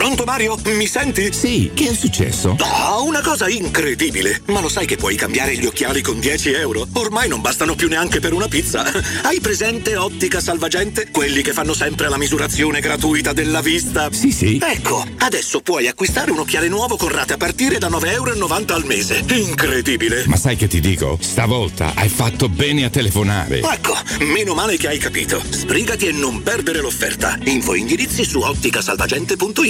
Pronto Mario? Mi senti?
Sì, che è successo?
Oh, una cosa incredibile! Ma lo sai che puoi cambiare gli occhiali con 10 euro? Ormai non bastano più neanche per una pizza. Hai presente Ottica Salvagente? Quelli che fanno sempre la misurazione gratuita della vista?
Sì, sì.
Ecco, adesso puoi acquistare un occhiale nuovo con rate a partire da 9,90 euro al mese. Incredibile!
Ma sai che ti dico? Stavolta hai fatto bene a telefonare.
Ecco, meno male che hai capito. Sbrigati e non perdere l'offerta. Info indirizzi su otticasalvagente.it.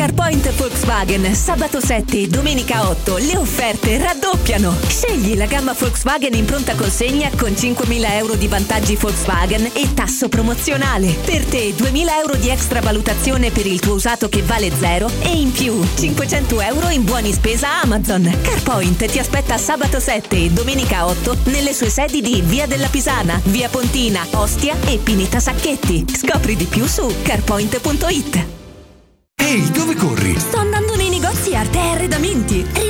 CarPoint Volkswagen, sabato 7 e domenica 8, le offerte raddoppiano. Scegli la gamma Volkswagen in pronta consegna con 5.000 euro di vantaggi Volkswagen e tasso promozionale. Per te 2.000 euro di extra valutazione per il tuo usato che vale zero e in più 500 euro in buoni spesa Amazon. CarPoint ti aspetta sabato 7 e domenica 8 nelle sue sedi di Via della Pisana, Via Pontina, Ostia e Pineta Sacchetti. Scopri di più su carpoint.it.
Ehi, dove corri?
Sto andando nei negozi arte e arredamenti.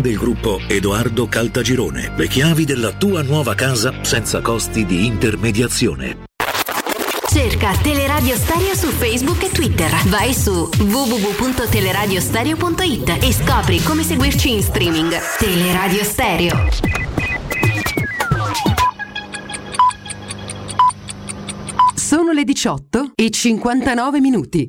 del gruppo Edoardo Caltagirone. Le chiavi della tua nuova casa senza costi di intermediazione.
Cerca Teleradio Stereo su Facebook e Twitter. Vai su www.teleradiostereo.it e scopri come seguirci in streaming. Teleradio Stereo.
Sono le 18 e 59 minuti.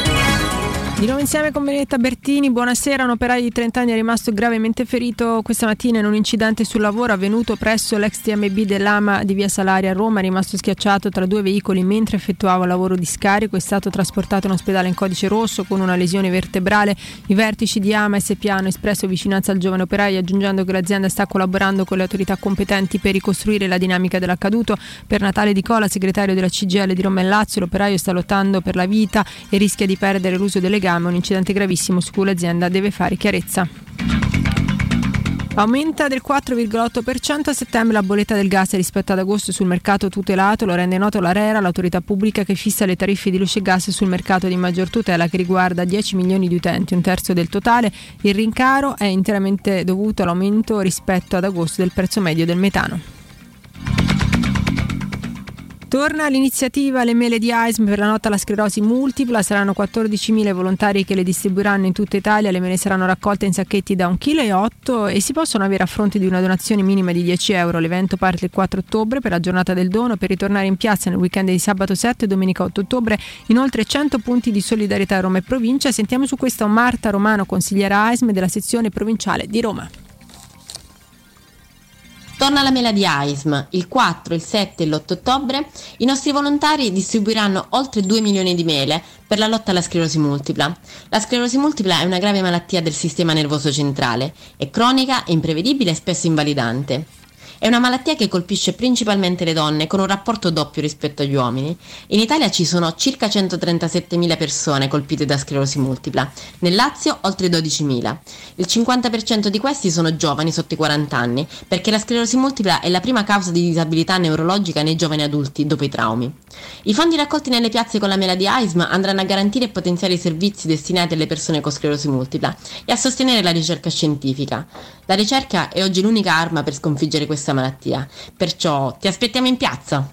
Di nuovo insieme con Benedetta Bertini, buonasera. Un operaio di 30 anni è rimasto gravemente ferito questa mattina in un incidente sul lavoro avvenuto presso l'ex TMB dell'AMA di Via Salaria a Roma. È rimasto schiacciato tra due veicoli mentre effettuava lavoro di scarico. È stato trasportato in ospedale in codice rosso con una lesione vertebrale. I vertici di AMA SPA hanno espresso vicinanza al giovane operaio aggiungendo che l'azienda sta collaborando con le autorità competenti per ricostruire la dinamica dell'accaduto. Per Natale Di Cola, segretario della CGL di Roma e Lazio, l'operaio sta lottando per la vita e rischia di perdere l'uso delle gambe un incidente gravissimo su cui l'azienda deve fare chiarezza. Aumenta del 4,8% a settembre la bolletta del gas rispetto ad agosto sul mercato tutelato, lo rende noto l'ARERA, l'autorità pubblica che fissa le tariffe di luce e gas sul mercato di maggior tutela che riguarda 10 milioni di utenti, un terzo del totale. Il rincaro è interamente dovuto all'aumento rispetto ad agosto del prezzo medio del metano. Torna l'iniziativa Le mele di AISM per la nota alla sclerosi multipla, saranno 14.000 i volontari che le distribuiranno in tutta Italia, le mele saranno raccolte in sacchetti da 1,8 kg e si possono avere a fronte di una donazione minima di 10 euro. L'evento parte il 4 ottobre per la giornata del dono per ritornare in piazza nel weekend di sabato 7 e domenica 8 ottobre. Inoltre 100 punti di solidarietà a Roma e provincia. Sentiamo su questo Marta Romano, consigliera AISM della sezione provinciale di Roma.
Torna la mela di AISM. Il 4, il 7 e l'8 ottobre i nostri volontari distribuiranno oltre 2 milioni di mele per la lotta alla sclerosi multipla. La sclerosi multipla è una grave malattia del sistema nervoso centrale, è cronica, imprevedibile e spesso invalidante. È una malattia che colpisce principalmente le donne con un rapporto doppio rispetto agli uomini. In Italia ci sono circa 137.000 persone colpite da sclerosi multipla, nel Lazio oltre 12.000. Il 50% di questi sono giovani sotto i 40 anni, perché la sclerosi multipla è la prima causa di disabilità neurologica nei giovani adulti dopo i traumi. I fondi raccolti nelle piazze con la mela di AISM andranno a garantire e potenziare i servizi destinati alle persone con sclerosi multipla e a sostenere la ricerca scientifica. La ricerca è oggi l'unica arma per sconfiggere questa malattia, perciò ti aspettiamo in piazza.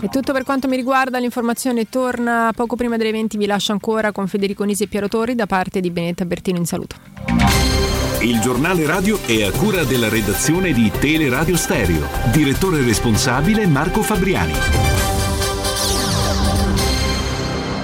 È tutto per quanto mi riguarda, l'informazione torna poco prima delle 20, vi lascio ancora con Federico Nisi e Piero Torri da parte di Benetta Bertino in saluto.
Il giornale radio è a cura della redazione di Teleradio Stereo. Direttore responsabile Marco Fabriani.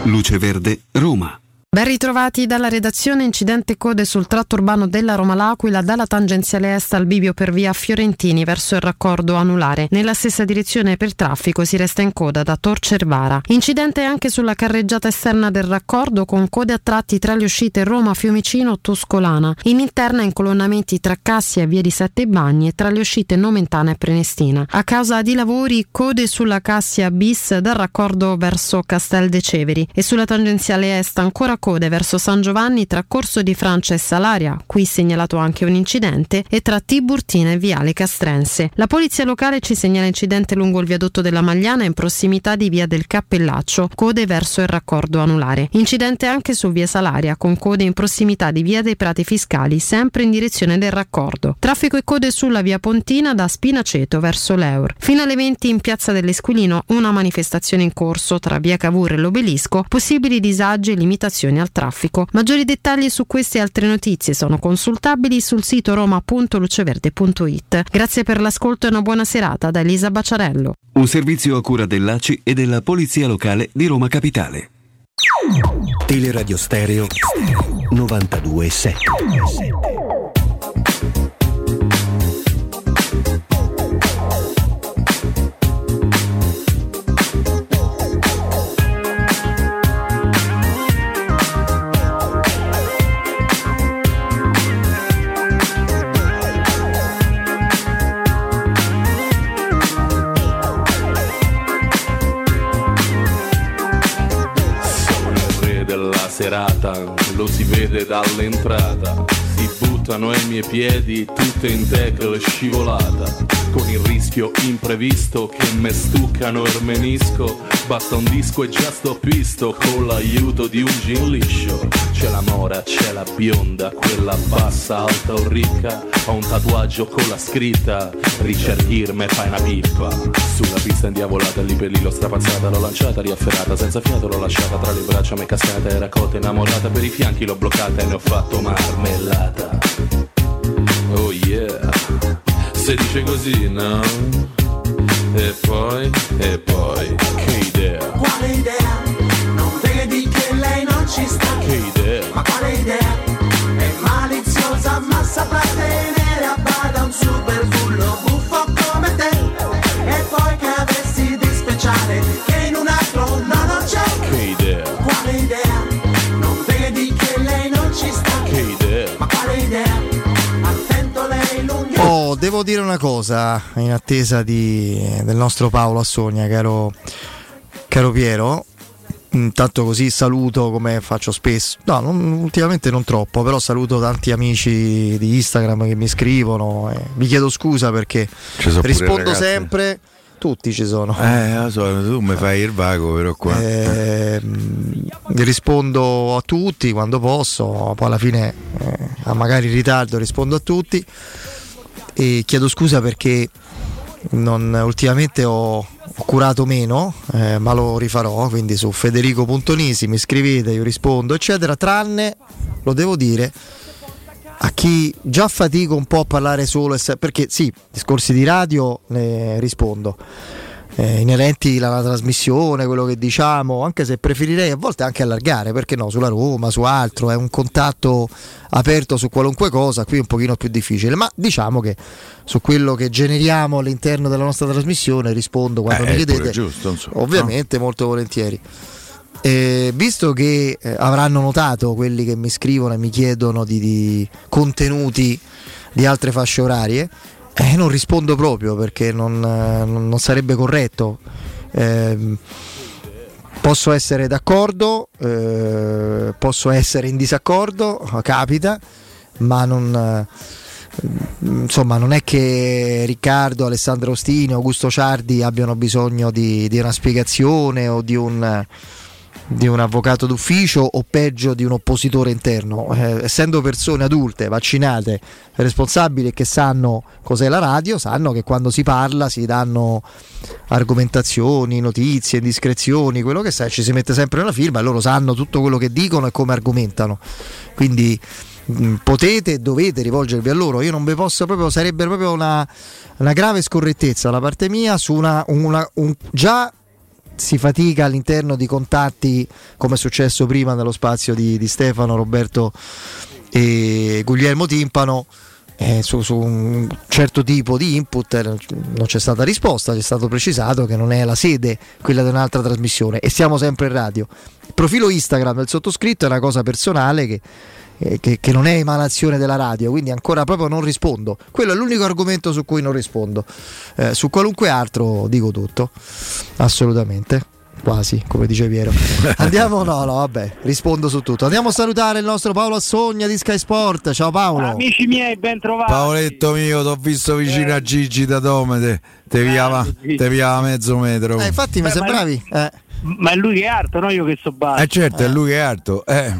Luce Verde, Roma.
Ben ritrovati dalla redazione incidente code sul tratto urbano della Roma L'Aquila dalla tangenziale est al bivio per via Fiorentini verso il raccordo anulare. Nella stessa direzione per traffico si resta in coda da Tor Cervara. Incidente anche sulla carreggiata esterna del raccordo con code a tratti tra le uscite Roma Fiumicino Tuscolana. In interna incolonnamenti tra Cassia e via di Sette Bagni e tra le uscite Nomentana e Prenestina. A causa di lavori code sulla Cassia bis dal raccordo verso Castel de Ceveri e sulla tangenziale est ancora code verso San Giovanni tra Corso di Francia e Salaria, qui segnalato anche un incidente, e tra Tiburtina e Viale Castrense. La polizia locale ci segnala incidente lungo il viadotto della Magliana in prossimità di via del Cappellaccio, code verso il raccordo anulare. Incidente anche su via Salaria, con code in prossimità di via dei Prati Fiscali, sempre in direzione del raccordo. Traffico e code sulla via Pontina da Spinaceto verso l'Eur. Fino alle 20 in piazza dell'Esquilino una manifestazione in corso tra via Cavour e l'Obelisco, possibili disagi e limitazioni aggressioni al traffico. Maggiori dettagli su queste e altre notizie sono consultabili sul sito roma.luceverde.it. Grazie per l'ascolto e una buona serata da Elisa Baciarello.
Un servizio a cura dell'ACI e della Polizia Locale di Roma Capitale.
Teleradio Stereo 92.7
serata, lo si vede dall'entrata. Si buttano ai miei piedi tutte in tackle scivolata. Con il rischio imprevisto che me stuccano il menisco. Basta un disco e già sto pisto con l'aiuto di un gin liscio. C'è la mora, c'è la bionda, quella bassa, alta o ricca. Ho un tatuaggio con la scritta Ricerchirme fai una pippa Sulla pista indiavolata lì per lì l'ho strapazzata L'ho lanciata, riafferrata, senza fiato l'ho lasciata Tra le braccia m'è cascata, era cotta innamorata Per i fianchi l'ho bloccata e ne ho fatto marmellata Oh yeah Se dice così, no? E poi, e poi Che idea
Quale idea? Non vedi che lei non ci sta?
Che idea
Ma quale idea? È maliziosa ma saprà tenere
devo dire una cosa in attesa di- del nostro Paolo Assogna, caro, caro Piero. Intanto così saluto come faccio spesso, no, non- ultimamente non troppo, però saluto tanti amici di Instagram che mi scrivono. e vi chiedo scusa perché rispondo sempre, tutti ci sono.
Eh, so, tu mi fai il vago, però qua.
Ehm, rispondo a tutti quando posso, poi alla fine eh, a magari in ritardo rispondo a tutti e chiedo scusa perché non- ultimamente ho, ho curato meno, eh, ma lo rifarò, quindi su federico.nisi mi scrivete, io rispondo, eccetera, tranne, lo devo dire, a chi già fatico un po' a parlare solo, perché sì, discorsi di radio ne rispondo, eh, inerenti alla trasmissione, quello che diciamo, anche se preferirei a volte anche allargare, perché no, sulla Roma, su altro, è un contatto aperto su qualunque cosa, qui è un pochino più difficile, ma diciamo che su quello che generiamo all'interno della nostra trasmissione rispondo quando
Eh,
mi chiedete,
giusto, insomma,
ovviamente molto volentieri. Eh, visto che eh, avranno notato quelli che mi scrivono e mi chiedono di, di contenuti di altre fasce orarie, eh, non rispondo proprio perché non, eh, non- sarebbe corretto. Ehm, posso essere d'accordo, eh, posso essere in disaccordo, capita, ma non, eh, insomma, non è che Riccardo, Alessandro Ostini, Augusto Ciardi abbiano bisogno di, di una spiegazione o di un, di un avvocato d'ufficio o peggio di un oppositore interno. Eh, essendo persone adulte, vaccinate, responsabili che sanno cos'è la radio, sanno che quando si parla si danno argomentazioni, notizie, indiscrezioni, quello che sai, ci si mette sempre una firma e loro sanno tutto quello che dicono e come argomentano. Quindi mh, potete e dovete rivolgervi a loro. Io non vi posso proprio, sarebbe proprio una, una grave scorrettezza da parte mia su una, una- un, già si fatica all'interno di contatti come è successo prima nello spazio di, di Stefano, Roberto e Guglielmo Timpano eh, su, su un certo tipo di input eh, non c'è stata risposta, c'è stato precisato che non è la sede quella di un'altra trasmissione e siamo sempre in radio. Il profilo Instagram del sottoscritto è una cosa personale che, che- che non è emanazione della radio, quindi ancora proprio non rispondo. Quello è l'unico argomento su cui non rispondo. Eh, su qualunque altro dico tutto, assolutamente. Quasi, come dice Piero. Andiamo, no, no, vabbè, rispondo su tutto. Andiamo a salutare il nostro Paolo Assogna di Sky Sport. Ciao Paolo.
Amici miei, ben trovati.
Paoletto mio, ti ho visto vicino a Gigi da Domede, te viava, te viava mezzo metro.
Eh, infatti mi
Beh,
sembravi. Eh.
Ma è lui che è alto, no io che so basso.
Eh certo, è lui che è alto, eh.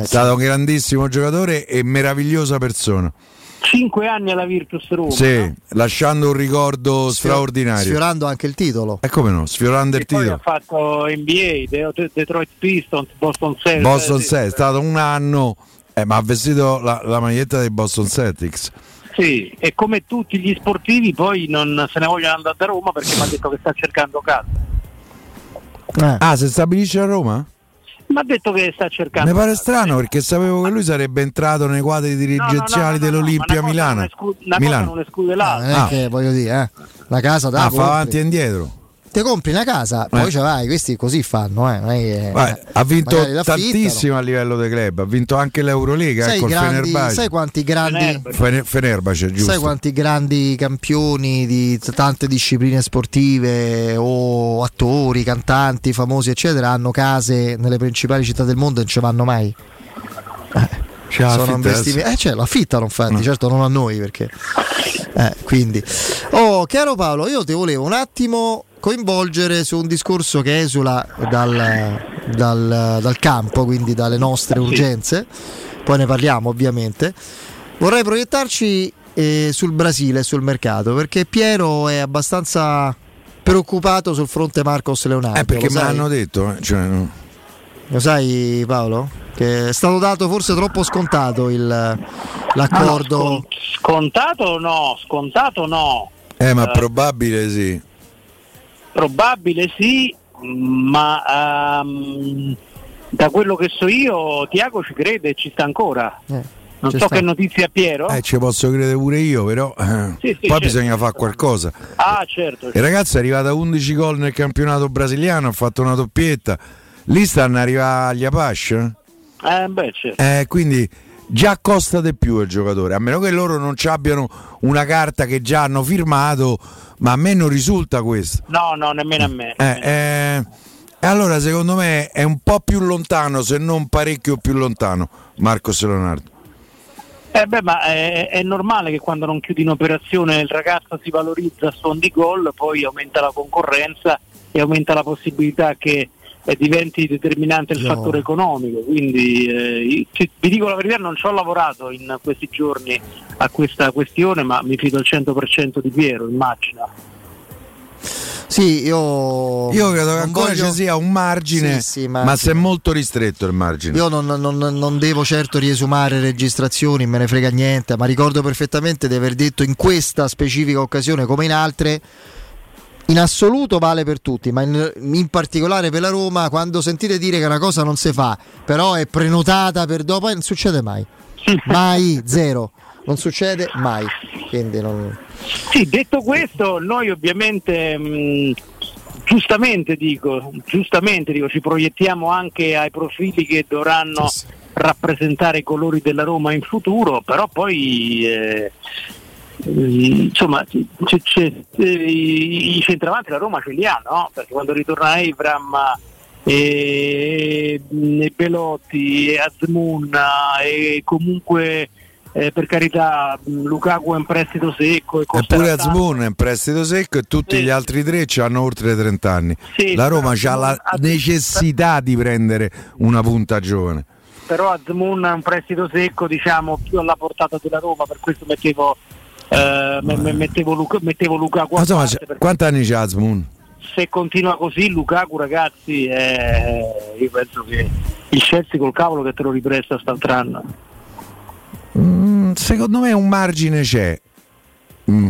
è stato un grandissimo giocatore e meravigliosa persona.
5 anni alla Virtus Roma.
Sì, lasciando un ricordo straordinario.
Sfiorando anche il titolo.
E come no, sfiorando il
E poi
titolo.
ha fatto NBA, De- Detroit Pistons, Boston Celtics.
Boston
sì.
Celtics, è stato un anno, eh, ma ha vestito la, la maglietta dei Boston Celtics.
Sì, e come tutti gli sportivi poi non se ne vogliono andare da Roma perché mi ha detto che sta cercando casa.
Eh.
Ah, si stabilisce a Roma?
Mi ha detto che sta cercando
Mi pare strano perché sapevo che lui sarebbe entrato nei quadri dirigenziali dell'Olimpia Milano.
Cosa
Milano.
non esclude
Ah,
l'altra.
non è
Ah.
che voglio dire, eh, la casa da
Ah, fa avanti e indietro.
Te compri una casa, poi
Eh.
ce l'hai, questi così fanno, eh,
Guarda, ha vinto
magari l'affittano.
tantissimo a livello di club, ha vinto anche l'Eurolega
Sai,
eh, col
grandi,
Fenerbahce.
sai quanti grandi
Fener- Fenerbahce, giusto.
Sai quanti grandi campioni di tante discipline sportive o attori, cantanti famosi, eccetera, hanno case nelle principali città del mondo e non ci vanno mai?
Ce l'ha
Sono investimenti. Eh, cioè, lo affittano infatti,
No.
certo non a noi perché. Eh, quindi. Oh, caro Paolo, io ti volevo un attimo coinvolgere su un discorso che esula dal, dal- dal campo, quindi dalle nostre urgenze. Poi ne parliamo ovviamente. Vorrei proiettarci eh, sul Brasile, sul mercato, perché Piero è abbastanza preoccupato sul fronte Marcos Leonardo.
Eh, perché me l'hanno detto. eh, cioè, no.
Lo sai Paolo? Che è stato dato forse troppo scontato il, l'accordo.
Ah, no, scon- scontato no, scontato no.
Eh, ma
Eh.
probabile sì.
Probabile sì, ma ehm, da quello che so io Tiago ci crede e ci sta ancora. non
Eh, ci
so
sta.
che notizie ha Piero.
Eh, ci posso credere pure io, però eh,
Sì, sì,
poi
certo.
bisogna fare qualcosa.
Ah, certo.
Il ragazzo è arrivato a 11 gol nel campionato brasiliano, ha fatto una doppietta. Lì stanno arrivando agli Apache.
Eh, beh, certo.
Eh, quindi già costa di più il giocatore, a meno che loro non ci abbiano una carta che già hanno firmato, ma a me non risulta questo.
No, no, nemmeno a me.
Eh, eh, e allora secondo me è un po' più lontano, se non parecchio più lontano, Marcos Leonardo.
Eh beh, ma è, è normale che quando non chiudi un'operazione il ragazzo si valorizza a suon di gol, poi aumenta la concorrenza e aumenta la possibilità che eh, diventi determinante il
Io-
fattore economico. Quindi eh, ci- vi dico la verità, non ci ho lavorato in questi giorni a questa questione, ma mi fido al 100% di Piero, immagino.
Sì, io.
Io credo che ancora
voglio-
ci sia un margine,
Sì, sì,
ma
margine.
se è molto ristretto il margine.
Io non, non- non devo certo riesumare registrazioni, me ne frega niente, ma ricordo perfettamente di aver detto in questa specifica occasione, come in altre, in assoluto vale per tutti, ma in, in particolare per la Roma, quando sentite dire che una cosa non si fa, però è prenotata per dopo, non succede mai. Mai, zero. Non succede mai. Quindi non...
Sì, detto questo, noi ovviamente mh, giustamente dico, giustamente dico, ci proiettiamo anche ai profili che dovranno rappresentare i colori della Roma in futuro, però poi eh, mm, insomma c'è- c'è- eh, i i centravanti la Roma ce li ha, no? Perché quando ritorna Evram e, e Belotti e Azmoun e comunque eh, per carità Lukaku è in prestito secco e
Eppure. Azmoun è in prestito secco e tutti gli altri tre hanno oltre 30 anni.
Sì,
la Roma ha la necessità di prendere una punta giovane.
però Azmoun è un prestito secco diciamo più alla portata della Roma per questo mettevo eh, me- me- mettevo, Luca, mettevo Lukaku a parte, perché
quanti anni c'ha Azmoun?
se continua così Lukaku ragazzi eh, io penso che il Chelsea col cavolo che te lo ripresta quest'altro anno
Mm, secondo me un margine c'è. Mm.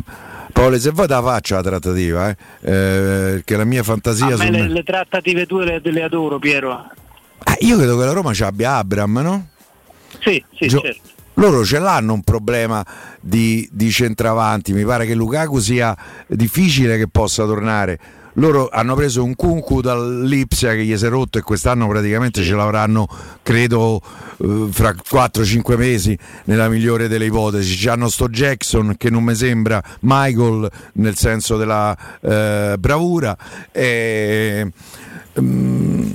Paolo, se vuoi te la faccio la trattativa, eh? Eh, che la mia fantasia
a le, le trattative tue le, le adoro Piero
Eh, io credo che la Roma ci abbia Abram, no?
sì sì
Gio-
certo
Loro ce l'hanno un problema di, di centravanti, mi pare che Lukaku sia difficile che possa tornare. Loro hanno preso un Kunku dall'Ipsia che gli si è rotto e quest'anno praticamente ce l'avranno, credo, eh, fra 4-5 mesi, nella migliore delle ipotesi. C'hanno sto Jackson che non mi sembra Michael nel senso della eh, bravura. E, mm,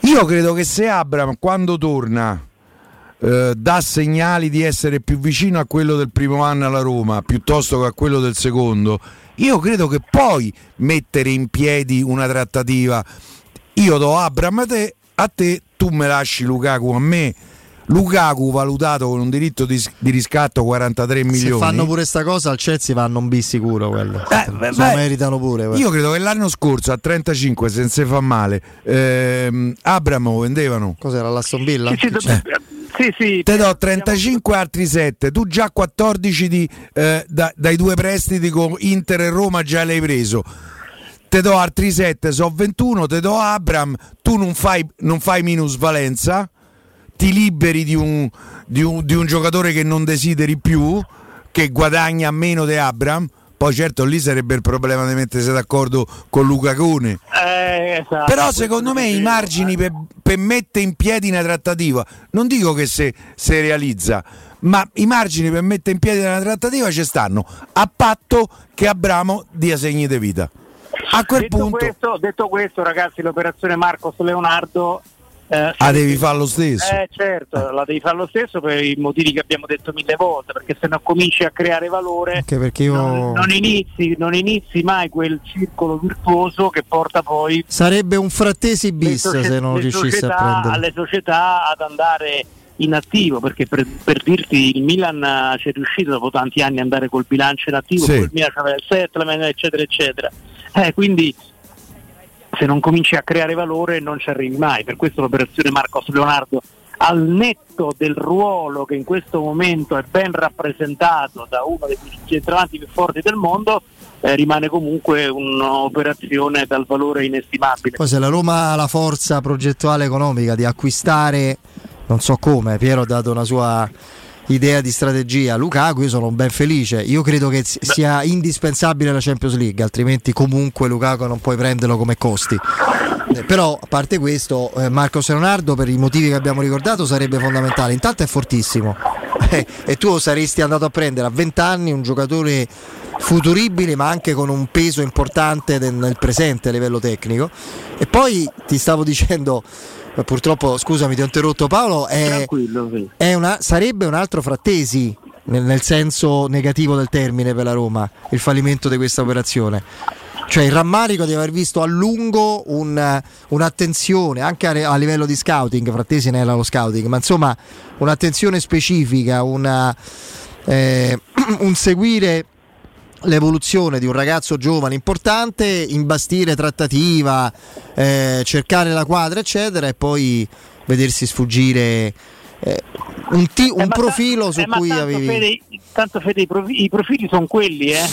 io credo che se Abram quando torna eh, dà segnali di essere più vicino a quello del primo anno alla Roma piuttosto che a quello del secondo, io credo che poi mettere in piedi una trattativa. Io do Abram a te, a te tu me lasci Lukaku a me. Lukaku valutato con un diritto di, di riscatto 43
Se
milioni.
fanno pure sta cosa al Chelsea vanno un B sicuro quello.
Eh,
Se
beh,
lo
beh,
meritano pure. quello.
Io credo che l'anno scorso a 35, se non si fa male, ehm, Abramo vendevano.
Cos'era l'Aston Villa?
Sì, sì, do- sì, sì.
Te do 35 altri 7, tu già 14 di, eh, da- dai due prestiti con Inter e Roma già l'hai preso. Te do altri 7, so 21, te do Abram, tu non fai, non fai minusvalenza, ti liberi di un, di, un, di un giocatore che non desideri più, che guadagna meno di Abram. Poi certo lì sarebbe il problema di mettersi d'accordo con Luca Cone.
Eh, esatto.
Però secondo me i margini per, per mettere in piedi una trattativa, non dico che se, se realizza, ma i margini per mettere in piedi una trattativa ci stanno, a patto che Abramo dia segni di vita. A quel
detto,
punto
questo, detto questo, ragazzi, l'operazione Marcos Leonardo. Eh,
ah, devi fare lo stesso.
Eh certo, la devi fare lo stesso per i motivi che abbiamo detto mille volte, perché se no cominci a creare valore
Anche perché io.
non, non inizi, non inizi mai quel circolo virtuoso che porta poi
Sarebbe un frattesi bis
socie-
se non riuscisse a prendere.
alle società ad andare in attivo, perché per, per dirti il Milan eh, ci è riuscito dopo tanti anni ad andare col bilancio in attivo,
Sì.
il Milan aveva il settlement, eccetera, eccetera. Eh, quindi se non cominci a creare valore non ci arrivi mai. Per questo l'operazione Marcos Leonardo, al netto del ruolo che in questo momento è ben rappresentato da uno dei centravanti più forti del mondo, eh, rimane comunque un'operazione dal valore inestimabile.
Poi se la Roma ha la forza progettuale economica di acquistare, non so come, Piero ha dato una sua idea di strategia. Lukaku, io sono ben felice. Io credo che si- sia indispensabile la Champions League, altrimenti comunque Lukaku non puoi prenderlo come costi. Eh, Però a parte questo, eh, Marcos Leonardo per i motivi che abbiamo ricordato sarebbe fondamentale. Intanto è fortissimo. Eh, e tu saresti andato a prendere a 20 anni un giocatore futuribile ma anche con un peso importante nel presente a livello tecnico. E poi ti stavo dicendo, purtroppo scusami ti ho interrotto Paolo, è,
sì.
è una- sarebbe un altro frattesi nel, nel senso negativo del termine per la Roma, il fallimento di questa operazione. Cioè il rammarico di aver visto a lungo un- un'attenzione anche a, a livello di scouting, Frattesi non era lo scouting, ma insomma un'attenzione specifica, una, eh, un seguire l'evoluzione di un ragazzo giovane importante, imbastire trattativa, eh, cercare la quadra, eccetera, e poi vedersi sfuggire eh, un, ti- un
Eh,
profilo
ta-
su
eh,
cui
tanto,
avevi.
Fede, tanto Fede, i, profi- i profili sono quelli, eh.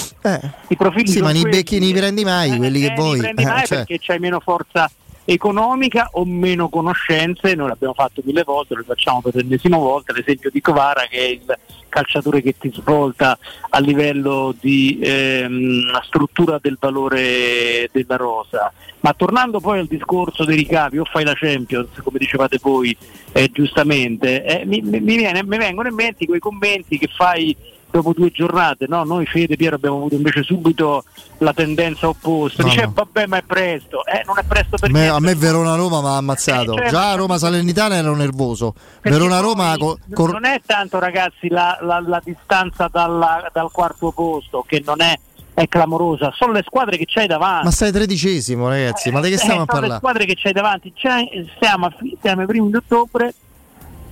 I profili
Sì, ma nei
quelli.
becchi ne prendi mai quelli che
Eh,
vuoi.
li prendi
Eh,
mai
cioè.
perché c'hai meno forza economica o meno conoscenze, noi l'abbiamo fatto mille volte, lo facciamo per l'ennesima volta, l'esempio di Covara che è il calciatore che ti svolta a livello di ehm, struttura del valore della rosa. Ma tornando poi al discorso dei ricavi, o fai la Champions, come dicevate voi eh, giustamente, eh, mi, mi- viene- mi vengono in mente quei commenti che fai dopo due giornate, no? Noi Fede Piero abbiamo avuto invece subito la tendenza opposta,
No,
dice
no.
vabbè ma è presto, eh, non è presto per
me,
niente.
a me Verona-Roma mi ha ammazzato.
Eh, certo.
Già a Roma Salernitana ero nervoso.
Perché
Verona-Roma
poi
co- cor-
non è tanto ragazzi la, la- la distanza dalla- dal quarto posto che non è, è clamorosa, sono le squadre che c'hai davanti.
Ma stai tredicesimo, ragazzi. Ma di che
Eh,
stiamo a
sono le
parlare?
squadre che c'hai davanti, C'hai- siamo, siamo ai primi di ottobre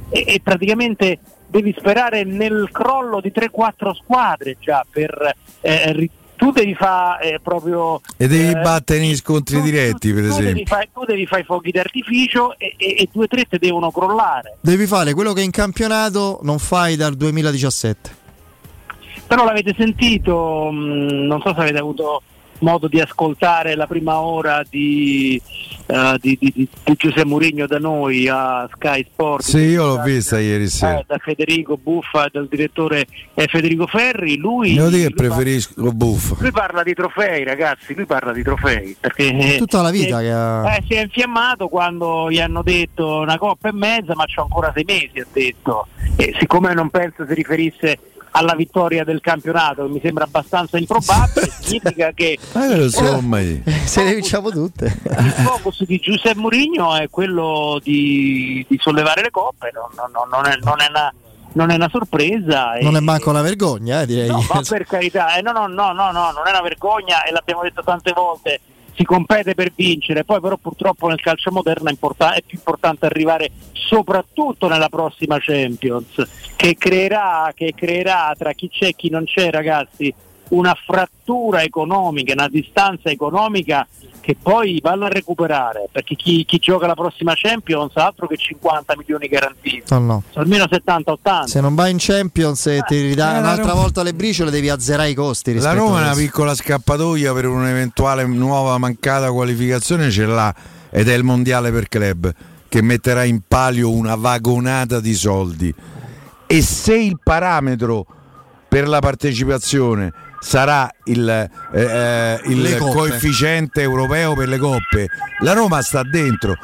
e, e praticamente devi sperare nel crollo di 3-4 squadre già per eh, tu devi fare proprio
E devi
eh,
battere negli scontri diretti, per
tu devi
esempio.
fare tu devi fare i fuochi d'artificio e, e, e due o tre te devono crollare.
Devi fare quello che in campionato non fai dal 2017.
Però l'avete sentito, mh, non so se avete avuto modo di ascoltare la prima ora di, eh, di, di- di- Giuseppe Mourinho da noi a Sky Sport.
Sì, io l'ho vista ieri sera.
Eh, da Federico Buffa dal direttore Federico Ferri, lui,
Devo dire
lui,
preferisco Buffo.
lui parla di trofei ragazzi, lui parla di trofei perché
Tutta la vita
eh,
che ha-
eh, si è infiammato quando gli hanno detto una coppa e mezza ma c'ho ancora sei mesi ha detto e siccome non penso si riferisse alla vittoria del campionato che mi sembra abbastanza improbabile significa che
Eh, lo so, io-
Se le vinciamo tutte.
il focus di Giuseppe Mourinho è quello di, di sollevare le coppe non, non- non è, non è una, non è una sorpresa e-
Non è manco una vergogna, eh, direi.
No, ma per carità, eh, no, no, no, no, no, non è una vergogna e l'abbiamo detto tante volte. Si compete per vincere, poi però purtroppo nel calcio moderno è, importa- è più importante arrivare soprattutto nella prossima Champions, che creerà, che creerà tra chi c'è e chi non c'è ragazzi una frattura economica, una distanza economica che poi vanno a recuperare, perché chi, chi gioca la prossima Champions ha altro che 50 milioni garantiti,
No, no.
sono almeno 70-80.
Se non vai in Champions e ti ridà
eh,
un'altra
Roma-
volta le briciole, devi azzerare i costi.
La Roma è una piccola scappatoia per un'eventuale nuova mancata qualificazione ce l'ha ed è il mondiale per club che metterà in palio una vagonata di soldi. E se il parametro per la partecipazione sarà il, eh, eh, il coefficiente europeo per le coppe, la Roma sta dentro.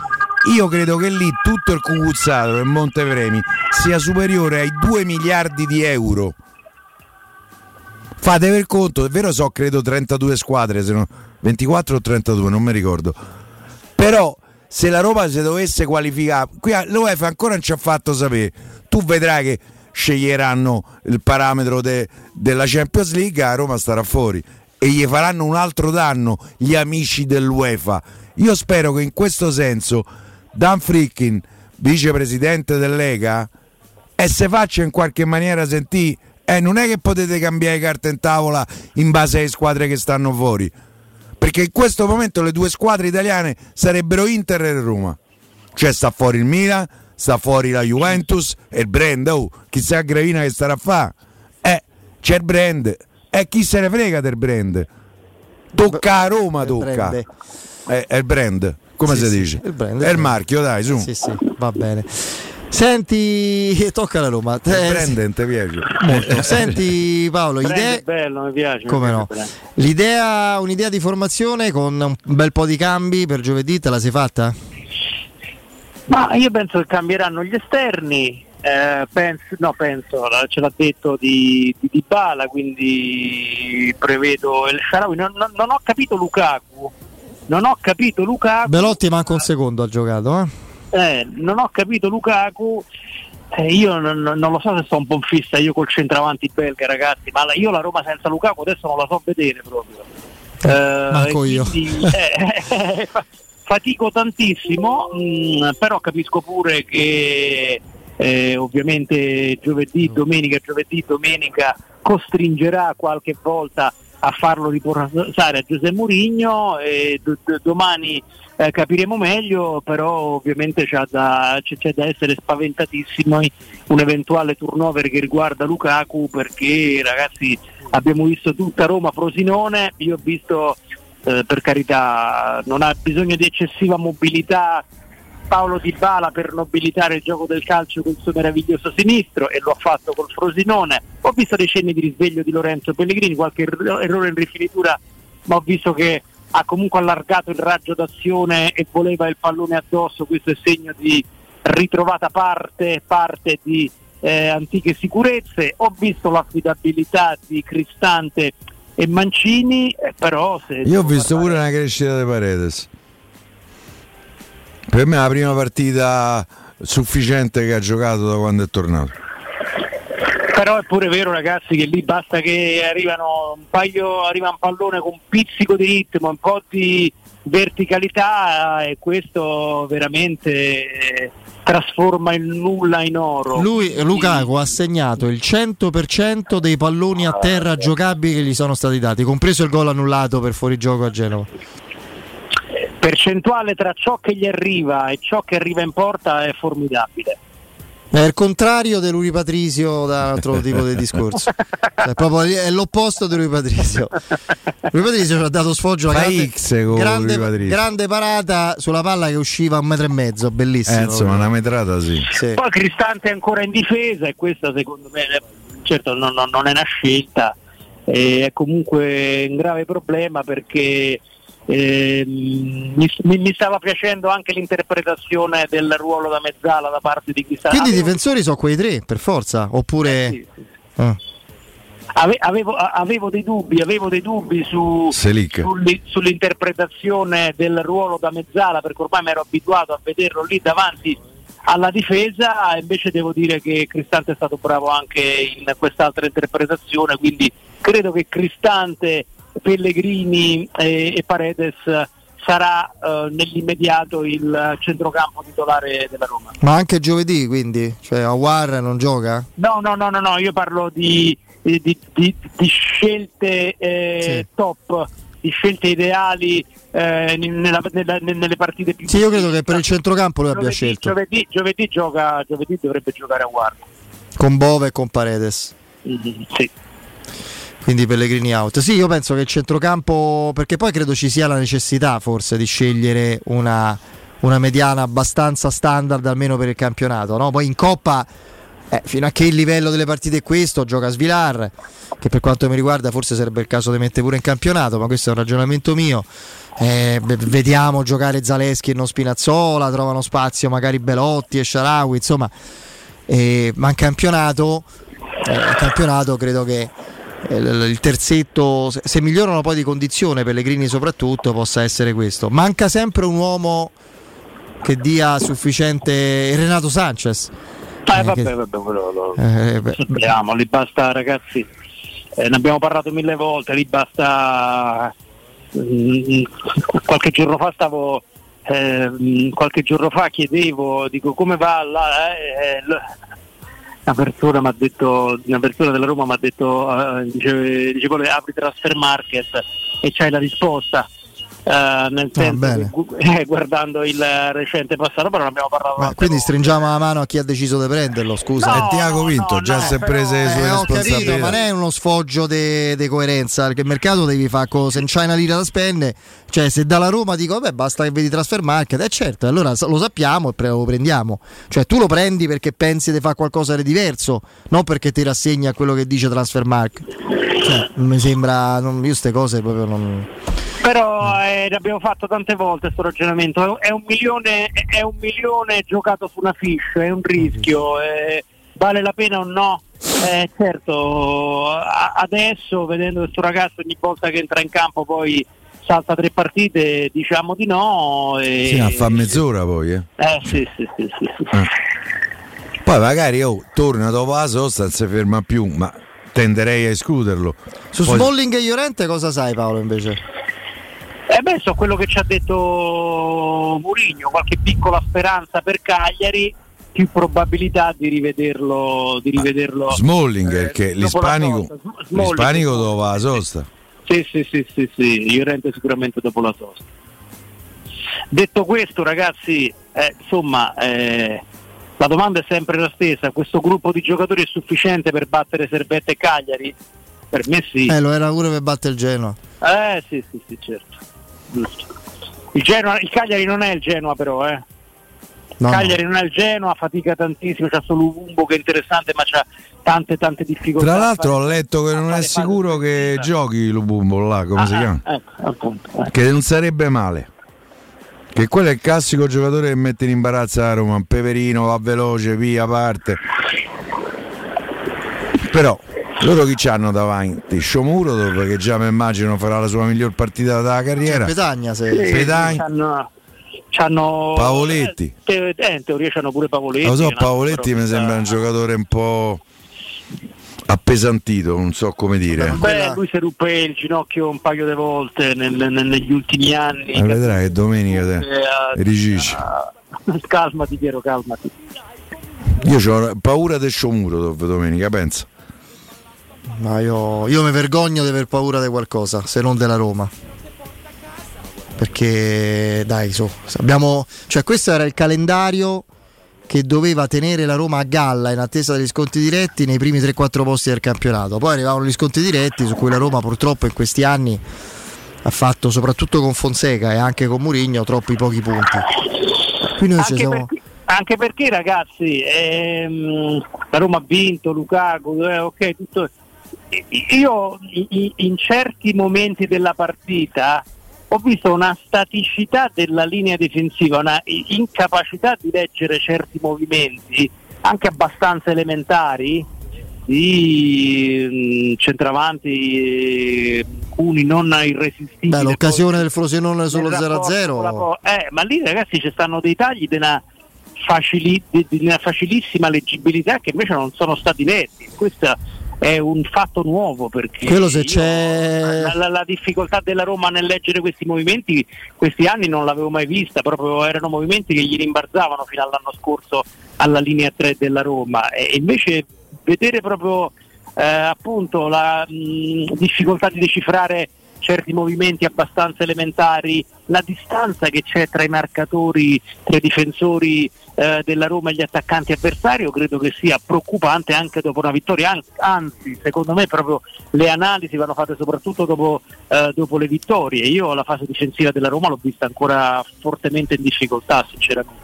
Io credo che lì tutto il cucuzzato del Montepremi sia superiore ai 2 miliardi di euro. Fate per conto, è vero so credo 32 squadre, se no, 24 o 32, non mi ricordo. Però se la Roma si dovesse qualificare, qui l'UEFA ancora non ci ha fatto sapere, tu vedrai che sceglieranno il parametro de- della Champions League, a Roma starà fuori e gli faranno un altro danno gli amici dell'UEFA. Io spero che in questo senso Dan Frickin, vicepresidente del Lega, e se faccia in qualche maniera sentire, eh, non è che potete cambiare carte in tavola in base alle squadre che stanno fuori. Perché in questo momento le due squadre italiane sarebbero Inter e Roma. Cioè sta fuori il Milan, sta fuori la Juventus e il brand. Oh, chissà Gravina che starà a fare. Eh, c'è il brand. E chi se ne frega del brand? Tocca a Roma, tocca.
brand.
Eh, è il brand. Come
Sì,
si
sì,
dice?
il brand,
è
il
il
brand.
marchio, dai, su.
Sì, sì, va bene. Senti, tocca la Roma.
Il
Eh,
ti piace?
molto. Senti Paolo, idee...
bello, mi piace. mi
Come
piace
no? L'idea, un'idea di formazione con un bel po' di cambi per giovedì, te la sei fatta?
Ma io penso che cambieranno gli esterni, eh, penso, no penso, ce l'ha detto di, di Dybala, quindi prevedo il Sharawi. Non, non- non ho capito Lukaku, non ho capito Lukaku,
Belotti manca un secondo ha giocato, eh?
eh, non ho capito Lukaku. eh, io non, non- lo so se sto un po' in fissa io col centravanti belga ragazzi, ma la- io la Roma senza Lukaku adesso non la so vedere proprio. Eh,
manco
e
io.
fatico tantissimo, mh, però capisco pure che eh, ovviamente giovedì, domenica, giovedì, domenica costringerà qualche volta a farlo riposare a Giuseppe Mourinho e do- do- domani eh, capiremo meglio, però ovviamente c'è da, c'è- c'è da essere spaventatissimo un eventuale turnover che riguarda Lukaku perché ragazzi abbiamo visto tutta Roma Frosinone, io ho visto eh, per carità non ha bisogno di eccessiva mobilità Paolo Di Bala per nobilitare il gioco del calcio con il suo meraviglioso sinistro e lo ha fatto col Frosinone. Ho visto dei cenni di risveglio di Lorenzo Pellegrini, qualche er- errore in rifinitura, ma ho visto che ha comunque allargato il raggio d'azione e voleva il pallone addosso, questo è segno di ritrovata parte, parte di eh, antiche sicurezze. Ho visto l'affidabilità di Cristante e Mancini, eh, però se
Io ho visto pure una crescita di Paredes. Per me è la prima partita sufficiente che ha giocato da quando è tornato.
Però è pure vero ragazzi che lì basta che arrivano un paio, arriva un pallone con un pizzico di ritmo, un po' di verticalità e questo veramente eh, trasforma il nulla in oro.
Lui, Lukaku ha segnato il 100% dei palloni a terra giocabili che gli sono stati dati, compreso il gol annullato per fuorigioco a Genova.
Percentuale tra ciò che gli arriva e ciò che arriva in porta è formidabile.
È il contrario di lui Patrizio da un altro tipo di discorso. Cioè, proprio è l'opposto di lui Patrizio. Lui Patrizio ci ha dato sfoggio alla
Fai
grande,
X con
grande, grande parata sulla palla che usciva a un metro e mezzo, bellissimo.
Eh, insomma, una metrata sì.
Poi Cristante è ancora in difesa e questa secondo me certo non, non- non è una scelta, eh, è comunque un grave problema perché ehm, mi, mi- stava piacendo anche l'interpretazione del ruolo da mezzala da parte di Cristante.
Quindi i difensori sono quei tre, per forza, oppure... Ah.
Ave- avevo, avevo dei dubbi, avevo dei dubbi su, sulli- sull'interpretazione del ruolo da mezzala perché ormai mi ero abituato a vederlo lì davanti alla difesa, invece devo dire che Cristante è stato bravo anche in quest'altra interpretazione, quindi credo che Cristante, Pellegrini e, e Paredes sarà eh, nell'immediato il centrocampo titolare della Roma.
Ma anche giovedì, quindi? Cioè, Awar non gioca?
No, no, no, no, no, io parlo di, di- di- di- scelte eh, top, di scelte ideali eh, nella- nella- nelle partite più
Sì, io credo che per il centrocampo lui abbia scelto.
giovedì, giovedì gioca, giovedì dovrebbe giocare a Guarda.
Con Bove e con Paredes.
sì.
Quindi Pellegrini out. Sì, io penso che il centrocampo, perché poi credo ci sia la necessità forse di scegliere una, una mediana abbastanza standard almeno per il campionato. no? Poi in Coppa, eh, fino a che il livello delle partite è questo, gioca Svilar, che per quanto mi riguarda forse sarebbe il caso di mettere pure in campionato, ma questo è un ragionamento mio. Eh, vediamo giocare Zaleschi e non Spinazzola, trovano spazio magari Belotti e Sharawi, insomma, eh, ma in campionato, eh, campionato credo che il il terzetto, se- migliorano poi di condizione, Pellegrini soprattutto, possa essere questo. Manca sempre un uomo che dia sufficiente Renato Sanchez.
Eh,
Eh,
vabbè,
che-
vabbè, quello lo
Eh, beh,
sappiamo, lì basta ragazzi, eh, ne abbiamo parlato mille volte, lì basta mm, qualche giorno fa stavo ehm, qualche giorno fa chiedevo, dico come va là, eh, eh, una persona detto, una della Roma mi ha detto, eh, dice, dicevo apri transfer market e c'hai la risposta. Eh, nel senso
bene.
che gu- eh, guardando il recente passato, però non abbiamo parlato
ma quindi stringiamo la mano a chi ha deciso di prenderlo, scusa.
No,
E Tiago Vinto, già si è prese le sue
Eh, ho capito, ma
responsabilità.
non è uno sfoggio di coerenza, perché il mercato devi fare se non c'hai una lira da spendere, cioè se dalla Roma dico vabbè basta che vedi transfer market, eh certo, allora lo sappiamo e pre- lo prendiamo. Cioè tu lo prendi perché pensi di fare qualcosa di diverso, non perché ti rassegni a quello che dice transfer market. Cioè, non mi sembra, non, io queste cose proprio non...
Però eh, ne abbiamo fatto tante volte questo ragionamento, è un milione, è un milione giocato su una fish, è un rischio, eh, vale la pena o no? Eh, certo, a- adesso vedendo questo ragazzo ogni volta che entra in campo poi salta tre partite, diciamo di no. E...
Sì, ma fa mezz'ora poi, eh.
Eh sì, sì, sì, sì, sì.
Poi magari oh, torna dopo la sosta, non si ferma più, ma tenderei a escluderlo.
Su
Poi-
Smalling e Llorente cosa sai Paolo invece?
Eh beh, so quello che ci ha detto Murigno, qualche piccola speranza per Cagliari, più probabilità di rivederlo. Di rivederlo
Smalling, perché
eh, la
l'ispanico.
Smalling.
l'ispanico dopo la sosta.
Sì, sì, sì, sì, sì, Llorente sicuramente dopo la sosta. Detto questo, ragazzi, eh, insomma, eh, la domanda è sempre la stessa: questo gruppo di giocatori è sufficiente per battere Servette e Cagliari? Per me sì.
Eh, lo era pure per battere il Genoa.
Eh sì, sì, sì, certo. Giusto. Il, Genoa- il Cagliari non è il Genoa però, eh.
No,
Cagliari non è il Genoa, fatica tantissimo, c'ha solo Umbo che è interessante, ma c'ha tante tante difficoltà.
Tra
a
l'altro ho letto che non è sicuro che giochi Lubumbo là, come
Ah,
si
ah,
chiama?
ecco, appunto, eh.
Che non sarebbe male. Che quello è il classico giocatore che mette in imbarazzo la Roma, Peperino va veloce, via, parte. Però loro chi c'hanno davanti? Sciomuro che già mi immagino farà la sua miglior partita della carriera.
Petagna se...
Sì,
Petagna.
c'hanno- c'hanno-
Pavoletti.
eh, te- eh, in teoria c'hanno pure Pavoletti.
Lo so, Pavoletti mi sembra un giocatore un po' appesantito, non so come dire.
Beh, lui si ruppe il ginocchio un paio di volte nel- nel- negli ultimi anni.
Ma vedrai che domenica te
Eh,
rigisci.
calmati Piero, calmati.
Io ho paura del Sciomuro domenica, pensa.
Ma io, io mi vergogno di aver paura di qualcosa, se non della Roma. Perché dai, so, abbiamo, cioè questo era il calendario che doveva tenere la Roma a galla in attesa degli sconti diretti nei primi 3-4 posti del campionato. Poi arrivavano gli sconti diretti su cui la Roma purtroppo in questi anni ha fatto soprattutto con Fonseca e anche con Murigno troppi pochi punti. Qui noi
Anche
siamo
perché, anche perché, ragazzi, ehm, la Roma ha vinto, Lukaku, eh, ok, tutto. Io in certi momenti della partita ho visto una staticità della linea difensiva, una incapacità di leggere certi movimenti, anche abbastanza elementari, di mm, centravanti alcuni non irresistibili.
Beh, l'occasione del Frosinone sullo
la
0-0.
po- eh, ma lì ragazzi ci stanno dei tagli di una, facili- di una facilissima leggibilità che invece non sono stati letti. Questa è un fatto nuovo perché
Quello se c'è-
la, la- la difficoltà della Roma nel leggere questi movimenti questi anni non l'avevo mai vista, proprio erano movimenti che gli rimbalzavano fino all'anno scorso alla linea 3 della Roma. E invece vedere proprio eh, appunto la mh, difficoltà di decifrare certi movimenti abbastanza elementari, la distanza che c'è tra i marcatori, tra i difensori eh, della Roma e gli attaccanti avversari, io credo che sia preoccupante anche dopo una vittoria, An- anzi secondo me proprio le analisi vanno fatte soprattutto dopo, eh, dopo le vittorie. Io la fase difensiva della Roma l'ho vista ancora fortemente in difficoltà, sinceramente.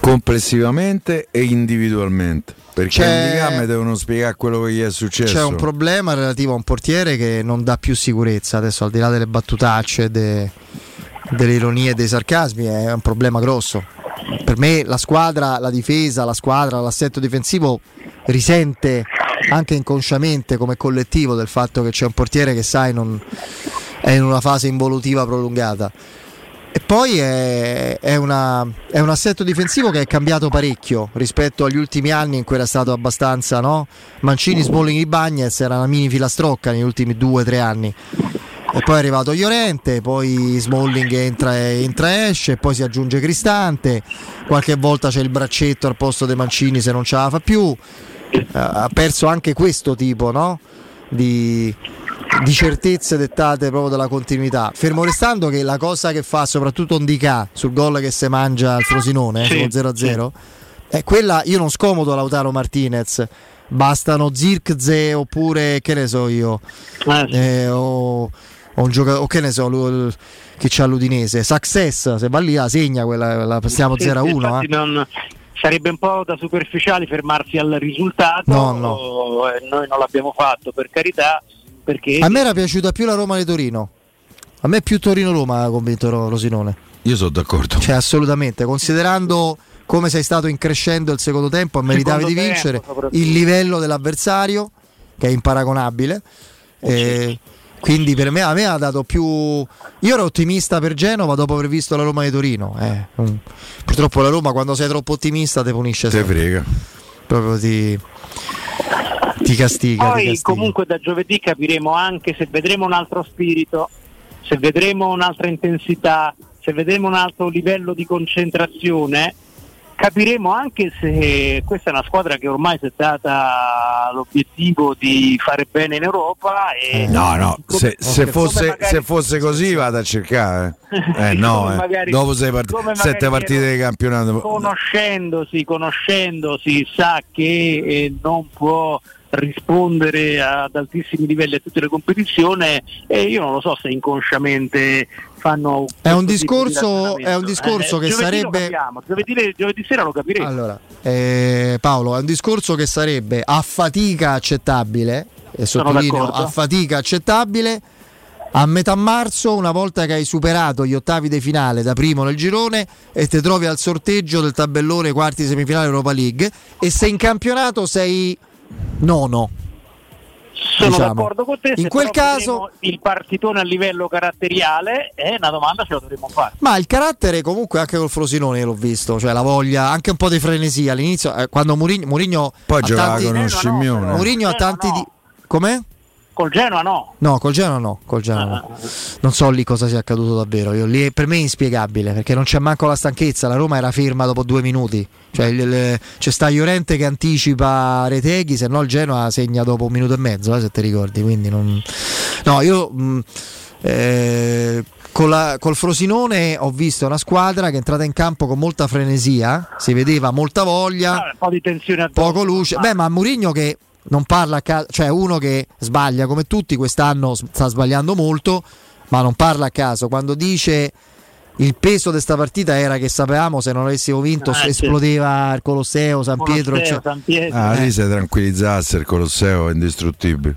complessivamente e individualmente. Perché
C'è-
in Liga mi devono spiegare quello che gli è successo.
C'è un problema relativo a un portiere che non dà più sicurezza. Adesso, al di là delle battutacce, de- delle ironie e dei sarcasmi, è un problema grosso. Per me, la squadra, la difesa, la squadra, l'assetto difensivo risente anche inconsciamente come collettivo del fatto che c'è un portiere che, sai, non è in una fase involutiva prolungata. E poi è, è una- è un assetto difensivo che è cambiato parecchio rispetto agli ultimi anni in cui era stato abbastanza no? Mancini, Smalling, Ibagnez era una mini filastrocca negli ultimi due o tre anni. E poi è arrivato Llorente, poi Smalling entra e, entra e esce, poi si aggiunge Cristante, qualche volta c'è il braccetto al posto dei Mancini se non ce la fa più. Eh, ha perso anche questo tipo no? Di, di certezze dettate proprio dalla continuità. Fermo restando che la cosa che fa soprattutto Ondica sul gol che si mangia al Frosinone,
Sì,
sullo 0-0, è quella, io non scomodo Lautaro Martinez, bastano Zirkze oppure che ne so io, eh, o, o un giocatore, o che ne so, l- chi c'ha l'Udinese, Success, se va lì la segna, quella, la passiamo
Sì, sì,
0-1. Eh.
sarebbe un po' da superficiali fermarsi al risultato,
No, no.
eh, noi non l'abbiamo fatto per carità, perché
A me era piaciuta più la Roma di Torino. A me più Torino-Roma ha convinto Ro- Rosinone.
Io sono d'accordo.
Cioè, assolutamente, considerando come sei stato in crescendo il secondo tempo, meritavi di
Secondo
vincere
tempo, soprattutto.
il livello dell'avversario, che è imparagonabile. Eh, quindi per me, a me ha dato più. Io ero ottimista per Genova dopo aver visto la Roma di Torino. eh. Mm. Purtroppo la Roma, quando sei troppo ottimista, ti punisce
Te
sempre.
frega.
Proprio ti, ti castiga. ti
poi
castiga.
comunque da giovedì capiremo anche se vedremo un altro spirito, se vedremo un'altra intensità, se vedremo un altro livello di concentrazione, capiremo anche se questa è una squadra che ormai si è data l'obiettivo di fare bene in Europa e
No, no, se, se fosse,
magari-
se fosse così vado a cercare. Eh no,
Come
eh.
magari-
dopo sei part- sette partite di campionato.
conoscendosi, conoscendosi, sa che eh, non può rispondere ad altissimi livelli a tutte le competizioni e io non lo so se inconsciamente fanno
È un
di
discorso-
ragionamento.
è un discorso che
giovedì lo
sarebbe-
giovedì, giovedì sera lo capiremo
Allora, eh, Paolo, è un discorso che sarebbe a fatica accettabile, e sottolineo a fatica accettabile, a metà marzo, una volta che hai superato gli ottavi di finale da primo nel girone e ti trovi al sorteggio del tabellone quarti di semifinale Europa League e se in campionato sei nono.
sono
diciamo.
d'accordo con te
In
se
quel caso-
il partitone a livello caratteriale è una domanda ce la dovremmo fare
Ma il carattere comunque anche col Frosinone l'ho visto, cioè la voglia, anche un po' di frenesia all'inizio, eh, quando Mourinho, Mourinho
Poi
ha
giocava
tanti-
con uno scimmione.
Mourinho ha tanti di... Com'è?
Col Genoa no
No, col Genoa no, col Genoa no. Non so lì cosa sia accaduto davvero. Io, lì, per me è inspiegabile perché non c'è manco la stanchezza. La Roma era ferma dopo due minuti. Cioè, il- il- c'è sta Llorente che anticipa Reteghi, se no il Genoa segna dopo un minuto e mezzo, eh, se ti ricordi. Quindi non... No, io mh, eh, con la- col Frosinone ho visto una squadra che è entrata in campo con molta frenesia, si vedeva molta voglia,
un po' di tensione
poco luce. Beh, ma Mourinho che non parla a caso, cioè uno che sbaglia come tutti, quest'anno sta sbagliando molto, ma non parla a caso. Quando dice il peso di questa partita era che sapevamo se non avessimo vinto
Ah, sì.
esplodeva il Colosseo, San Pietro.
Colosseo,
cioè-
San Pietro.
Ah,
Eh.
lì si tranquillizzasse il Colosseo è indistruttibile.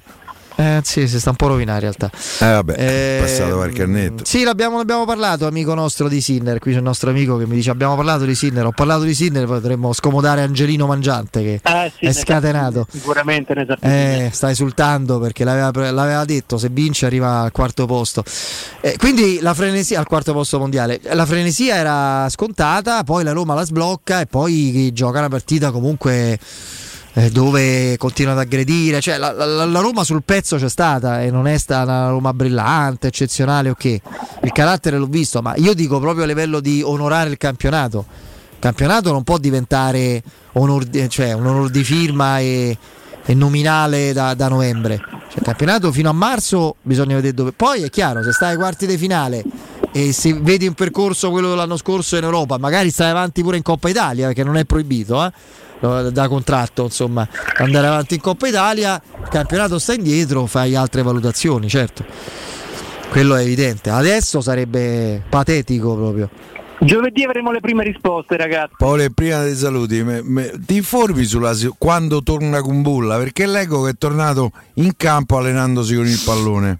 Eh, sì, si sta un po' rovinando in realtà.
Eh vabbè,
Eh,
è passato qualche annetto.
Sì, l'abbiamo, l'abbiamo parlato, amico nostro di Sinner. Qui c'è il nostro amico che mi dice: Abbiamo parlato di Sinner. Ho parlato di Sinner, potremmo scomodare Angelino Mangiante che
Eh, sì,
è scatenato.
sappiamo- sicuramente ne sappiamo
Eh, sta esultando perché l'aveva, l'aveva detto: se vince arriva al quarto posto. Eh, quindi la frenesia al quarto posto mondiale. La frenesia era scontata, poi la Roma la sblocca e poi gioca una partita comunque eh, dove continua ad aggredire. Cioè, la, la- la Roma sul pezzo c'è stata e non è stata una Roma brillante, eccezionale, ok. Il carattere l'ho visto, ma io dico proprio a livello di onorare il campionato. Il campionato non può diventare onor di- cioè, un onor di firma e, e nominale da, da novembre. Cioè, il campionato fino a marzo bisogna vedere dove. Poi è chiaro, se stai ai quarti di finale e se vedi un percorso quello dell'anno scorso in Europa, magari stai avanti pure in Coppa Italia, perché non è proibito, eh, da contratto, insomma, andare avanti in Coppa Italia, il campionato sta indietro, fai altre valutazioni, certo. Quello è evidente. Adesso sarebbe patetico proprio.
Giovedì avremo le prime risposte, ragazzi.
Paolo, prima dei saluti, me- me- ti informi sulla quando torna Kumbulla? Perché leggo che è tornato in campo allenandosi con il pallone.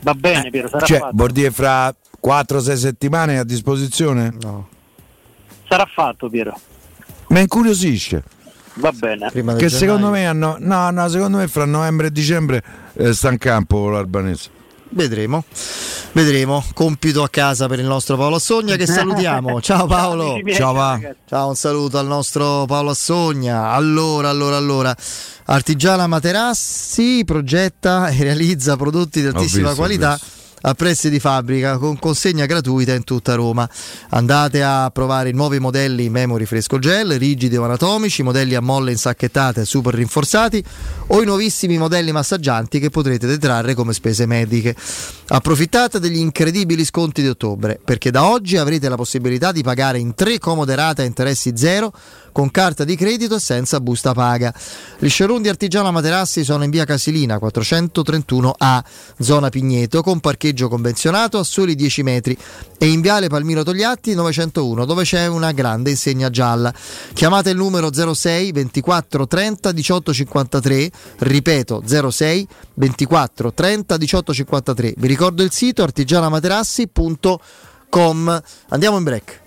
Va bene, Piero, sarà
Cioè,
fatto.
vuol dire fra 4-6 settimane è a disposizione?
No.
Sarà fatto, Piero.
Mi incuriosisce.
Va bene.
Che secondo me hanno. No, no, secondo me fra novembre e dicembre eh, sta in campo l'Albanese.
Vedremo, vedremo. Compito a casa per il nostro Paolo Assogna che salutiamo. Ciao Paolo.
Ciao, ragazzi.
Ciao, un saluto al nostro Paolo Assogna. Allora, allora, allora. Artigiana Materassi progetta e realizza prodotti di altissima qualità.
visto.
A prezzi di fabbrica con consegna gratuita in tutta Roma. Andate a provare i nuovi modelli Memory Fresco Gel, rigidi o anatomici, modelli a molle insacchettate e super rinforzati o i nuovissimi modelli massaggianti che potrete detrarre come spese mediche. Approfittate degli incredibili sconti di ottobre perché da oggi avrete la possibilità di pagare in tre comode rate a interessi zero con carta di credito e senza busta paga. Gli showroom di Artigiana Materassi sono in via Casilina 431A, zona Pigneto, con parcheggio convenzionato a soli 10 metri e in viale Palmiro Togliatti 901, dove c'è una grande insegna gialla. Chiamate il numero 06 24 30 18 53, ripeto 06 24 30 18 53. Vi ricordo il sito artigianamaterassi.com. Andiamo in break.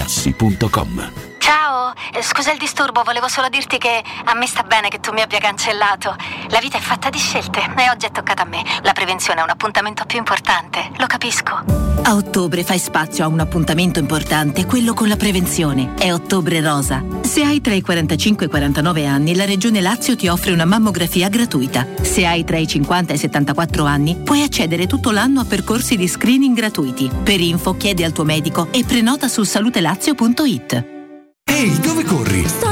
artigianamaterassi.com.
Ciao, eh, scusa il disturbo, volevo solo dirti che a me sta bene che tu mi abbia cancellato. La vita è fatta di scelte e oggi è toccata a me. La prevenzione è un appuntamento più importante, lo capisco.
A ottobre fai spazio a un appuntamento importante, quello con la prevenzione. È Ottobre Rosa. Se hai tra i 45 e i 49 anni, la Regione Lazio ti offre una mammografia gratuita. Se hai tra i 50 e i 74 anni, puoi accedere tutto l'anno a percorsi di screening gratuiti. Per info chiedi al tuo medico e prenota su salutelazio.it.
Ehi, dove corri?
Sto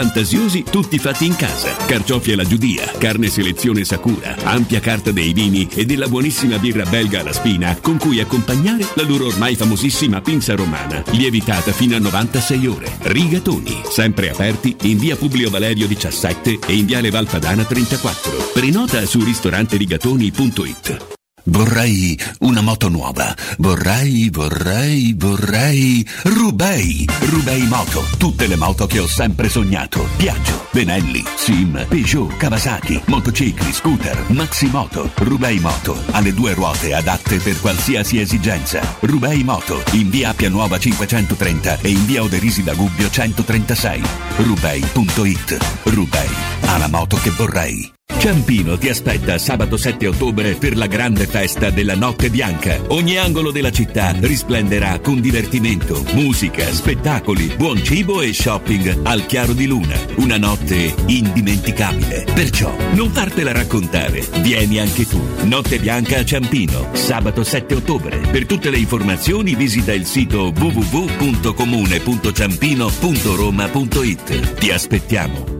fantasiosi, tutti fatti in casa. Carciofi alla giudia, carne selezione Sakura, ampia carta dei vini e della buonissima birra belga alla spina, con cui accompagnare la loro ormai famosissima pinza romana, lievitata fino a 96 ore. Rigatoni, sempre aperti in via Publio Valerio 17 e in viale Valpadana 34. Prenota su ristoranterigatoni.it.
Vorrei una moto nuova. Vorrei, vorrei, vorrei. Rubei! Rubei Moto. Tutte le moto che ho sempre sognato. Piaggio, Benelli, Sim, Peugeot, Kawasaki, motocicli, scooter, Maximoto. Rubei Moto. Ha le due ruote adatte per qualsiasi esigenza. Rubei Moto. In via Appia Nuova 530 e in via Oderisi da Gubbio 136. Rubei.it. Rubei. Ha la moto che vorrei.
Ciampino ti aspetta sabato 7 ottobre per la grande festa della Notte Bianca. Ogni angolo della città risplenderà con divertimento, musica, spettacoli, buon cibo e shopping al chiaro di luna. Una notte indimenticabile. Perciò non fartela raccontare. Vieni anche tu. Notte Bianca a Ciampino, sabato 7 ottobre. Per tutte le informazioni visita il sito www.comune.ciampino.roma.it. Ti aspettiamo.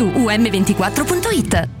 um24.it.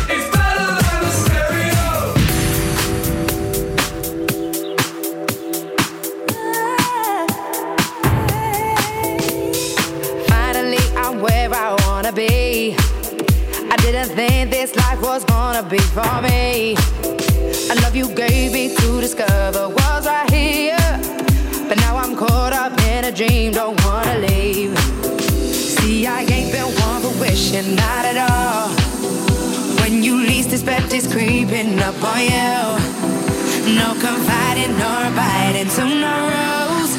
didn't think this life was gonna be for me. I love you gave me to discover was right here. But now I'm caught up in a dream, don't wanna leave. See, I ain't been one for wishing, not at all. When you least expect it's creeping up on you. No confiding nor abiding to no rules.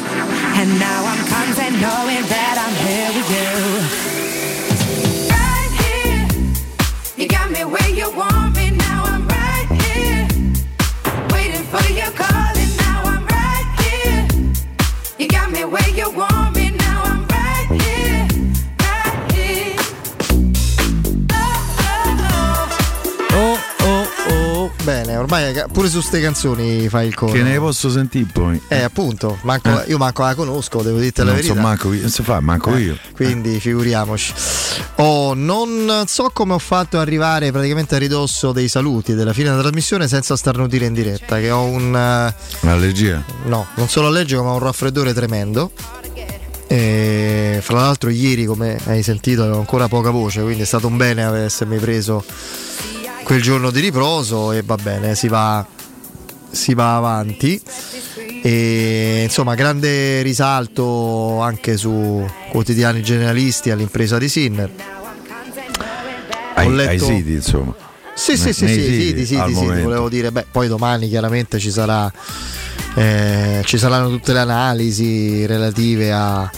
And now I'm content knowing that I'm here with you. You got me where you want
Bene, ormai pure su ste canzoni fai il coro.
Che ne posso sentire poi?
Eh, appunto, manco- io manco la conosco, devo dirti la
non
verità.
so manco io, non si fa manco
Eh,
io.
Quindi figuriamoci. Oh, non so come ho fatto arrivare praticamente a ridosso dei saluti della fine della trasmissione senza starnutire in diretta, che ho un... eh,
L'allergia?
No, non solo allergico, ma un raffreddore tremendo. E fra l'altro ieri, come hai sentito, avevo ancora poca voce, quindi è stato un bene essermi preso quel giorno di riposo e va bene, si va, si va avanti. E insomma, grande risalto anche su quotidiani generalisti all'impresa di Sinner.
Ai,
Ho letto-
ai siti, insomma.
Sì, sì, sì, sì,
siti,
sì, sì, volevo dire, beh, poi domani chiaramente ci sarà eh, ci saranno tutte le analisi relative a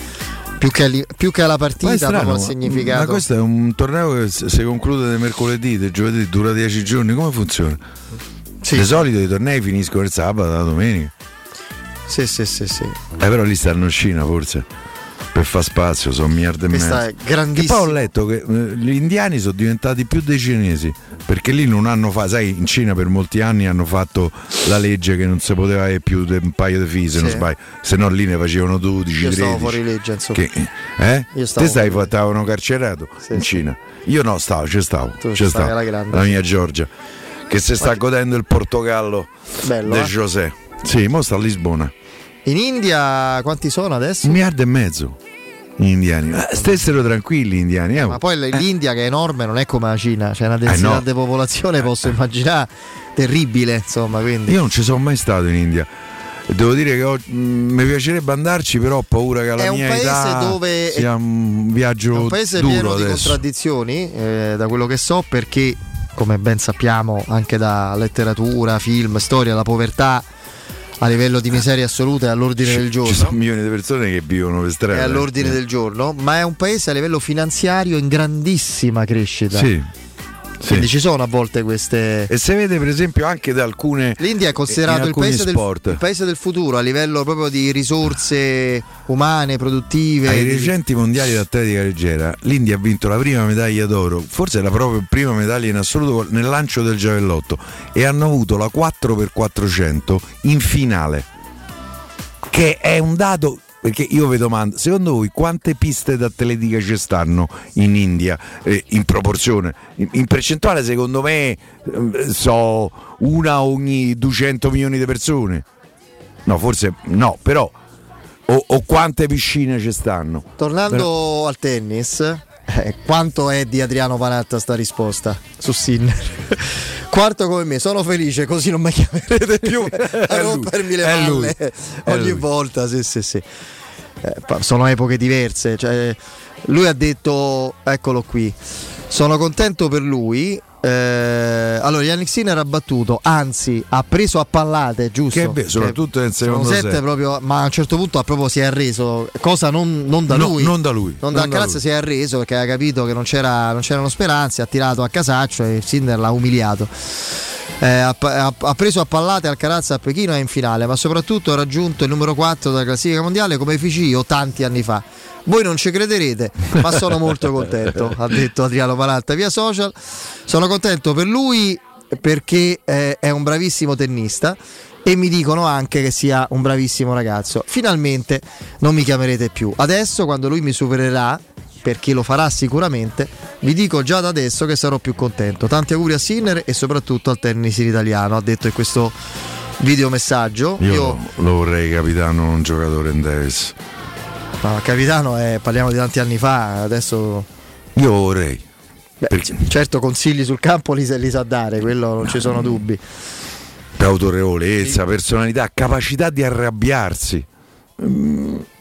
più che, alli- più che alla partita,
strano, ma-
significato.
Ma questo è un torneo che si conclude di mercoledì, del giovedì, dura 10 giorni, come funziona? Di solito i tornei finiscono il sabato, la domenica.
Sì, sì, sì, sì.
Eh, però lì stanno in Cina forse. Per far spazio, sono miliardi e
Questa
mezzo.
è grandissima.
Che poi ho letto che eh, gli indiani sono diventati più dei cinesi. Perché lì non hanno fatto, sai, in Cina per molti anni hanno fatto la legge che non si poteva avere più di un paio di figli, se non
Sì.
sbaglio. Se no lì ne facevano 12,
Io
13.
stavo fuori legge, insomma.
Che, eh?
Io stavo
Te stai
fuori
stavano carcerato in Cina. Io no, stavo, ci stavo. Ci stavo.
alla grande.
La mia Giorgia. Che si sta godendo il Portogallo
Bello,
di
eh?
José. Sì, mo sta a Lisbona.
In India quanti sono adesso?
Un miliardo e mezzo. Gli indiani. Ma stessero tranquilli gli indiani. eh.
Ma poi l'India che è enorme non è come la Cina, c'è una densità
Eh, no.
di popolazione, posso immaginare, terribile, insomma, quindi...
Io non ci sono mai stato in India. Devo dire che ho- mh, mi piacerebbe andarci, però ho paura che alla
È
mia età
dove-
sia un viaggio
È un paese pieno di
adesso.
contraddizioni, eh, da quello che so, perché, come ben sappiamo, anche da letteratura, film, storia, la povertà a livello di miseria assoluta è all'ordine del giorno.
Ci sono milioni di persone che vivono per strada.
È all'ordine
Eh.
del giorno, ma è un paese a livello finanziario in grandissima crescita.
Sì.
Quindi ci sono a volte queste.
E si vede per esempio anche da alcune.
L'India è considerato il paese, del, il paese del futuro a livello proprio di risorse umane, produttive.
Ai
di-
recenti mondiali d'atletica leggera, l'India ha vinto la prima medaglia d'oro, forse la propria prima medaglia in assoluto nel lancio del giavellotto e hanno avuto la 4x400 in finale. Che è un dato perché io vi domando, secondo voi quante piste d'atletica ci stanno in India eh, in proporzione? In, in percentuale secondo me eh, so una ogni 200 milioni di persone. No, forse no, però o, o quante piscine ci stanno?
Tornando
Però-
al tennis, eh, quanto è di Adriano Panatta sta risposta su Sinner? Quarto come me, sono felice, così non mi chiamerete più a rompermi le palle ogni volta. Sì, sì, sì. Eh, sono epoche diverse. cioè, lui ha detto: Eccolo qui, sono contento per lui. Eh, allora, Yannick Sinner ha battuto, anzi, ha preso a pallate, giusto?
Che vero, soprattutto nel secondo set.
proprio, ma a un certo punto ha proprio si è arreso, cosa non, non da
No,
lui.
non da lui,
Non da
non da
Alcaraz
lui.
si è arreso perché aveva capito che non, c'era, non c'erano speranze, ha tirato a casaccio e Sinner l'ha umiliato. Eh, ha, ha- preso a pallate Alcaraz a Pechino e in finale, ma soprattutto ha raggiunto il numero 4 della classifica mondiale come feci io tanti anni fa. Voi non ci crederete, ma sono molto contento, ha detto Adriano Palatta via social. Sono contento per lui perché eh, è un bravissimo tennista e mi dicono anche che sia un bravissimo ragazzo. Finalmente non mi chiamerete più. Adesso quando lui mi supererà, perché lo farà sicuramente, vi dico già da adesso che sarò più contento. Tanti auguri a Sinner e soprattutto al tennis italiano, ha detto in questo videomessaggio.
Io,
Io,
lo vorrei capitano un giocatore in Davis.
no, capitano, è- parliamo di tanti anni fa, adesso
Io vorrei.
Beh, c- certo consigli sul campo li, li sa dare, quello non ci sono dubbi.
Autorevolezza, personalità, capacità di arrabbiarsi.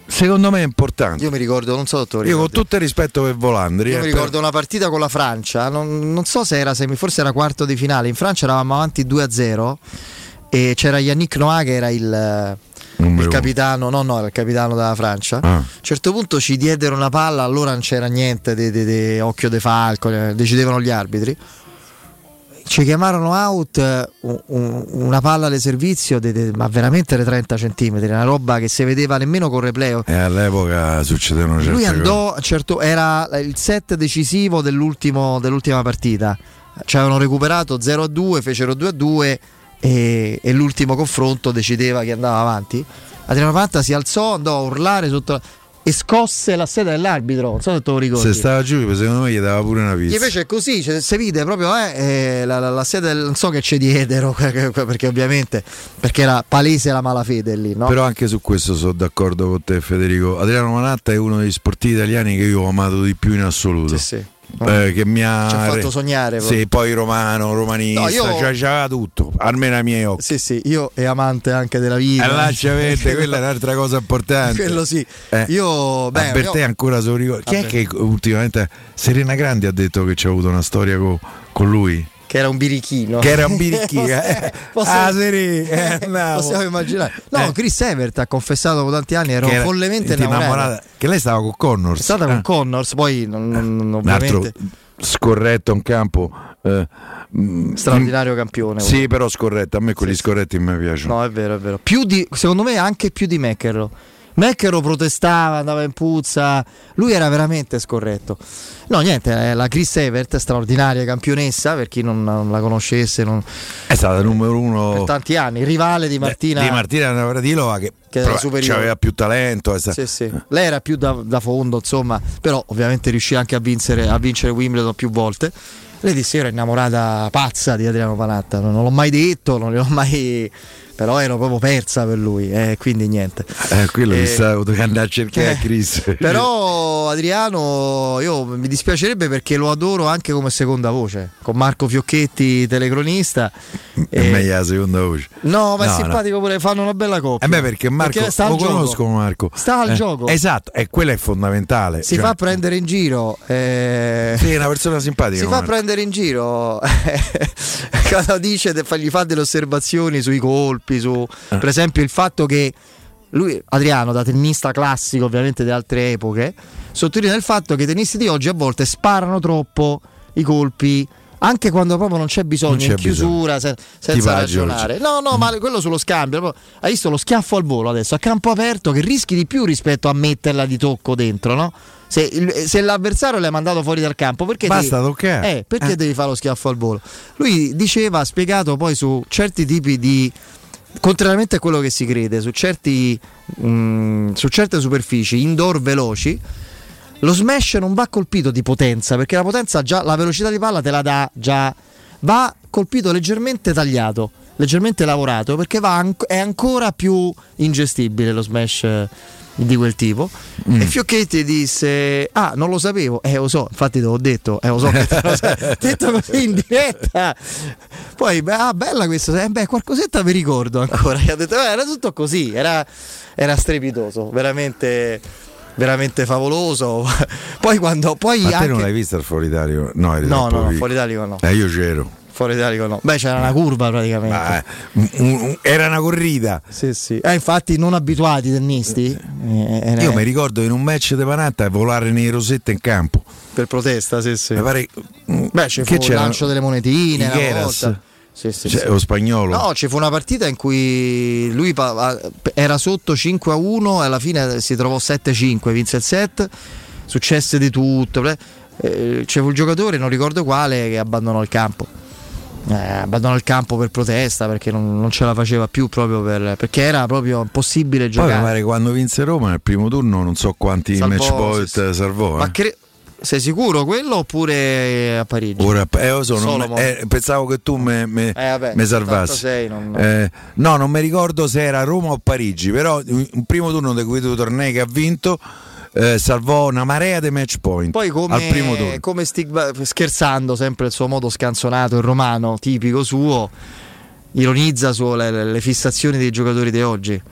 Secondo me è importante.
Io mi ricordo, non so lo
Io con tutto il rispetto per Volandri,
Io
eh,
mi ricordo una partita con la Francia, non, non so se era semi, forse era quarto di finale. In Francia eravamo avanti 2-0 e c'era Yannick Noah che era il, il capitano, no, no, era il capitano della Francia.
Ah.
A un certo punto ci diedero una palla, allora non c'era niente di occhio de falco, eh, decidevano gli arbitri. Ci chiamarono out eh, un- un- una palla alle servizio, de- de- ma veramente di 30 cm, una roba che si vedeva nemmeno con replay.
E all'epoca succedevano certe
Lui
cose.
andò, certo, era il set decisivo dell'ultima partita. Ci avevano recuperato 0 a 2, fecero 2 a 2 e, e l'ultimo confronto decideva chi andava avanti. Adriano Panta si alzò, andò a urlare sotto la- e scosse la seda dell'arbitro. Non so se te lo ricordi.
Se stava giù, secondo me gli dava pure una pizza.
fece così, cioè, si vide proprio eh, eh, la, la, la sede, del- non so che ci diedero, perché ovviamente perché era palese la malafede lì, no?
Però anche su questo sono d'accordo con te Federico. Adriano Manatta è uno degli sportivi italiani che io ho amato di più in assoluto.
Sì, sì.
Eh, che mi ha
Ci ha fatto sognare,
Sì,
proprio.
poi romano, romanista,
No, io-
cioè, c'aveva tutto, almeno ai miei occhi.
Sì, sì, io e amante anche della vita.
E lascia verde, quella è un'altra cosa importante.
Quello sì.
Eh.
Io, beh,
Ma per
io-
te ancora se lo ricordi. Chi è che ultimamente Serena Grandi ha detto che c'è avuto una storia co- con lui?
Che era un birichino.
Che era un birichino. eh.
Possiamo-
Ah, sì, eh, andavo.
Possiamo immaginare. No,
Eh.
Chris Evert ha confessato dopo tanti anni, ero
Che era
follemente innamorata.
Che lei stava con Connors.
È stata
Ah.
con Connors, poi non, non-
un altro scorretto in campo. eh, mm,
straordinario campione.
Sì, però scorretto. A me quelli scorretti mi piacciono.
No, è vero, è vero. Più di, secondo me anche più di Meccherro. Meccherro protestava, andava in puzza, lui era veramente scorretto. No, niente, eh, la Chris Evert, straordinaria campionessa, per chi non, non la conoscesse, non-
È stata numero uno
per tanti anni, rivale di Martina.
di Martina Navratilova che,
Che era superiore.
aveva più talento. sta-
Sì, sì. Lei era più da, da fondo, insomma, però ovviamente riuscì anche a vincere, a vincere Wimbledon più volte. Lei disse: Io ero innamorata pazza di Adriano Panatta, non, non l'ho mai detto, non l'ho mai. Però ero proprio persa per lui, eh, quindi niente.
Eh, quello
Eh,
che stavo dovendo andare a cercare
eh,
Chris.
Però Adriano, io mi dispiacerebbe perché lo adoro anche come seconda voce, con Marco Fiocchetti, telecronista.
è
Eh,
meglio la seconda voce.
No, ma è
No, no.
simpatico pure, fanno una bella coppia.
Eh beh, perché Marco
sta al
lo
gioco.
conosco Marco.
Sta al
Eh,
gioco.
Esatto, e quello è fondamentale.
Si
Cioè,
fa prendere in giro. eh,
Sì, è una persona simpatica.
Si fa
Marco.
prendere in giro quando dice, gli fa delle osservazioni sui colpi, su
Eh.
per esempio il fatto che lui, Adriano, da tennista classico ovviamente di altre epoche, sottolinea il fatto che i tennisti di oggi a volte sparano troppo i colpi. Anche quando proprio non c'è bisogno,
Non c'è
in chiusura, se-
Tipo
senza
la
ragionare.
Giorgia.
No, no, ma quello sullo scambio. Hai visto lo schiaffo al volo adesso, a campo aperto, che rischi di più rispetto a metterla di tocco dentro, no? Se, il- se l'avversario l'hai mandato fuori dal campo, perché
Basta
devi,
toccare.
Eh, perché
Eh.
devi fare lo schiaffo al volo? Lui diceva, ha spiegato poi su certi tipi di. Contrariamente a quello che si crede, su, certi, mm, su certe superfici indoor veloci, lo smash non va colpito di potenza, perché la potenza già, la velocità di palla te la dà già, va colpito leggermente tagliato, leggermente lavorato, perché va è ancora più ingestibile lo smash di quel tipo.
Mm.
E Fiocchetti disse: Ah, non lo sapevo, eh lo so, infatti te l'ho detto, eh lo so che te lo sai, detto così in diretta. Poi, beh, ah, bella questa, eh, beh, qualcosetta mi ricordo ancora. Gli ha detto, "Eh, era tutto così, era, era strepitoso, veramente, veramente favoloso. poi quando, poi
Ma te
anche...
non l'hai visto il fuori Italia? No,
No, no, no, Italico no.
Eh, io c'ero.
Fuori Italico no. Beh, c'era una curva praticamente.
Eh, un- un- era una corrida.
Sì, sì. Eh, infatti, non abituati i tennisti. eh,
Io mi ricordo in un match di Panatta volare nei rosetti in campo.
Per protesta, sì, sì.
Mi pare
Beh, ci fu
che
il
c'era?
lancio delle monetine. una volta. Sì, sì,
Cioè,
sì.
lo spagnolo.
No, ci fu una partita in cui lui era sotto 5 a 1 e alla fine si trovò 7-5, vinse il set, successe di tutto. Eh, c'è fu il giocatore, non ricordo quale, che abbandonò il campo. Eh, abbandonò il campo per protesta perché non, non ce la faceva più proprio per- perché era proprio impossibile
Poi
giocare.
mi pare quando vinse Roma nel primo turno non so quanti
Salvò,
match point
sì, sì.
salvò.
Ma
eh.
cre- sei sicuro quello oppure a Parigi?
Ora, eh, lo so, non
Solomon.
me- eh, pensavo che tu me, me-
Eh, vabbè,
me salvassi.
76 non-
Eh, no, non mi ricordo se era Roma o Parigi, però un un primo turno di quei due tornei che ha vinto eh, salvò una marea di match point
Poi come,
al primo turno.
come stigma- scherzando sempre il suo modo scanzonato, il romano tipico suo, ironizza sulle le, le fissazioni dei giocatori di oggi.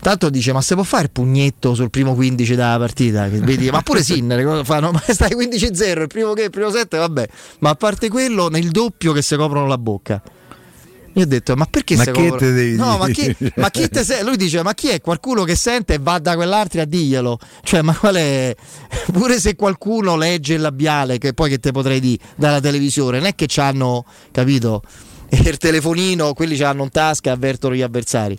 Tanto dice: Ma se può fare il pugnetto sul primo 15 della partita? Vedi, ma pure Sinner cosa fanno? Ma stai 15-0, il primo che il primo 7, vabbè. Ma a parte quello, nel doppio che si coprono la bocca. Io ho detto, ma perché
Ma
se
che te devi
No, ma chi, ma chi te se- Lui dice, ma chi è qualcuno che sente e va da quell'altro a dirglielo? Cioè, ma qual è? Pure se qualcuno legge il labiale, che poi che te potrei dire dalla televisione, non è che c'hanno, capito? Il telefonino, quelli ce l'hanno in tasca e avvertono gli avversari.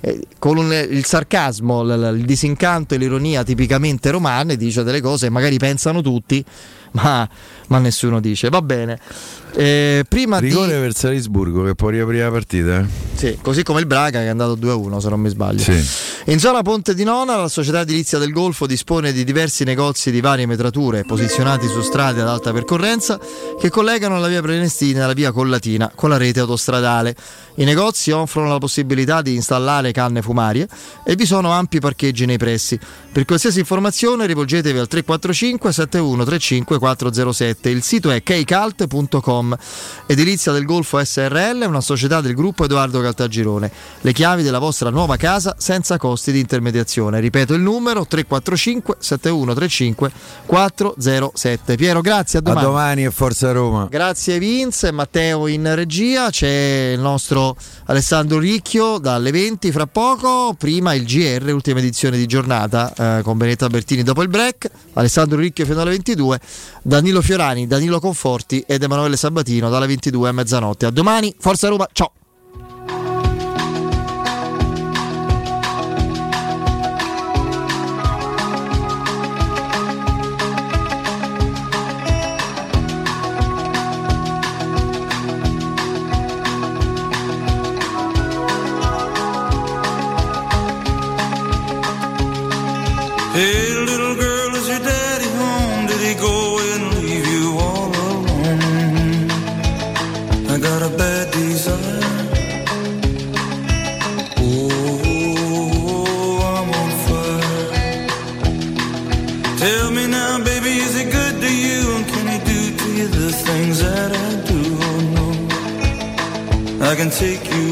Eh, Con un- il sarcasmo, il disincanto e l'ironia tipicamente romane, dice delle cose che magari pensano tutti, ma, ma nessuno dice. Va bene. Eh, prima di.
Rigore per Salisburgo che può riaprire la partita. eh?
Sì, così come il Braga che è andato 2-1 se non mi sbaglio.
Sì.
In zona Ponte di Nona la società edilizia del Golfo dispone di diversi negozi di varie metrature posizionati su strade ad alta percorrenza che collegano la via Prenestina alla via Collatina con la rete autostradale. I negozi offrono la possibilità di installare canne fumarie e vi sono ampi parcheggi nei pressi. Per qualsiasi informazione rivolgetevi al 345 7135 407. Il sito è kcalt.com. Edilizia del Golfo SRL è una società del gruppo Edoardo Caltagirone. Le chiavi della vostra nuova casa senza costi di intermediazione. Ripeto il numero 345 7135 407. Piero, grazie, a
A
domani.
domani e Forza Roma.
Grazie Vince, Matteo in regia, c'è il nostro Alessandro Ricchio dalle 20 fra poco, prima il GR, ultima edizione di giornata eh, con Benetta Bertini dopo il break, Alessandro Ricchio fino alle 22, Danilo Fiorani, Danilo Conforti ed Emanuele Sabatino dalle 22 a mezzanotte. A domani, Forza Roma, ciao!
I do? Oh, no. I can take you high.